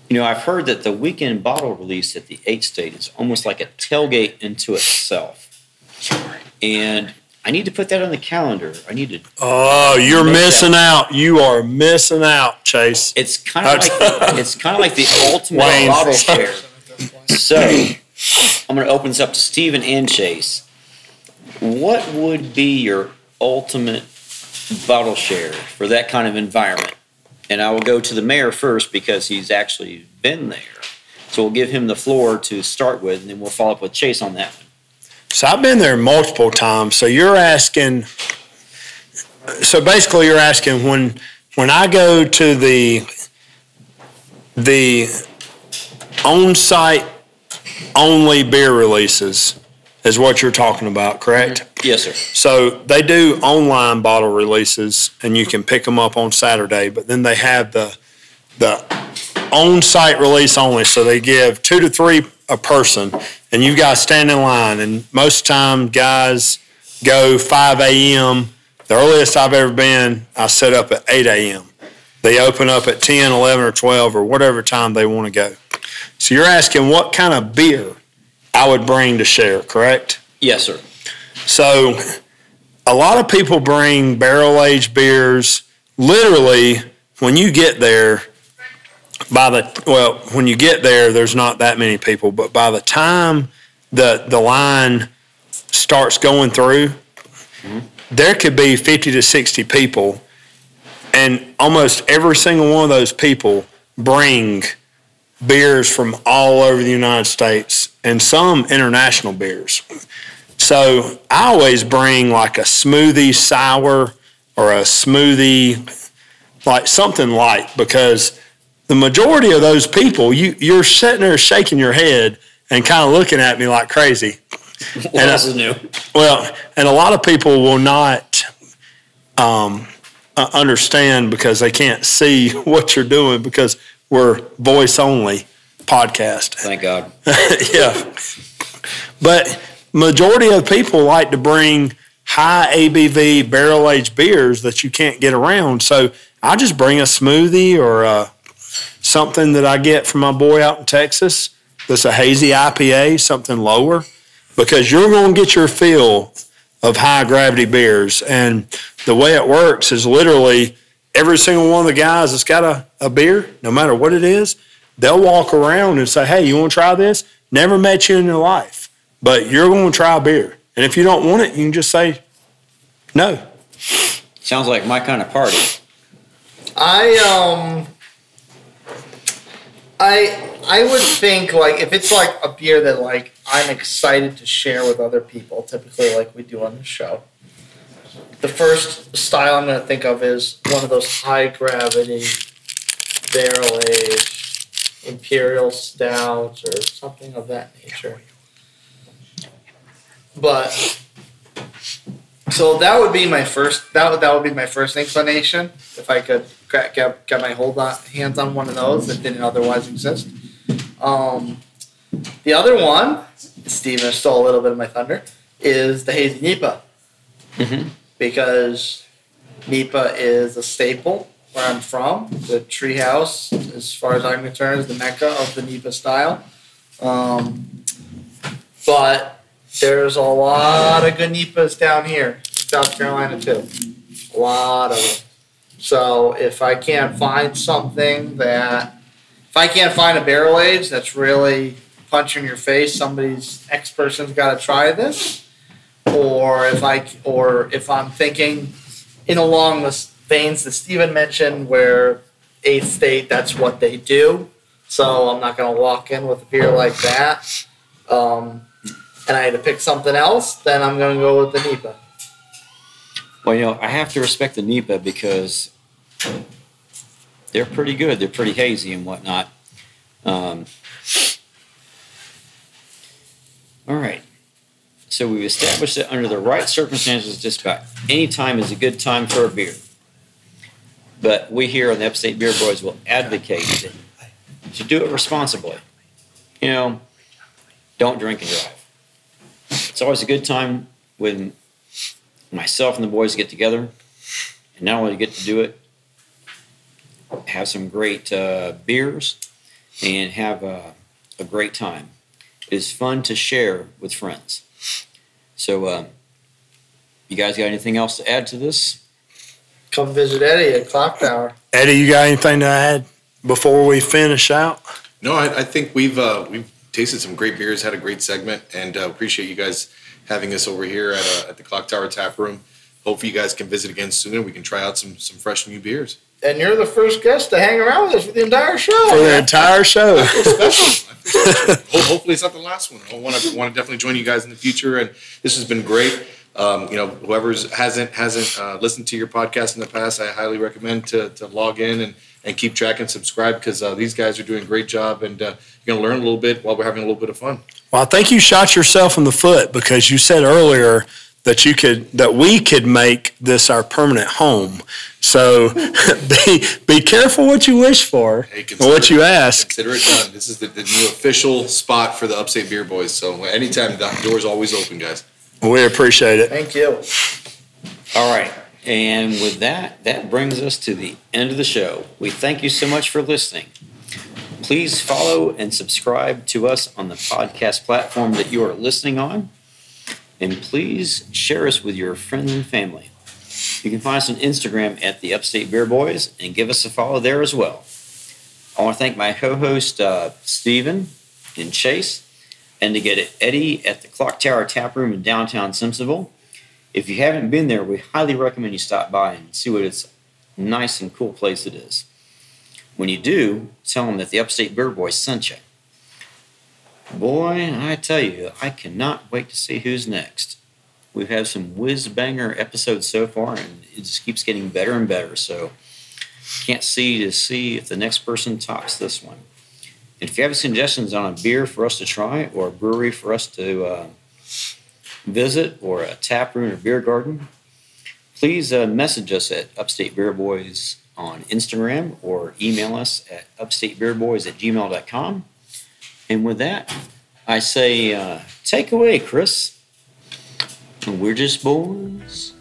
[SPEAKER 5] you know I've heard that the weekend bottle release at the Eighth State is almost like a tailgate into itself, and I need to put that on the calendar. I need to.
[SPEAKER 4] Oh, you're missing out. You are missing out, Chase.
[SPEAKER 5] It's kind of like it's kind of like the ultimate
[SPEAKER 4] Wayne.
[SPEAKER 5] bottle share. So I'm going to open this up to Stephen and Chase. What would be your ultimate bottle share for that kind of environment? And I will go to the mayor first because he's actually been there. So we'll give him the floor to start with, and then we'll follow up with Chase on that one.
[SPEAKER 4] So I've been there multiple times. So you're asking. So basically, you're asking when when I go to the the on-site only beer releases is what you're talking about, correct? Mm-hmm.
[SPEAKER 5] Yes, sir.
[SPEAKER 4] So they do online bottle releases, and you can pick them up on Saturday. But then they have the the on-site release only. So they give two to three a person, and you guys stand in line. And most time, guys go 5 a.m. The earliest I've ever been, I set up at 8 a.m. They open up at 10, 11, or 12, or whatever time they want to go. So you're asking what kind of beer I would bring to share, correct?
[SPEAKER 5] Yes, sir.
[SPEAKER 4] So, a lot of people bring barrel aged beers. Literally, when you get there, by the well, when you get there, there's not that many people, but by the time the the line starts going through, there could be 50 to 60 people, and almost every single one of those people bring beers from all over the United States and some international beers. So I always bring like a smoothie sour or a smoothie, like something light, because the majority of those people, you you're sitting there shaking your head and kind of looking at me like crazy.
[SPEAKER 5] What
[SPEAKER 4] And,
[SPEAKER 5] else is new?
[SPEAKER 4] Well, and a lot of people will not um, understand because they can't see what you're doing because we're voice only podcast.
[SPEAKER 5] Thank God.
[SPEAKER 4] yeah. But majority of people like to bring high ABV barrel aged beers that you can't get around. So I just bring a smoothie or uh something that I get from my boy out in Texas that's a hazy IPA, something lower, because you're going to get your fill of high gravity beers. And the way it works is literally every single one of the guys that's got a, a beer, no matter what it is, they'll walk around and say, Hey, you want to try this? Never met you in your life, but you're going to try a beer. And if you don't want it, you can just say no.
[SPEAKER 5] Sounds like my kind of party.
[SPEAKER 2] I um I I would think like if it's like a beer that like I'm excited to share with other people, typically like we do on the show. The first style I'm gonna think of is one of those high gravity barrel aged imperial stouts or something of that nature. But so that would be my first. That would that would be my first inclination if I could get, get my hold on hands on one of those that didn't otherwise exist. Um, the other one, Steven stole a little bit of my thunder, is the hazy NEIPA
[SPEAKER 5] Mhm.
[SPEAKER 2] Because NEIPA is a staple where I'm from. The Tree House, as far as I'm concerned, is the mecca of the NEIPA style. Um, but there's a lot of good NEIPAs down here, South Carolina too. A lot of them. So if I can't find something that, if I can't find a barrel age that's really punch in your face, somebody's X person's got to try this, or if I, or if I'm thinking in along the veins that Stephen mentioned, where eighth state, that's what they do. So I'm not gonna walk in with a beer like that. Um, and I had to pick something else, then I'm gonna go with the NEIPA.
[SPEAKER 5] Well, you know, I have to respect the NEIPA because they're pretty good. They're pretty hazy and whatnot. Um, all right. So we've established that under the right circumstances, just about any time is a good time for a beer. But we here on the Upstate Beer Boys will advocate to do it responsibly. You know, don't drink and drive. It's always a good time when myself and the boys get together and not only get to do it, have some great uh, beers and have a, a great time. It is fun to share with friends. So, uh, You guys got anything else to add to this?
[SPEAKER 2] Come visit Eddie at Clock Tower.
[SPEAKER 4] Eddie, you got anything to add before we finish out?
[SPEAKER 3] No, I, I think we've uh, we've tasted some great beers, had a great segment, and uh, appreciate you guys having us over here at, uh, at the Clock Tower Tap Room. Hopefully, you guys can visit again soon, and we can try out some some fresh new beers.
[SPEAKER 2] And you're the first guest to hang around with us for the entire show.
[SPEAKER 4] For the entire show.
[SPEAKER 3] Special. Ho- Hopefully, it's not the last one. I want to want to definitely join you guys in the future, and this has been great. Um, you know, whoever's hasn't hasn't uh, listened to your podcast in the past, I highly recommend to, to log in and, and keep track and subscribe because uh, these guys are doing a great job, and uh, you're gonna learn a little bit while we're having a little bit of fun.
[SPEAKER 4] Well, I think you shot yourself in the foot because you said earlier that you could that we could make this our permanent home. So be be careful what you wish for
[SPEAKER 3] Hey,
[SPEAKER 4] and what you ask.
[SPEAKER 3] Consider it done. This is the, the new official spot for the Upstate Beer Boys. So anytime the door's always open, guys.
[SPEAKER 4] We appreciate it.
[SPEAKER 2] Thank you.
[SPEAKER 5] All right. And with that, that brings us to the end of the show. We thank you so much for listening. Please follow and subscribe to us on the podcast platform that you are listening on. And please share us with your friends and family. You can find us on Instagram at the Upstate Beer Boys and give us a follow there as well. I want to thank my co host, uh, Stephen and Chase, and to get Eddie at the Clock Tower Tap Room in downtown Simpsonville. If you haven't been there, we highly recommend you stop by and see what it's nice and cool place it is. When you do, tell them that the Upstate Beer Boys sent you. Boy, I tell you, I cannot wait to see who's next. We've had some whiz banger episodes so far, and it just keeps getting better and better. So, can't see to see if the next person tops this one. And if you have suggestions on a beer for us to try, or a brewery for us to uh, visit, or a tap room or beer garden, please uh, message us at Upstate Beer Boys on Instagram or email us at upstatebeerboys at gmail.com. And with that, I say, uh, take away, Chris. We're just boys,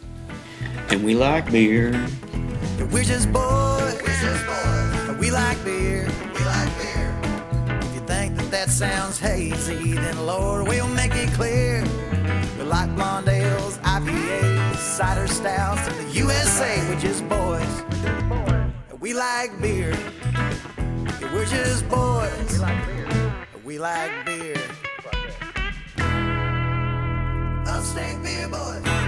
[SPEAKER 5] and we like beer.
[SPEAKER 1] We're just boys. We're just boys. And we like beer. We like beer. If you think that that sounds hazy, then Lord, we'll make it clear. We like blonde ales, IPAs, cider stouts, and the USA. We're just boys. And we like beer. We're just boys. We like beer. We like beer. Upstate beer boys.